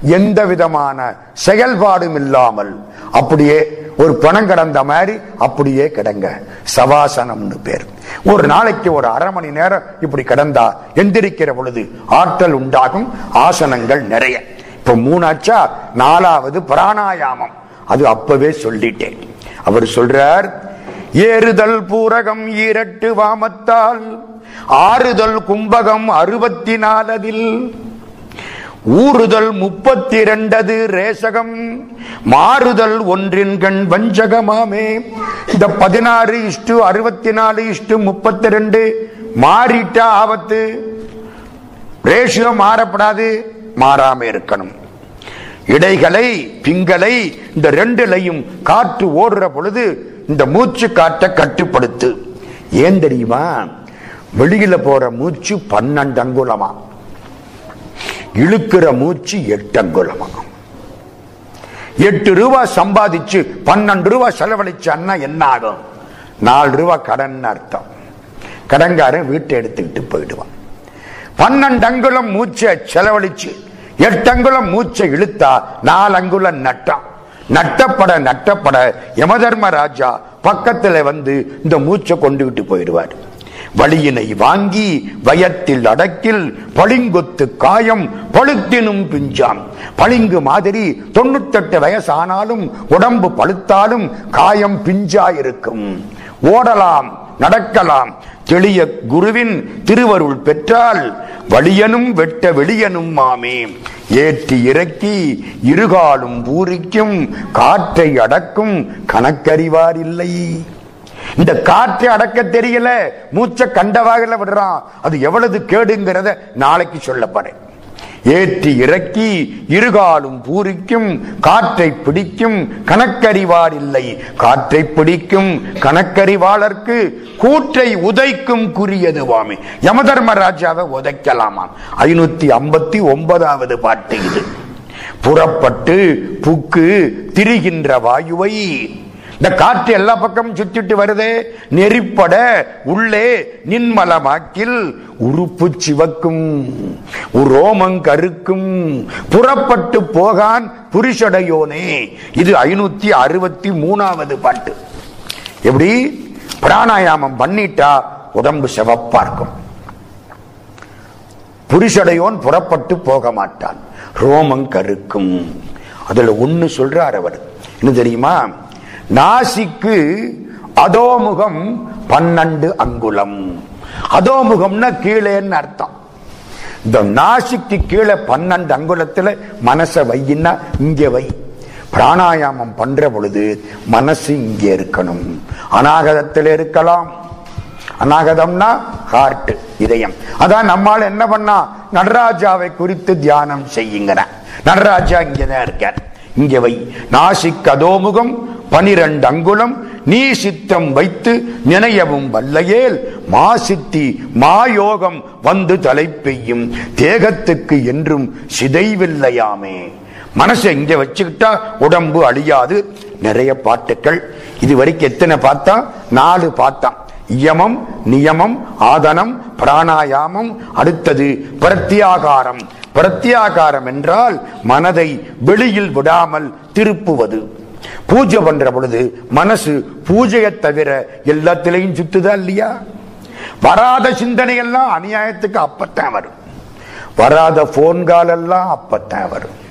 எந்த விதமான செயல்பாடும் இல்லாமல் அப்படியே ஒரு பணம் கிடந்த மாதிரி அப்படியே கிடங்க. சவாசனம்னு பேர். ஒரு நாளைக்கு ஒரு அரை மணி நேரம் இப்படி கிடந்தா எந்திரிக்கிற பொழுது ஆற்றல் உண்டாகும் ஆசனங்கள் நிறைய. இப்ப மூணாச்சா? நாலாவது பிராணாயாமம். அது அப்பவே சொல்லிட்டேன். அவர் சொல்றார் ஏறுதல் பூரகம் ஈரட்டு வாமத்தால் ஆறுதல் கும்பகம் அறுபத்தி நாலதில் ஊறுதல் முப்பத்தி இரண்டது ரேசகம் மாறுதல் ஒன்றின் கண் வஞ்சகமாமே. இந்த பதினாறு இஷ்டு அறுபத்தி நாலு இஷ்டு முப்பத்தி ரெண்டு மாறிட்டா ஆபத்து. ரேஷியோ மாறப்படாது மாறாம இருக்கணும். இடைகளை பிங்களை இந்த ரெண்டுலையும் காற்று ஓடுற பொழுது இந்த மூச்சு காட்டை கட்டுப்படுத்து. ஏன் தெரியுமா? வெளியில போற மூச்சு பன்னெண்டு அங்குலமா? இழுக்கிற மூச்சு எட்டு அங்குலமா? எட்டு ரூபா சம்பாதிச்சு பன்னெண்டு ரூபாய் செலவழிச்சான்னா என்ன ஆகும்? நாலு ரூபாய் கடன் அர்த்தம். கடன்காரன் வீட்டை எடுத்துக்கிட்டு போயிடுவான். பன்னெண்டு அங்குலம் மூச்சை செலவழிச்சு எட்டு அங்குலம் மூச்சை இழுத்தா நாலு அங்குலம் நட்டம் நட்டப்பட நட்டப்பட யமதர்ம ராஜா பக்கத்துல வந்து இந்த மூச்சை கொண்டுகிட்டு போயிடுவார். வழியினை வாங்கி வயத்தில் அடக்கில் பளிங்கொத்து காயம் பழுத்தினும் பிஞ்சாம். பளிங்கு மாதிரி தொண்ணூத்தெட்டு வயசானாலும் உடம்பு பழுத்தாலும் காயம் பிஞ்சாயிருக்கும். ஓடலாம் நடக்கலாம். தெளிய குருவின் திருவருள் பெற்றால் வழியனும் வெட்ட வெளியனும் மாமே. ஏற்றி இறக்கி இருகாலும் பூரிக்கும் காற்றை அடக்கும் கணக்கறிவார் இல்லை இந்த காற்றை அடக்க தெரியல மூச்சை கண்டவாகல விடுறான். அது எவ்வளவு கேடுங்கிறத நாளைக்கு சொல்லப்படுறேன் ஏற்றி இறக்கி இருகாலும் பூரிக்கும் காற்றை பிடிக்கும் கணக்கறிவார் இல்லை காற்றை பிடிக்கும் கணக்கறிவாளர்க்கு கூற்றை உதைக்கும் குறியதுவாமே யமதர்மராஜாவை உதைக்கலாமாம். ஐநூத்தி ஐம்பத்தி ஒன்பதாவது பாட்டு இது. புறப்பட்டு புக்கு திரிகின்ற வாயுவை இந்த காற்று எல்லா பக்கமும் சுத்திட்டு வருதே. நெறிப்பட உள்ளே நின்மலமாக்கில் உறுப்பு சிவக்கும் ரோமம் கருக்கும் புறப்பட்டு போகான் புருஷடையோனே. இது ஐநூத்தி அறுபத்தி மூணாவது பாட்டு. எப்படி? பிராணாயாமம் பண்ணிட்டா உடம்பு சிவப்பா இருக்கும். புருஷடையோன் புறப்பட்டு போக மாட்டான். ரோமம் கருக்கும். அதுல ஒன்னு சொல்றார் அவர். என்ன தெரியுமா? நாசிக்கு அதோமுகம் பன்னெண்டு அங்குலம். அதோமுகம்னா கீழேன்னு அர்த்தம். இந்த நாசிக்கு கீழே பன்னெண்டு அங்குலத்துல மனசை வையின்னா இங்க வை. பிராணாயாமம் பண்ற பொழுது மனசு இங்கே இருக்கணும். அநாகதத்தில் இருக்கலாம். அநாகதம்னா ஹார்ட் இதயம். அதான் நம்மால் என்ன பண்ணா? நடராஜாவை குறித்து தியானம் செய்யுங்கிற. நடராஜா இங்கதான் இருக்கார். இங்க வை. நாசிக் அதோமுகம் பனிரெண்டு அங்குலம் நீ சித்தம் வைத்து நினையவும் வல்லையேல். மா சித்தி மாயோகம் வந்து தலை பெய்யும் தேகத்துக்கு என்றும் சிதைவில்லையாமே. மனசை இங்க வச்சுக்கிட்டா உடம்பு அழியாது. நிறைய பாட்டுக்கள். இது வரைக்கும் எத்தனை பார்த்தா நாலு பார்த்தான் இயமம் நியமம் ஆதனம் பிராணாயாமம் அடுத்தது பிரத்யாகாரம். பிரத்யாகாரம் என்றால் மனதை வெளியில் விடாமல் திருப்புவது. பூஜை பண்ற பொழுது மனசு பூஜையை தவிர எல்லாத்திலையும் சுத்துதா இல்லையா? வராத சிந்தனை எல்லாம் அநியாயத்துக்கு அப்பத்தான் வரும். வராத போன் கால் எல்லாம் அப்பத்தான் வரும்.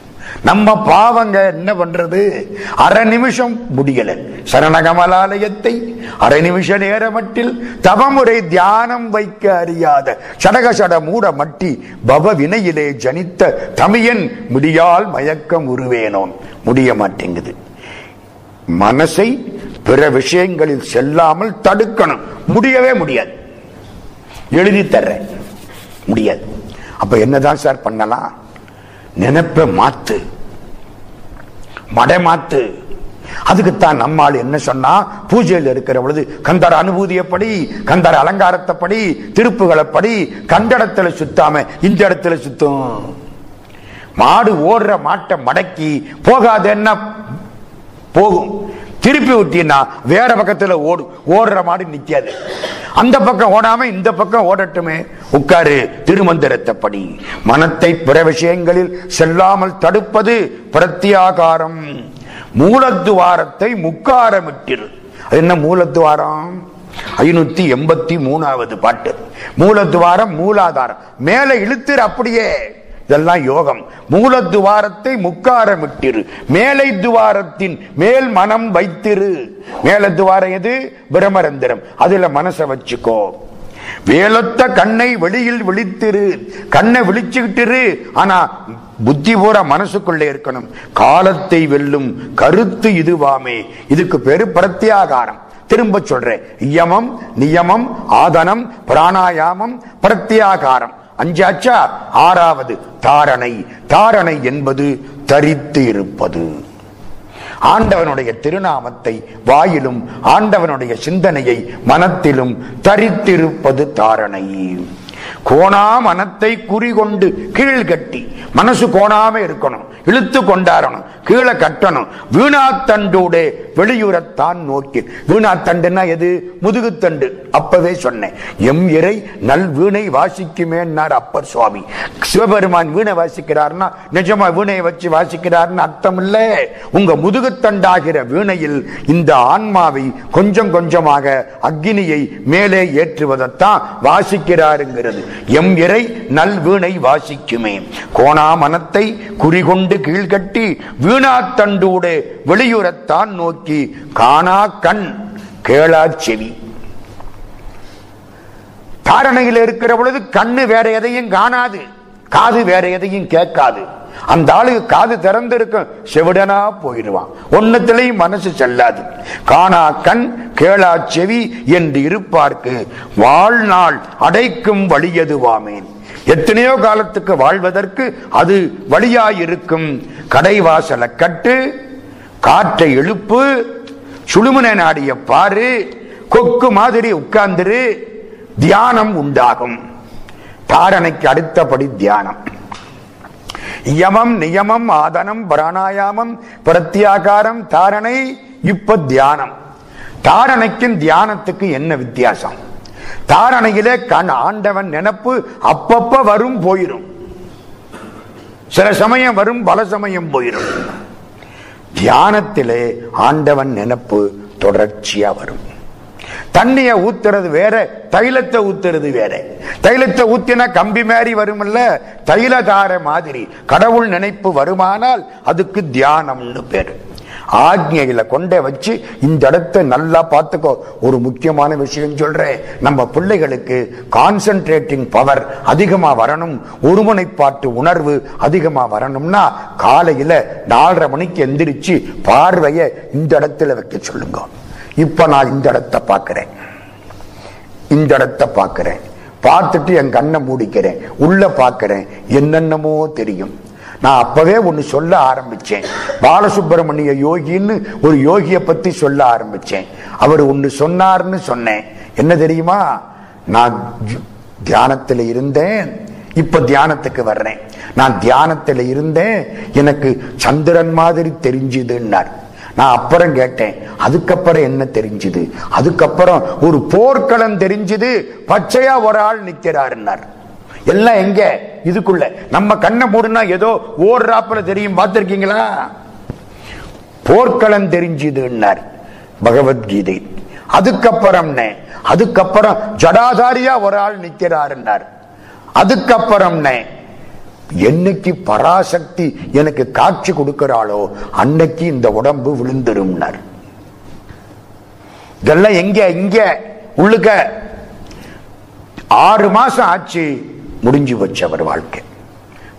நம்ம பாவங்க என்ன பண்றது? அரை நிமிஷம் முடியல. சரணகமலாலயத்தை அரை நிமிஷ நேரமட்டில் தவமுறை தியானம் வைக்க அறியாத சடக சட மூட மட்டி பவ வினையிலே ஜனித்த தமியன் முடியால் மயக்கம் உருவேனோன். முடிய மாட்டேங்குது. மனசை பிற விஷயங்களில் செல்லாமல் தடுக்கணும். முடியவே முடியாது. எழுதி தர்றேன். முடியாது. அப்ப என்னதான் சார் பண்ணலாம்? நினைப்ப மாத்து. மடை மாத்து அதுக்குத்தான் நம்மால் என்ன சொன்னா பூஜையில் இருக்கிற பொழுது கந்தர் அனுபூதியப்படி கந்தர் அலங்காரத்தைப்படி திருப்புகளைப்படி கண்டடத்துல சுத்தாம இந்த இடத்துல சுத்தும். மாடு ஓடுற மாட்டை மடக்கி போகாதேன்னா போகும். திருப்பி விட்டீங்கன்னா வேற பக்கத்தில் ஓடும் ஓடுற மாடு நிற்காது அந்த பக்கம் ஓடாம இந்த பக்கம் ஓடட்டுமே. உட்காரு திருமந்திரத்தப்படி. மனத்தை பிற விஷயங்களில் செல்லாமல் தடுப்பது பிரத்தியாகாரம் மூலத்துவாரத்தை முக்காரமிட்டிரு. அது என்ன மூலத்துவாரம்? ஐநூத்தி எண்பத்தி மூணாவது பாட்டு. மூலத்துவாரம் மூலாதாரம். மேல இழுத்துரு அப்படியே. இதெல்லாம் யோகம். மூல துவாரத்தை முக்காரம் விட்டிரு மேலை துவாரத்தின் மேல் மனம் வைத்திரு. மேல துவாரம் எது? பிரமரந்திரம் அதுல மனசை வச்சுக்கோ. வேலொத்த கண்ணை வெளியில் விழித்திரு. கண்ணை விழிச்சுக்கிட்டிரு. ஆனா புத்தி பூரா மனசுக்குள்ளே இருக்கணும். காலத்தை வெல்லும் கருத்து இதுவாமே. இதுக்கு பெரு பிரத்யாகாரம். திரும்ப சொல்றேன். இயமம் நியமம் ஆதனம் பிராணாயாமம் பிரத்யாகாரம். அஞ்சாச்சா? ஆறாவது தாரணை. தாரணை என்பது தரித்து இருப்பது. ஆண்டவனுடைய திருநாமத்தை வாயிலும் ஆண்டவனுடைய சிந்தனையை மனத்திலும் தரித்திருப்பது தாரணை. கோணா மனத்தை குறிகொண்டு கீழ் கட்டி. மனசு கோணாம இருக்கணும். இழுத்து கொண்டாடணும் கீழே கட்டணும். வீணாத்தண்டோட வெளியுறத்தான் நோக்கி. வீணாத்தண்டுன்னா எது? முதுகுத்தண்டு. அப்பவே சொன்னேன். எம் இறை நல் வீணை வாசிக்குமேன்னார் அப்பர் சுவாமி. சிவபெருமான் வீணை வாசிக்கிறார்னா நிஜமா வீணையை வச்சு வாசிக்கிறார்னு அர்த்தம் இல்ல உங்க முதுகுத்தண்டாகிற வீணையில் இந்த ஆன்மாவை கொஞ்சம் கொஞ்சமாக அக்னியை மேலே ஏற்றுவதைத்தான் வாசிக்கிறாருங்கிறது. எம் இறை நல் வீணை வாசிக்குமே. கோணா மனத்தை குறிகொண்டு கீழ்கட்டி வீணாத்தண்டூடு வெளியுறத்தான் நோக்கி காணா கண் கேளா செவி. தாரணையில் இருக்கிற பொழுது கண்ணு வேற எதையும் காணாது. காது வேற எதையும் கேட்காது. அந்த ஆளுக்கு காது திறந்து இருக்கும் செவிடனா போயிடுவான். ஒன்னத்திலையும் மனசு செல்லாது. காணா கண் கேளா செவி என்று இருப்பார்க்கு. வாழ்நாள் அடைக்கும் வழியதுவாமேன் எத்தனையோ காலத்துக்கு வாழ்வதற்கு அது வழியாயிருக்கும். கடைவாசலை கட்டு காற்றை எழுப்பு சுழுமனை நாடிய பாரு கொக்கு மாதிரி உட்கார்ந்துரு தியானம் உண்டாகும். தாரணைக்கு அடுத்தபடி தியானம். யமம் நியமம் ஆதனம் பிராணாயாமம் பிரத்யாகாரம் தாரணை இப்ப தியானம் தாரணைக்கும் தியானத்துக்கு என்ன வித்தியாசம்? தாரணையிலே கண் ஆண்டவன் நினப்பு அப்பப்ப வரும் போயிரும். சில சமயம் வரும் பல சமயம் போயிரும். தியானத்திலே ஆண்டவன் நினப்பு தொடர்ச்சியா வரும். தண்ணிய ஊத்துறது வேற தைலத்தை ஊத்துறது வேற. தைலத்தை ஊத்தினா கம்பி மாதிரி வரும்ல தைலதார மாதிரி. கடவுள் நினைப்பு வருமானால் அதுக்கு தியானம்னு பேரு. ஆக்ஞையில கொண்டே வச்சு இந்த இடத்தை நல்லா பார்த்துக்கோ. ஒரு முக்கியமான விஷயம் சொல்றேன். நம்ம பிள்ளைகளுக்கு கான்சென்ட்ரேட்டிங் பவர் அதிகமா வரணும். ஒருமுனைப்பாட்டு உணர்வு அதிகமா வரணும்னா காலையில நாலரை மணிக்கு எந்திரிச்சு பார்வைய இந்த இடத்துல வைக்க சொல்லுங்க. இப்ப நான் இந்த இடத்தை பார்க்கிறேன். இந்த இடத்தை பார்க்கிறேன். பார்த்துட்டு என் கண்ணை மூடிக்கிறேன். உள்ள பார்க்கிறேன். என்னென்னமோ தெரியும். நான் அப்பவே ஒன்று சொல்ல ஆரம்பிச்சேன். பாலசுப்பிரமணிய யோகின்னு ஒரு யோகிய பத்தி சொல்ல ஆரம்பிச்சேன். அவர் ஒன்று சொன்னார்னு சொன்னேன். என்ன தெரியுமா? நான் தியானத்தில் தியானத்துல இருந்தேன். இப்ப தியானத்துக்கு வர்றேன். நான் தியானத்துல இருந்தேன். எனக்கு சந்திரன் மாதிரி தெரிஞ்சுதுன்னார். நான் அப்புறம் கேட்டேன் அதுக்கப்புறம் என்ன தெரிஞ்சுது? அதுக்கப்புறம் ஒரு போர்க்களம் தெரிஞ்சுது பச்சையா ஒரு ஆள் நிக்கிறாருன்னார். எல்லாம் எங்க? இதுக்குள்ள. நம்ம கண்ணை மூடுனா ஏதோ ஓடுறாப்புல தெரியும் பார்த்திருக்கீங்களா? போர்க்களம் தெரிஞ்சுதுன்னார் பகவத்கீதை. அதுக்கப்புறம் அதுக்கப்புறம் ஜடாதாரியா ஒரு ஆள் நிக்கிறாருன்னார். அதுக்கப்புறம் என்னைக்கு பராசக்தி எனக்கு காட்சி கொடுக்கிறாளோ அன்னைக்கு இந்த உடம்பு விழுந்துரும்னார். இதெல்லாம் எங்க இங்க உள்ளுக்க. ஆறு மாசம் ஆச்சு முடிஞ்சு வச்சு அவர் வாழ்க்கை.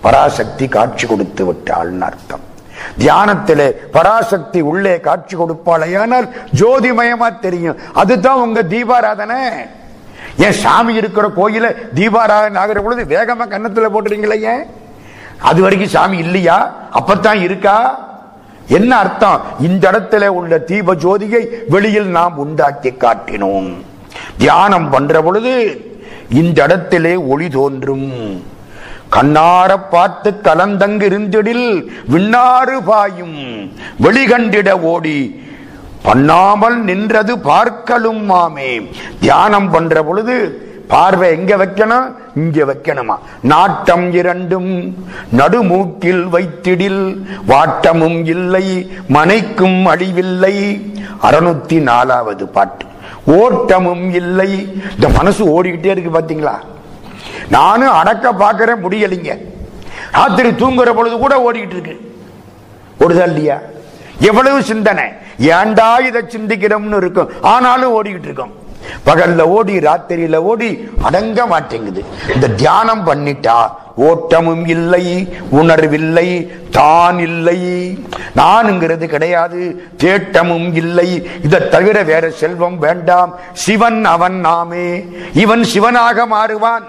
பராசக்தி காட்சி கொடுத்து விட்டாள்னு அர்த்தம். தியானத்திலே பராசக்தி உள்ளே காட்சி கொடுப்பாளையானால் ஜோதிமயமா தெரியும். அதுதான் உங்க தீபாராதனை. ஏன் சாமி இருக்கிற கோயில தீபாராதனை ஆகிற பொழுது வேகமா கன்னத்துல போட்டுறீங்களே ஏன்? அது வரைக்கும் சாமி இல்லையா? அப்பத்தான் இருக்கா? என்ன அர்த்தம்? இந்த இடத்துல உள்ள தீப ஜோதியை வெளியில் நாம் உண்டாக்கி காட்டினோம். தியானம் பண்ற பொழுது இந்த இடத்திலே ஒளி தோன்றும். கண்ணார பார்த்து கலந்தங்கு இருந்திடில் விண்ணாறு பாயும். வெளிகண்டிட ஓடி பண்ணாமல் நின்றது பார்க்கலும் மாமே. தியானம் பண்ற பொழுது பார்வை எங்க வைக்கணும் இங்க வைக்கணுமா? நாட்டம் இரண்டும் நடுமூக்கில் வைத்திடில் வாட்டமும் இல்லை மனைக்கும் அழிவில்லை. அறுநூத்தி நாலாவது பாட்டு. ஓட்டமும் இல்லை. இந்த மனசு ஓடிக்கிட்டே இருக்கு பாத்தீங்களா? நானும் அடக்க பார்க்கற முடியலைங்க. ராத்திரி தூங்குற பொழுது கூட ஓடிக்கிட்டு இருக்கு. ஓடுதா இல்லையா எவ்வளவு சிந்தனை. ஏண்டா இதை சிந்திக்கிறோம்னு இருக்கும்? ஆனாலும் ஓடிக்கிட்டு இருக்கோம். பகல்ல ஓடி ராத்திரியில ஓடி அடங்க மாட்டேங்குது. இந்த தியானம் பண்ணிட்டா ஓட்டமும் இல்லை உணர்வில்லை தான் இல்லை. நானுங்கிறது கிடையாது தேட்டமும் இல்லை. இதை தவிர வேற செல்வம் வேண்டாம். சிவன் அவன் நாமே. இவன் சிவனாக மாறுவான்.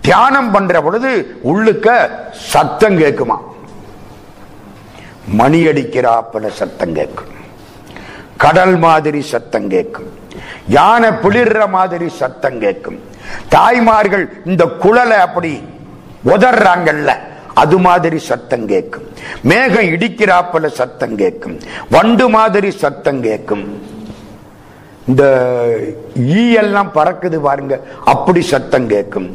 தியானம் பண்ற பொழுது உள்ளுக்க சத்தம் கேட்குமா? மணி அடிக்கிறாப்பல சத்தம் கேட்கும். கடல் மாதிரி சத்தம் கேட்கும் யானை பிளிர்ற மாதிரி சத்தம் கேட்கும் தாய்மார்கள் இந்த குழலை அப்படி உதறாங்கல்ல அது மாதிரி சத்தம் கேட்கும் மேகம் இடிக்கிறாப்பல சத்தம் கேட்கும் வண்டு மாதிரி சத்தம் கேட்கும் இந்த ஈ எல்லாம் பறக்குது பாருங்க அப்படி சத்தம் கேட்கும்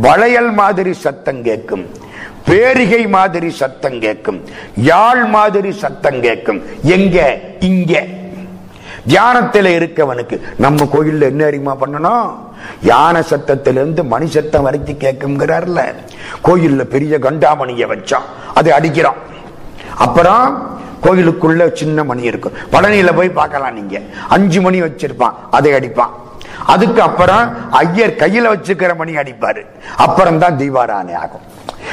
வளையல் மாதிரி சத்தம் கேட்கும் பேரிகை மாதிரி சத்தம் கேட்கும் யாழ் மாதிரி சத்தம் கேட்கும் எங்க? இங்க. தியானத்தில் இருக்கவனுக்கு நம்ம கோயில்ல என்ன அறிமா பண்ணணும் யானை சத்தத்திலிருந்து மணி சத்தம் வரைக்கும் கேட்குங்கிறார்ல கோயில்ல பெரிய கண்டாமணியை வச்சான். அதை அடிக்கிறான். அப்புறம் கோயிலுக்குள்ள சின்ன மணி இருக்கும். பழனியில போய் பார்க்கலாம் நீங்க. அஞ்சு மணி வச்சிருப்பான். அதை அடிப்பான். அதுக்கு அப்புறம் ஐயர் கையில வச்சுக்கிற மணி அடிப்பாரு. அப்புறம் தான் தீபாராணி ஆகும்.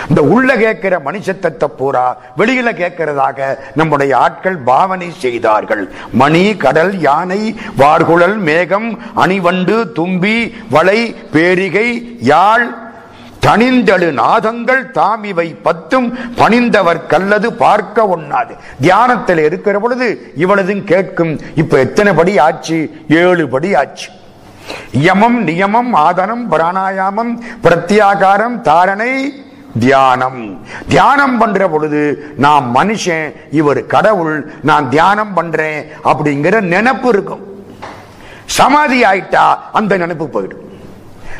இந்த உள்ள கேட்கிற மணிசத்தத்தை பூரா வெளியில கேட்கிறதாக நம்முடைய ஆட்கள் பாவனை செய்தார்கள். மணி கடல் யானை வார்குழல் மேகம் அணிவண்டு தும்பி வளை பேரிகை யாழ் தனிந்தழு நாதங்கள் தாம் இவை பத்தும் பணிந்தவர் கல்லது பார்க்க ஒண்ணாது. தியானத்தில் இருக்கிற பொழுது இவளதும் கேட்கும் இப்ப எத்தனை படி ஆச்சு? ஏழு படி ஆச்சு. யமம் நியமம் ஆதனம் பிராணாயாமம் பிரத்யாகாரம் தாரணை தியானம். தியானம் பண்ற பொழுது நான் மனுஷன் இவர் கடவுள் நான் தியானம் பண்றேன் அப்படிங்கிற நினப்பு இருக்கும். சமாதி ஆயிட்டா அந்த நினைப்பு போயிடும்.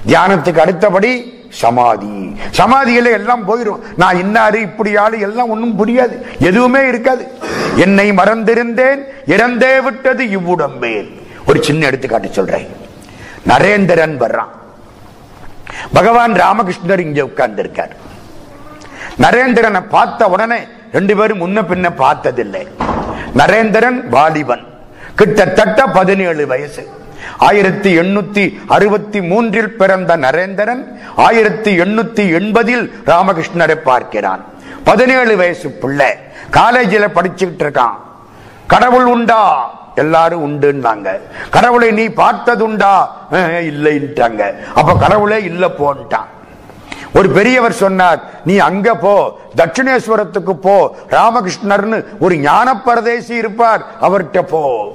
தியானத்துக்கு அடுத்தபடி சமாதி. சமாதியில எல்லாம் போயிடும் நான் இன்னாரு இப்படி ஆளு எல்லாம் ஒண்ணும் புரியாது. எதுவுமே இருக்காது. என்னை மறந்திருந்தேன் இறந்தே விட்டது இவ்வுடம்பே. ஒரு சின்ன எடுத்துக்காட்டு சொல்றேன். நரேந்திரன் வர்றான். பகவான் ராமகிருஷ்ணர் இங்க உட்கார்ந்து இருக்கார் நரேந்திரனை பார்த்த உடனே ரெண்டு பேரும் முன்ன பின்ன பார்த்ததில்லை. நரேந்திரன் வாலிபன். கிட்டத்தட்ட பதினேழு வயசு. ஆயிரத்தி எண்ணூத்தி அறுபத்தி மூன்றில் பிறந்த நரேந்திரன் ஆயிரத்தி எண்ணூத்தி எண்பதில் ராமகிருஷ்ணரை பார்க்கிறான். பதினேழு வயசு பிள்ளை. காலேஜில் படிச்சுக்கிட்டு இருக்கான். கடவுள் உண்டா? எல்லாரும் உண்டுன்னாங்க கடவுளை நீ பார்த்ததுண்டா? அஹ், இல்லைன்ட்டாங்க. அப்ப கடவுளே இல்ல போன்ட்டான். ஒரு பெரியவர் சொன்னார் நீ அங்க போ தட்சிணேஸ்வரத்துக்கு போ ராமகிருஷ்ணர்னு ஒரு ஞான பரதேசி இருப்பார் அவர்கிட்ட போ.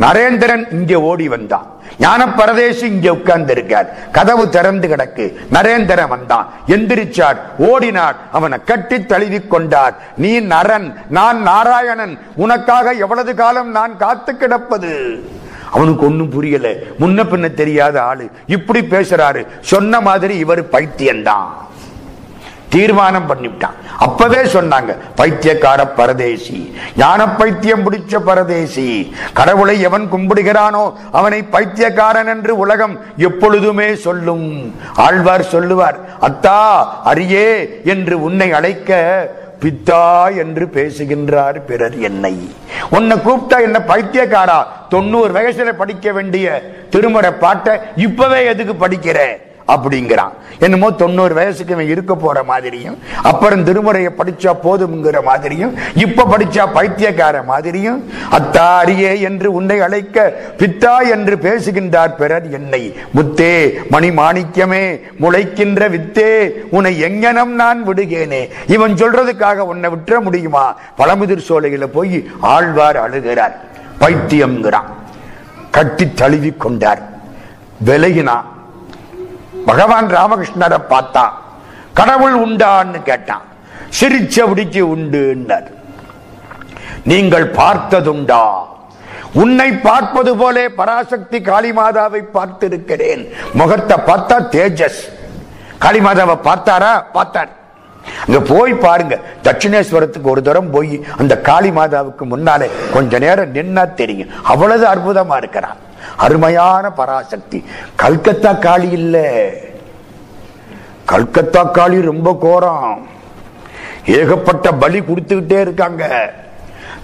நரேந்திரன் இங்க ஓடி வந்தான். ஞான பரதேசி இங்க உட்கார்ந்து இருக்கார் கதவு திறந்து கிடக்கு. நரேந்திரன் வந்தான். எந்திரிச்சார். ஓடினார். அவனை கட்டி தழுவி கொண்டார். நீ நரன் நான் நாராயணன். உனக்காக எவ்வளவு காலம் நான் காத்து கிடப்பது? அவனுக்கு ஒன்றும் புரியல. முன்ன பின்ன தெரியாத ஆளு. இப்படி பேசுறாரு. சொன்ன மாதிரி இவர் பைத்தியம்தான். தீர்மானம் பண்ணிவிட்டான். அப்பவே சொன்னாங்க பைத்தியக்கார பரதேசி ஞான பைத்தியம் பிடிச்ச பரதேசி கடவுளை எவன் கும்பிடுகிறானோ அவனை பைத்தியக்காரன் என்று உலகம் எப்பொழுதுமே சொல்லும். ஆழ்வார் சொல்லுவார் அத்தா அரியே என்று உன்னை அழைக்க பித்தா என்று பேசுகின்றார் பிறர் என்னை. உன்னை கூப்பிட்டா என்ன பைத்தியக்காரா? தொண்ணூறு வயசுல படிக்க வேண்டிய திருமண பாட்டை இப்பவே எதுக்கு படிக்கிற? அப்படிங்கிறான். என்னமோ தொண்ணூறு வயசுக்கு இவன் இருக்க போற மாதிரியும் அப்புறம் திருமுறையை படிச்சா போதும்ங்கிற மாதிரியும் இப்ப படிச்சா பைத்தியக்கார மாதிரியும் அத்தாரியே என்று உன்னை அழைக்க பித்தா என்று பேசுகின்றார் பிறர் என்னை. முத்தே மணி மாணிக்கமே முளைக்கின்ற வித்தே உன்னை எங்கனம் நான் விடுகேனே. இவன் சொல்றதுக்காக உன்னை விட்டுற முடியுமா? பழமுதிர் சோலையில போய் ஆழ்வார் அழுகிறார். பைத்தியம்ங்கிறான். கட்டி தழுவி கொண்டார். விலகினான். பகவான் ராமகிருஷ்ணரை பார்த்தா கடவுள் உண்டான்னு கேட்டான். சிரிச்சபடிக்கு உண்டுன்னார். நீங்கள் பார்த்ததுண்டா. உன்னை பார்ப்பது போலே பராசக்தி காளிமாதாவை பார்த்திருக்கிறேன். முகத்தை பார்த்தா தேஜஸ். காளிமாதாவை பார்த்தாரா? பார்த்தார். அங்க போய் பாருங்க. தட்சிணேஸ்வரத்துக்கு ஒரு தூரம் போய் அந்த காளி மாதாவுக்கு முன்னாலே கொஞ்ச நேரம் நின்னா தெரியும். அவ்வளவு அற்புதமா இருக்கிறான் அருமையான பராசக்தி. கல்கத்தா காளி இல்ல. கல்கத்தா காளி ரொம்ப கோரம். ஏகப்பட்ட பலி கொடுத்துக்கிட்டே இருக்காங்க.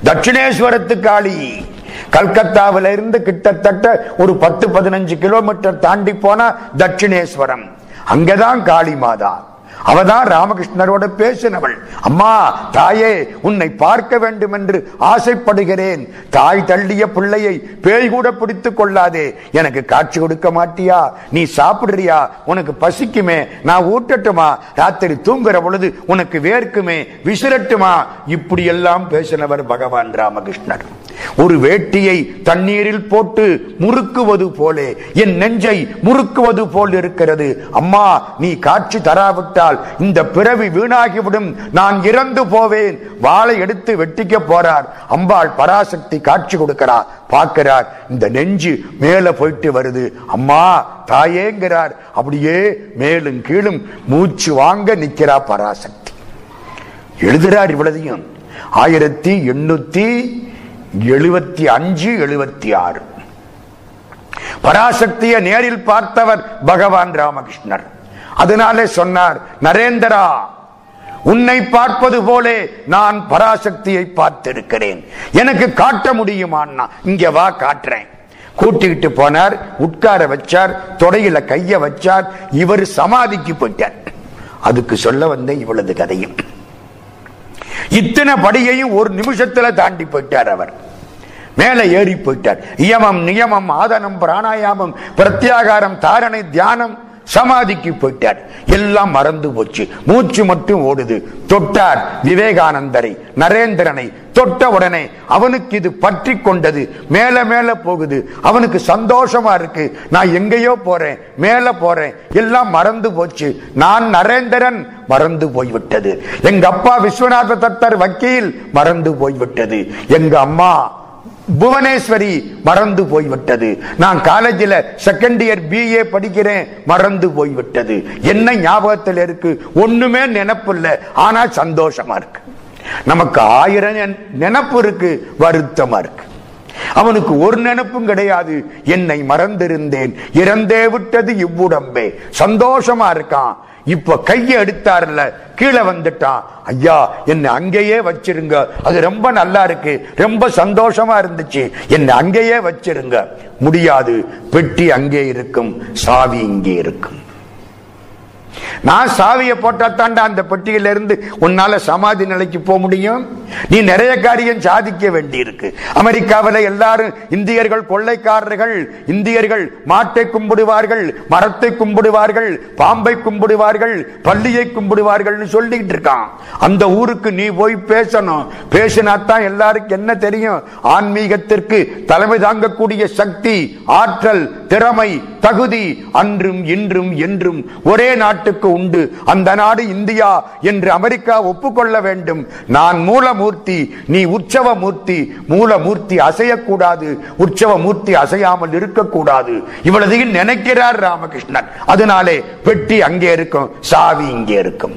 தட்சிணேஸ்வரத்து காளி. கல்கத்தாவில இருந்து கிட்டத்தட்ட ஒரு பத்து பதினஞ்சு கிலோமீட்டர் தாண்டி போனா தட்சிணேஸ்வரம். அங்கதான் காளி மாதா. அவதான் ராமகிருஷ்ணரோட பேசினவள். அம்மா தாயே உன்னை பார்க்க வேண்டும் என்று ஆசைப்படுகிறேன். தாய் தள்ளிய பிள்ளையை பேய் கூட பிடித்துக் கொள்ளாதே. எனக்கு காட்சி கொடுக்க மாட்டியா? நீ சாப்பிடுறியா? உனக்கு பசிக்குமே? நான் ஊட்டட்டுமா? ராத்திரி தூங்குற பொழுது உனக்கு வேர்க்குமே? விசிறட்டுமா? இப்படி எல்லாம் பேசினவர் பகவான் ராமகிருஷ்ணர். ஒரு வேட்டியை தண்ணீரில் போட்டு முறுக்குவது போலே என் நெஞ்சை முறுக்குவது போல் இருக்கிறது. அம்மா நீ காட்சி தராவிட்டால் இந்த பிறவி வீணாகிவிடும் நான் இறந்து போவேன். வாளை எடுத்து வெட்டிக்க போறார். அம்பாள் பராசக்தி காட்சி கொடுக்கிறார். பார்க்கிறார் இந்த நெஞ்சு மேல போயிட்டு வருது. அம்மா தாயேங்கிறார். அப்படியே மேலும் கீழும் மூச்சு வாங்க நிக்கிறா பராசக்தி. எழுதுறார் இவ்வளதையும். ஆயிரத்தி எண்ணூத்தி எழுபத்தி அஞ்சு எழுபத்தி ஆறு. பராசக்தியை நேரில் பார்த்தவர் பகவான் ராமகிருஷ்ணர். அதனாலே சொன்னார் நரேந்திரா உன்னை பார்ப்பது போலே நான் பராசக்தியை பார்த்திருக்கிறேன். எனக்கு காட்ட முடியுமான்னா இங்க வா காட்டுறேன். கூட்டிக்கிட்டு போனார் உட்கார வச்சார் தொடையில கைய வச்சார் இவர் சமாதிக்கு போயிட்டார். அதுக்கு சொல்ல வந்த இவளது கதையும். இத்தனை படியையும் ஒரு நிமிஷத்துல தாண்டி போயிட்டார் அவர். மேல ஏறி போயிட்டார். இயமம் நியமம் ஆதனம் பிராணாயாமம் பிரத்யாகாரம் தாரணை தியானம் சமாதிக்கு போயிட்டார். எல்லாம் மறந்து போச்சு. மூச்சு மட்டும் ஓடுது. தொட்டார் விவேகானந்தரை நரேந்திரனை. தொட்ட உடனே அவனுக்கு இது பற்றி கொண்டது. மேல மேல போகுது. அவனுக்கு சந்தோஷமா இருக்கு. நான் எங்கேயோ போறேன். மேல போறேன். எல்லாம் மறந்து போச்சு. நான் நரேந்திரன். மறந்து போய்விட்டது. எங்க அப்பா விஸ்வநாத தத்தர் வக்கீல். மறந்து போய்விட்டது. எங்க அம்மா புவனேஸ்வரி மறந்து போய்விட்டது. நான் காலேஜில் செகண்ட் இயர் பிஏ படிக்கிறேன் மறந்து போய்விட்டது. என்ன ஞாபகத்தில் இருக்கு? ஒண்ணுமே நினப்பு இல்லை. ஆனால் சந்தோஷமா இருக்கு. நமக்கு ஆயிரம் நினப்பு இருக்கு வருத்தமா இருக்கு. அவனுக்கு ஒரு நினைப்பும் கிடையாது. என்னை மறந்திருந்தேன். இறந்தே விட்டது இவ்வுடம்பே. சந்தோஷமா இருக்கான். இப்ப கையை எடுத்தார்ல கீழே வந்துட்டான். ஐயா என்னை அங்கேயே வச்சிருங்க. அது ரொம்ப நல்லா இருக்கு. ரொம்ப சந்தோஷமா இருந்துச்சு. என்னை அங்கேயே வச்சிருங்க. முடியாது. பெட்டி அங்கே இருக்கும். சாவி இங்கே இருக்கும். நான் சாவியை போட்டா தாண்டா அந்த பெட்டியில இருந்து உன்னால சமாதி நிலைக்கு போக முடியும். நீ நிறைய காரியம் சாதிக்க வேண்டியிருக்கு. அமெரிக்காவில் எல்லாரும் இந்தியர்கள் கொள்ளைக்காரர்கள் இந்தியர்கள் மாட்டை கும்பிடுவார்கள் மரத்தை கும்பிடுவார்கள் பாம்பை கும்பிடுவார்கள் பள்ளியை கும்பிடுவார்கள் சொல்லிட்டு இருக்கான். அந்த ஊருக்கு நீ போய் பேசணும். பேசினாத்தான் எல்லாருக்கும் என்ன தெரியும்? ஆன்மீகத்திற்கு தலைமை தாங்கக்கூடிய சக்தி ஆற்றல் திறமை தகுதி அன்றும் இன்றும் என்றும் ஒரே நாட்டு நாட்டுக்கு உண்டு. அந்த நாடு இந்தியா என்று அமெரிக்கா ஒப்புக்கொள்ள வேண்டும். நான் மூலமூர்த்தி நீ உற்சவ மூர்த்தி மூலமூர்த்தி அசையக்கூடாது. உற்சவ மூர்த்தி அசையாமல் இருக்கக்கூடாது. இவ்வளதையும் நினைக்கிறார் ராமகிருஷ்ணன் அதனாலே பெட்டி அங்கே இருக்கும் சாவி இங்கே இருக்கும்.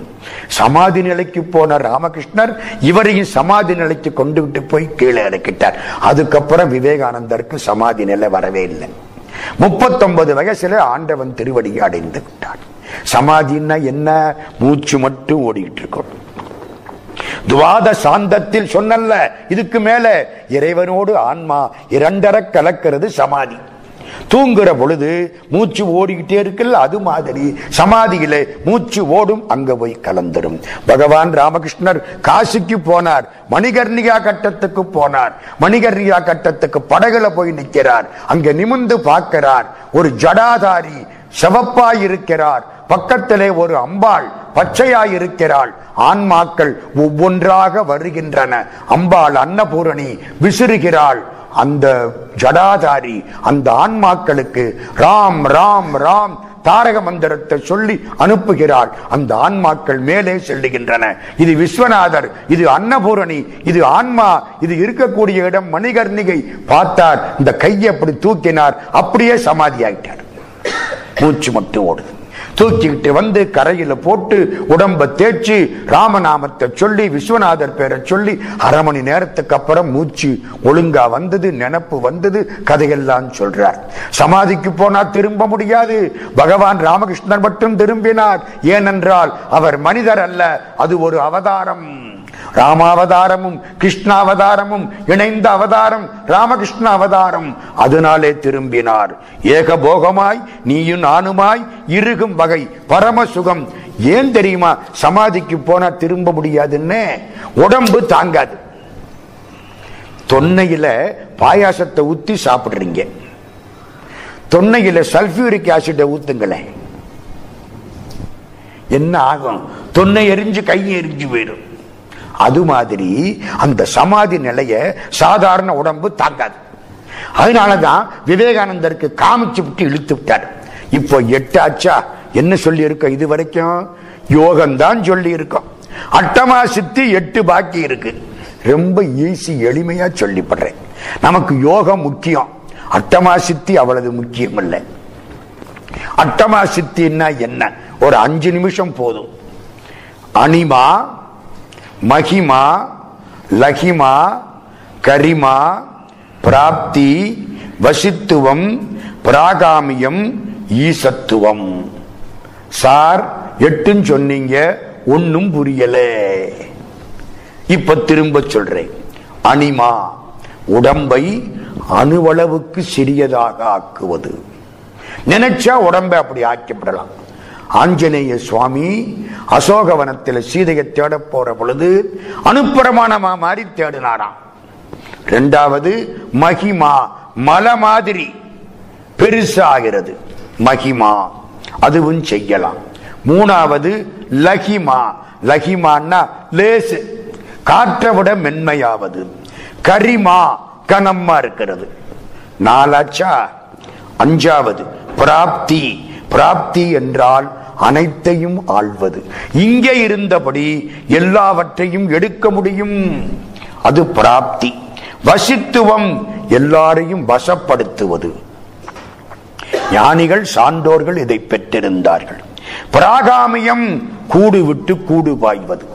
சமாதி நிலைக்கு போன ராமகிருஷ்ணர் இவரையும் சமாதி நிலைக்கு கொண்டு விட்டு போய் கீழே இறக்கிட்டார். அதுக்கப்புறம் விவேகானந்தருக்கு சமாதி நிலை வரவே இல்லை. முப்பத்தொன்பது வயசுல ஆண்டவன் திருவடியை அடைந்து விட்டான். சமாதின்னா என்ன? மூச்சு மட்டும் ஓடிக்கிட்டு இருக்கும் துவாத சாந்தத்தில் சொன்னல்ல இதுக்கு மேல. இறைவனோடு ஆன்மா இரண்டர கலக்கிறது சமாதி. தூங்குற பொழுது மூச்சு ஓடிக்கிட்டே இருக்குல்ல அது மாதிரி. சமாதியில மூச்சு ஓடும் அங்க போய் கலந்துடும் பகவான் ராமகிருஷ்ணர் காசிக்கு போனார் மணிகர்ணிகா கட்டத்துக்கு போனார். மணிகர்ணிகா கட்டத்துக்கு படகுல போய் நிற்கிறார் அங்க நிமிந்து பார்க்கிறார். ஒரு ஜடாதாரி செவப்பாயிருக்கிறார். பக்கத்திலே ஒரு அம்பாள் பச்சையாயிருக்கிறாள். ஆன்மாக்கள் ஒவ்வொன்றாக வருகின்றன. அம்பாள் அன்னபூரணி விசிறுகிறாள். அந்த ஜடாதாரி அந்த ஆன்மாக்களுக்கு ராம் ராம் ராம் தாரக மந்திரத்தை சொல்லி அனுப்புகிறாள். அந்த ஆன்மாக்கள் மேலே செல்லுகின்றன. இது விஸ்வநாதர் இது அன்னபூரணி இது ஆன்மா இது இருக்கக்கூடிய இடம் மணிகர்ணிகை. பார்த்தார் இந்த கையை அப்படி தூக்கினார் அப்படியே சமாதி ஆயிட்டார் மூச்சு மட்டும் ஓடுது தூக்கிக்கிட்டு வந்து கரையில போட்டு உடம்ப தேய்ச்சி ராமநாமத்தை சொல்லி விஸ்வநாதர் பேரை சொல்லி அரை மணி நேரத்துக்கு அப்புறம் மூச்சு ஒழுங்கா வந்தது நினப்பு வந்தது கதையெல்லாம் சொல்றார். சமாதிக்கு போனா திரும்ப முடியாது. பகவான் ராமகிருஷ்ணன் மட்டும் திரும்பினார். ஏனென்றால் அவர் மனிதர் அல்ல அது ஒரு அவதாரம். ராமாவதாரமும் கிருஷ்ணாவதாரமும் இணைந்த அவதாரம் ராமகிருஷ்ண அவதாரம் அதனாலே திரும்பினார். ஏகபோகமாய் நீயும் நானுமாய் இருகும் வகை பரம சுகம் ஏன் தெரியுமா? சமாதிக்கு போனா திரும்ப முடியாதுன்னு. உடம்பு தாங்காது. தொன்னையில பாயாசத்தை ஊத்தி சாப்பிடுறீங்க. தொன்னையில சல்பியூரிக் ஆசிட ஊத்துங்களேன் என்ன ஆகும்? தொன்னை எரிஞ்சு கை எரிஞ்சு போயிடும். அது மாதிரி அந்த சமாதி நிலைய சாதாரண உடம்பு தாங்காது. அதனாலதான் விவேகானந்தருக்கு காமிச்சு விட்டு இழுத்து விட்டார். இப்போ எட்டு ஆச்சா? என்ன சொல்லி இருக்கோம் இது வரைக்கும்? யோகம்தான் சொல்லி இருக்கோம் அட்டமா சித்தி எட்டு பாக்கி இருக்கு. ரொம்ப ஈஸி எளிமையா சொல்லிப்படுறேன். நமக்கு யோகம் முக்கியம். அட்டமா சித்தி அவ்வளவு முக்கியம் இல்லை அட்டமா சித்தின்னா என்ன? ஒரு அஞ்சு நிமிஷம் போதும். அனிமா மகிமா லகிமா கரிமா பிராப்தி வசித்துவம் பிராகாமியம் ஈசத்துவம். சார் எட்டுன்னு சொன்னீங்க ஒன்னும் புரியல. இப்ப திரும்ப சொல்றேன். அனிமா உடம்பை அணுவளவுக்கு சிறியதாக ஆக்குவது. நினைச்சா உடம்பை அப்படி ஆக்கிவிடலாம். ஆஞ்சநேய சுவாமி அசோகவனத்தில் சீதையை தேட போற பொழுது அனுப்புறமானமா மாதிரி தேடினாராம். இரண்டாவது மகிமா மல மாதிரி பெருசாகிறது. மகிமா அதுவும் செய்யலாம். மூணாவது லகிமா. லகிமான்னா லேசு. காற்றை விட மென்மையாவது. கரிமா கனமா இருக்கிறது. நாலாச்சா? அஞ்சாவது பிராப்தி. பிராப்தி என்றால் அனைத்தையும் ஆள்வது. இங்கே இருந்தபடி எல்லாவற்றையும் எடுக்க முடியும். அது பிராப்தி. வசித்துவம் எல்லாரையும் வசப்படுத்துவது. ஞானிகள் சான்றோர்கள் இதை பெற்றிருந்தார்கள். பிராகாமியம் கூடு விட்டு கூடு பாய்வது.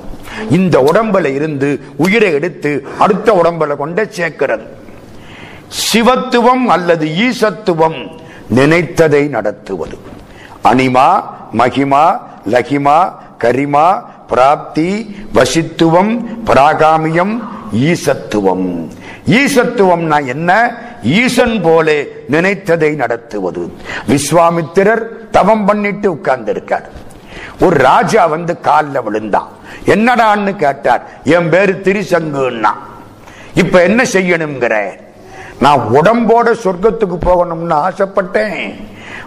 இந்த உடம்புல இருந்து உயிரை எடுத்து அடுத்த உடம்புல கொண்ட சேர்க்கிறது. சிவத்துவம் அல்லது ஈசத்துவம் நினைத்ததை நடத்துவது. அனிமா மகிமா லகிமா கரிமா பிராப்தி வசித்துவம் பராகாமியம் ஈசத்துவம். ஈசத்துவம்னா என்ன? ஈசன் போலே நினைத்ததை நடத்துவது. விஸ்வாமித்திரர் தவம் பண்ணிட்டு உட்கார்ந்து இருக்கார் ஒரு ராஜா வந்து காலில் விழுந்தான் என்னடான்னு கேட்டார். என் பேரு திரிசங்குன்னா. இப்ப என்ன செய்யணுங்கிற நான் உடம்போட சொர்க்கத்துக்கு போகணும்னு ஆசைப்பட்டேன்.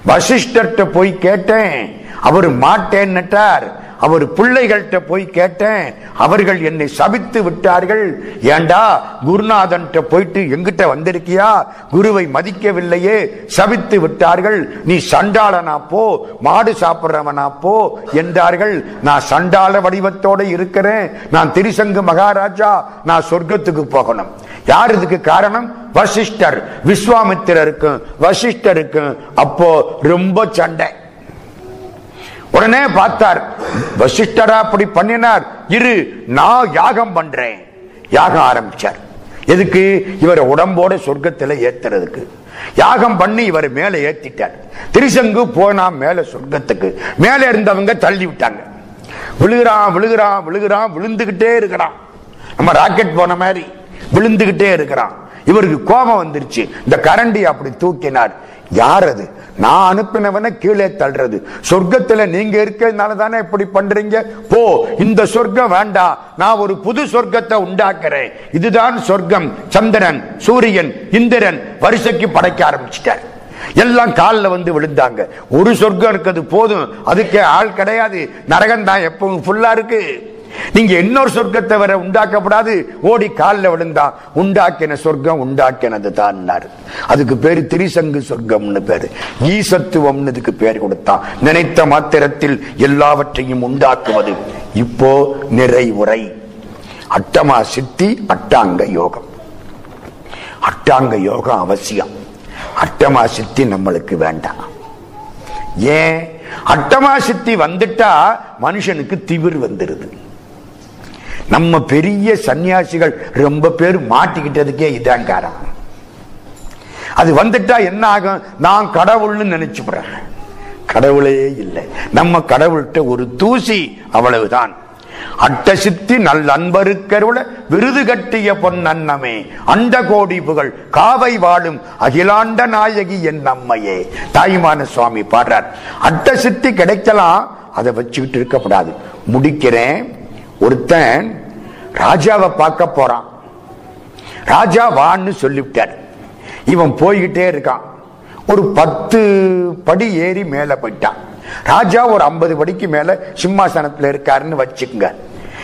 வசிஷ்டர்கிட்ட போய் கேட்டேன். அவர் மாட்டேன்னுட்டார் அவர் பிள்ளைகள்கிட்ட போய் கேட்டேன். அவர்கள் என்னை சபித்து விட்டார்கள். ஏண்டா குருநாதன்கிட்ட போயிட்டு எங்கிட்ட வந்திருக்கியா? குருவை மதிக்கவில்லையே. சபித்து விட்டார்கள். நீ சண்டாளனா போ. மாடு சாப்பிட்றவனா போ என்றார்கள். நான் சண்டாள வடிவத்தோட இருக்கிறேன். நான் திரிசங்கு மகாராஜா. நான் சொர்க்கத்துக்கு போகணும். யார் இதுக்கு காரணம்? வசிஷ்டர் விஸ்வாமித்திரருக்கும் வசிஷ்டருக்கும் அப்போ ரொம்ப சண்டை. உடனே பார்த்தார் வசிஷ்டரா அப்படி பண்ணினார். இரு நான் யாகம் பண்றேன். யாகம் ஆரம்பிச்சார். எதுக்கு? இவரை உடம்போட சொர்க்கத்துல ஏத்துறதுக்கு. யாகம் பண்ணி இவர் மேல ஏத்திட்டார். திரிசங்கு போனா மேல சொர்க்கத்துக்கு. மேல இருந்தவங்க தள்ளி விட்டாங்க. விழுகிறான் விழுகிறான் விழுகிறான் விழுந்துகிட்டே இருக்கிறான். நம்ம ராக்கெட் போன மாதிரி விழுந்துகிட்டே இருக்கிறான். இவருக்கு கோபம் வந்துருச்சு. இந்த கரண்டி அப்படி தூக்கினார். யார் அது? நான் அனுப்பினவனை கீழே தள்ளுறது. சொர்க்கத்துல நீங்க இருக்கிறதுனால தானே இப்படி பண்றீங்க? போ இந்த சொர்க்கம் வேண்டாம். நான் ஒரு புது சொர்க்கத்தை உண்டாக்குறேன். இதுதான் சொர்க்கம். சந்திரன் சூரியன் இந்திரன் வரிசைக்கு படைக்க ஆரம்பிச்சிட்டார். எல்லாம் காலில் வந்து விழுந்தாங்க. ஒரு சொர்க்கம் இருக்கிறது போதும். அதுக்கே ஆள் கிடையாது. நரகம் தான் எப்பவும் ஃபுல்லா இருக்கு. நீங்க இன்னொரு சொர்க்கத்தை வர உண்டாக்கப்படாது. ஓடி காலில் விழுந்தா உண்டாக்கின சொர்க்கம் உண்டாக்கினது தான் அதுக்கு பேரு திரிசங்கு சொர்க்கம்னு பேரு. ஈசத்துவம்னு இதுக்கு பேர் கொடுத்தான். நினைத்த மாத்திரத்தில் எல்லாவற்றையும் உண்டாக்குவது இப்போ நிறைவுரை. அட்டமா சித்தி அட்டாங்க யோகம். அட்டாங்க யோகம் அவசியம். அட்டமா சித்தி நம்மளுக்கு வேண்டாம். ஏன்? அட்டமா சித்தி வந்துட்டா மனுஷனுக்கு திவிர் வந்துருது. நம்ம பெரிய சன்னியாசிகள் ரொம்ப பேர் மாட்டிக்கிட்டதுக்கே இதான் காரணம். அது வந்துட்டா என்ன ஆகும்? நான் கடவுள்னு நினைச்சுப்படுறேன் கடவுளே இல்லை. நம்ம கடவுள்கிட்ட ஒரு தூசி அவ்வளவுதான். அட்ட சித்தி நல் அன்பருக்கருள விருது கட்டிய பொன்னன்னமே அண்ட கோடி புகழ் காவை வாழும் அகிலாண்ட நாயகி என் அம்மையே. தாய்மான சுவாமி பாடுறார். அட்ட சித்தி கிடைக்கலாம் அதை வச்சுக்கிட்டு இருக்கப்படாது. முடிக்கிறேன். ஒருத்தன் ராஜாவை பார்க்க போறான். ராஜா வான்னு சொல்லிவிட்டார். இவன் போய்கிட்டே இருக்கான். ஒரு பத்து படி ஏறி மேல போயிட்டான். ராஜா ஒரு ஐம்பது படிக்கு மேல சிம்மாசனத்துல இருக்காருன்னு வச்சுக்கங்க.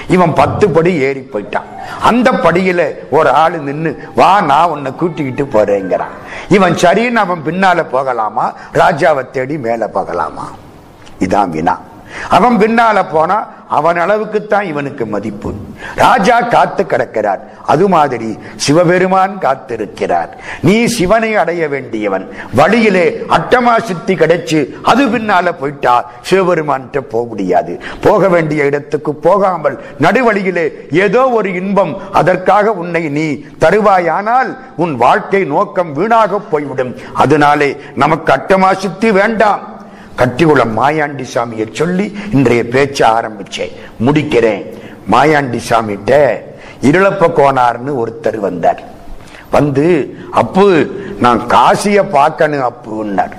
இவன் பத்து படி ஏறி போயிட்டான். அந்த படியில ஒரு ஆளு நின்று வா நான் உன்னை கூட்டிக்கிட்டு போறேங்கிறான். இவன் சரின்னு அவன் பின்னால போகலாமா? ராஜாவை தேடி மேல போகலாமா? இதான் வினா. அவன் பின்னால போனா அவன் அளவுக்குத்தான் இவனுக்கு மதிப்பு. ராஜா காத்து கிடக்கிறார். அது மாதிரி சிவபெருமான் காத்திருக்கிறார். நீ சிவனை அடைய வேண்டியவன். வழியிலே அட்டமா சித்தி கிடைச்சு அது பின்னால போயிட்டா சிவபெருமான் போக முடியாது. போக வேண்டிய இடத்துக்கு போகாமல் நடுவழியிலே ஏதோ ஒரு இன்பம் அதற்காக உன்னை நீ தருவாயானால் உன் வாழ்க்கை நோக்கம் வீணாக போய்விடும். அதனாலே நமக்கு அட்டமா சித்தி வேண்டாம். கட்டிக்குளம் மாயாண்டி சாமியை சொல்லி இன்றைய பேச்ச ஆரம்பிச்சேன் முடிக்கிறேன். மாயாண்டி சாமிகிட்ட இருளப்ப கோனார்னு ஒருத்தர் வந்தார். வந்து அப்பு நான் காசிய பார்க்கணும் அப்புன்னார்.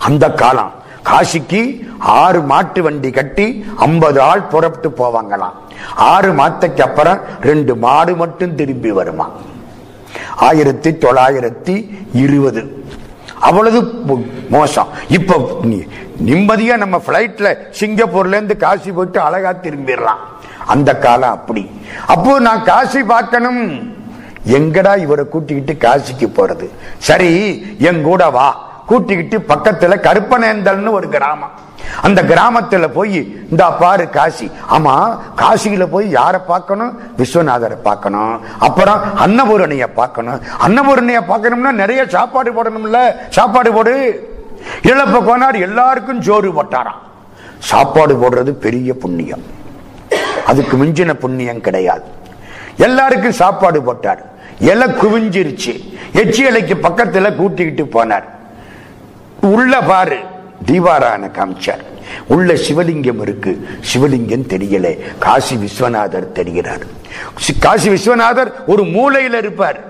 அந்த காலம் காசிக்கு ஆறு மாட்டு வண்டி கட்டி ஐம்பது ஆள் புறப்பட்டு போவாங்களாம். ஆறு மாத்தக்கு அப்புறம் ரெண்டு மாடு மட்டும் திரும்பி வருமா ஆயிரத்தி தொள்ளாயிரத்தி இருபது. அவ்வளவு மோசம். இப்ப நிம்மதியா நம்ம பிளைட்ல சிங்கப்பூர்ல இருந்து காசி போயிட்டு அழகா திரும்பிடலாம். அந்த காலம் அப்படி. அப்போ நான் காசி பார்க்கணும். எங்கடா இவரை கூட்டிக்கிட்டு காசிக்கு போறது? சரி என் கூட வா. கூட்டிக்கிட்டு பக்கத்துல கருப்பனேந்தல்னு ஒரு கிராமம். அந்த கிராமத்துல போய் இந்த பாரு காசி. ஆமா காசியில போய் யாரை பார்க்கணும்? விஸ்வநாதரை பார்க்கணும். அப்புறம் அன்னபூரணிய பார்க்கணும். அன்னபூரணிய பார்க்கணும்னா நிறைய சாப்பாடு போடணும்ல. சாப்பாடு போடு. இழப்ப கோனார் எல்லாருக்கும் ஜோறு போட்டாராம். சாப்பாடு போடுறது பெரிய புண்ணியம். அதுக்கு மிஞ்சின புண்ணியம் கிடையாது. எல்லாருக்கும் சாப்பாடு போட்டார். இலை குவிஞ்சிருச்சு. எச்சி இலைக்கு பக்கத்துல கூட்டிக்கிட்டு போனார். உள்ள பாரு. தீவாரான காமிச்சார். உள்ள சிவலிங்கம் இருக்கு. சிவலிங்கம் தெரியல. காசி விஸ்வநாதர் தெரிகிறார். காசி விஸ்வநாதர் ஒரு மூலையில இருப்பார்.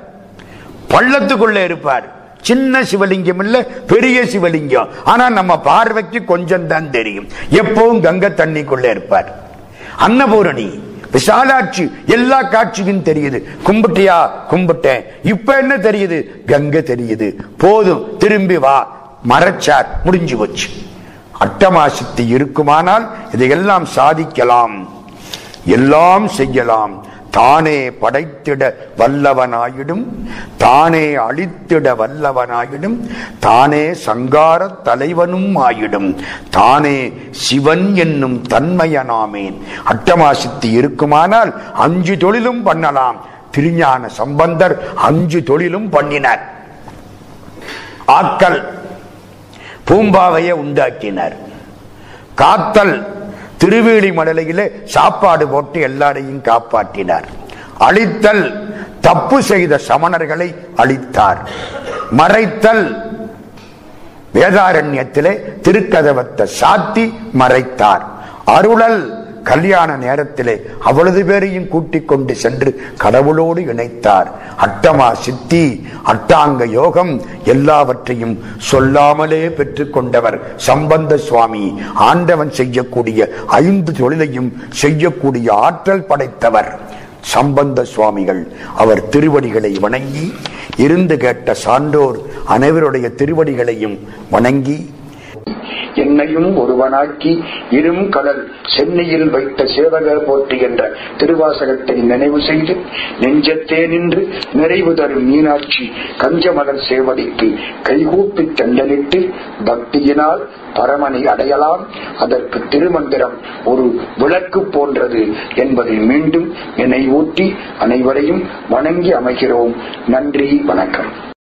பள்ளத்துக்குள்ள இருப்பார். சின்ன சிவலிங்கம் இல்ல பெரிய சிவலிங்கம். ஆனா நம்ம பார்வைக்கு கொஞ்சம் தான் தெரியும். எப்பவும் கங்கை தண்ணிக்குள்ள இருப்பார். அன்னபூரணி விசாலாட்சி எல்லா காட்சியும் தெரியுது. கும்பிட்டியா? கும்பிட்டேன். இப்ப என்ன தெரியுது? கங்கை தெரியுது. போதும் திரும்பி வா. மறைச்சார் முடிஞ்சு போச்சு. அட்டமாசித்தி இருக்குமானால் இதையெல்லாம் சாதிக்கலாம். எல்லாம் செய்யலாம். தானே படைத்திட வல்லவனாயிடும். தானே அழித்திட வல்லவனாயிடும். தானே சங்கார தலைவனும் ஆயிடும். தானே சிவன் என்னும் தன்மையனாமேன். அட்டமாசித்தி இருக்குமானால் அஞ்சு தொழிலும் பண்ணலாம். திருஞான சம்பந்தர் அஞ்சு தொழிலும் பண்ணினார். ஆக்கல் பூம்பாவையை உண்டாக்கினார். காத்தல் திருவேலி மடலையிலே சாப்பாடு போட்டு எல்லாரையும் காப்பாற்றினார். அழித்தல் தப்பு செய்த சமணர்களை அழித்தார். மறைத்தல் வேதாரண்யத்திலே திருக்கதவத்தை சாத்தி மறைத்தார். அருளல் கல்யாண நேரத்திலே அவ்வளவு பேரையும் கூட்டிக் கொண்டு சென்று கடவுளோடு இணைத்தார். அட்டமா சித்தி அட்டாங்க யோகம் எல்லாவற்றையும் சொல்லாமலே பெற்றுக்கொண்டவர் சம்பந்த சுவாமி. ஆண்டவன் செய்யக்கூடிய ஐந்து தொழிலையும் செய்யக்கூடிய ஆற்றல் படைத்தவர் சம்பந்த சுவாமிகள். அவர் திருவடிகளை வணங்கி இருந்து கேட்ட சான்றோர் அனைவருடைய திருவடிகளையும் வணங்கி என்னையும் ஒருவனாக்கி இரும் கடல் சென்னையில் வைத்த சேவக போற்றி என்ற திருவாசகத்தை நினைவு செய்து நெஞ்சத்தே நின்று நிறைவு தரும் மீனாட்சி கஞ்சமலர் சேவடிக்கு கைகூப்பி தண்டலிட்டு பக்தியினால் பரமனை அடையலாம். அதற்கு திருமந்திரம் ஒரு விளக்கு போன்றது என்பதை மீண்டும் நினைவூட்டி அனைவரையும் வணங்கி அமைகிறோம். நன்றி வணக்கம்.